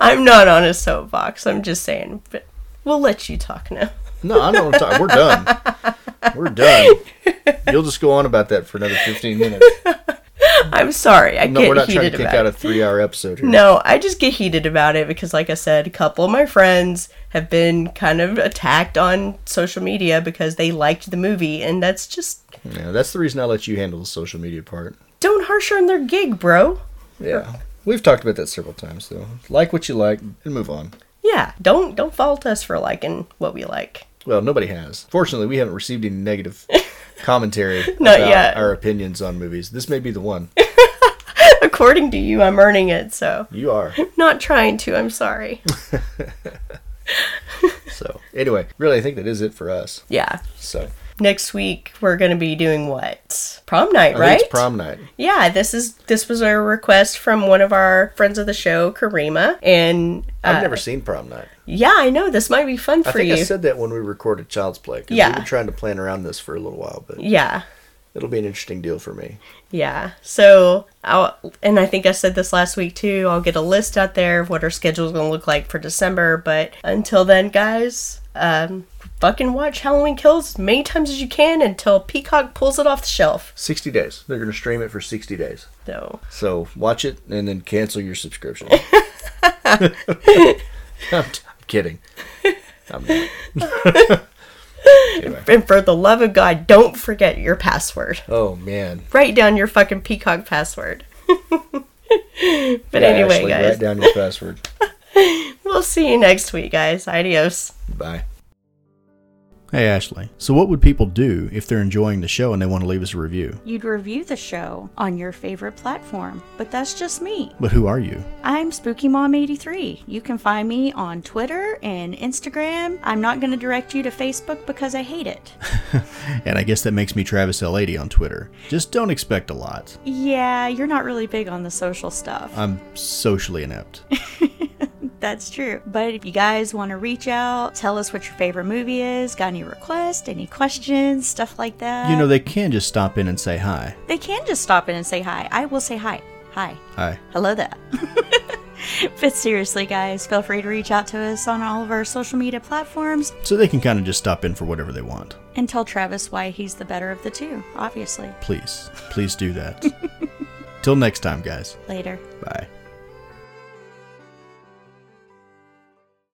I'm not on a soapbox. I'm just saying. But we'll let you talk now. No, I don't want to talk. We're done. We're done. You'll just go on about that for another 15 minutes. I'm sorry. I No, get we're not trying to kick out a three hour episode here. No, I just get heated about it because, like I said, a couple of my friends have been kind of attacked on social media because they liked the movie, and that's just Yeah, that's the reason I let you handle the social media part. don't harsh on their gig, bro. Yeah. We've talked about that several times, though. Like what you like and move on. Yeah, don't don't fault us for liking what we like. Well, nobody has. Fortunately, we haven't received any negative commentary Not about yet. our opinions on movies. This may be the one. According to you, I'm earning it, so You are. not trying to. I'm sorry. So, anyway, really, I think that is it for us. Yeah. So, Next week we're gonna be doing what? Prom night, right? prom night. Yeah, this is this was a request from one of our friends of the show, Karima, and uh, I've never seen prom night. yeah, I know this might be fun I for think you. I said that when we recorded Child's Play. Yeah. We've been trying to plan around this for a little while, but yeah, it'll be an interesting deal for me. yeah. So, I'll and I think I said this last week too. I'll get a list out there of what our schedule is going to look like for December. But until then, guys, um, fucking watch Halloween Kills as many times as you can until Peacock pulls it off the shelf. 60 days. They're going to stream it for 60 days. So, So, watch it and then cancel your subscription. I'm, I'm kidding. I'm not. anyway. and for the love of God, don't forget your password. Oh, man. Write down your fucking Peacock password. but Yeah, anyway, Ashley, guys, Write down your password. we'll see you next week, guys. Adios. Bye. Hey, Ashley. So, what would people do if they're enjoying the show and they want to leave us a review? You'd review the show on your favorite platform, but that's just me. But who are you? I'm Spooky Mom 83. You can find me on Twitter and Instagram. I'm not going to direct you to Facebook because I hate it. And I guess that makes me Travis L80 on Twitter. Just don't expect a lot. yeah, you're not really big on the social stuff. I'm socially inept. That's true. But if you guys want to reach out, tell us what your favorite movie is, got any requests, any questions, stuff like that. You know, they can just stop in and say hi. they can just stop in and say hi. I will say hi. Hi. Hi. Hello there. but seriously, guys, feel free to reach out to us on all of our social media platforms So they can kind of just stop in for whatever they want. and tell Travis why he's the better of the two, obviously. Please, please do that. Till next time, guys. Later. Bye.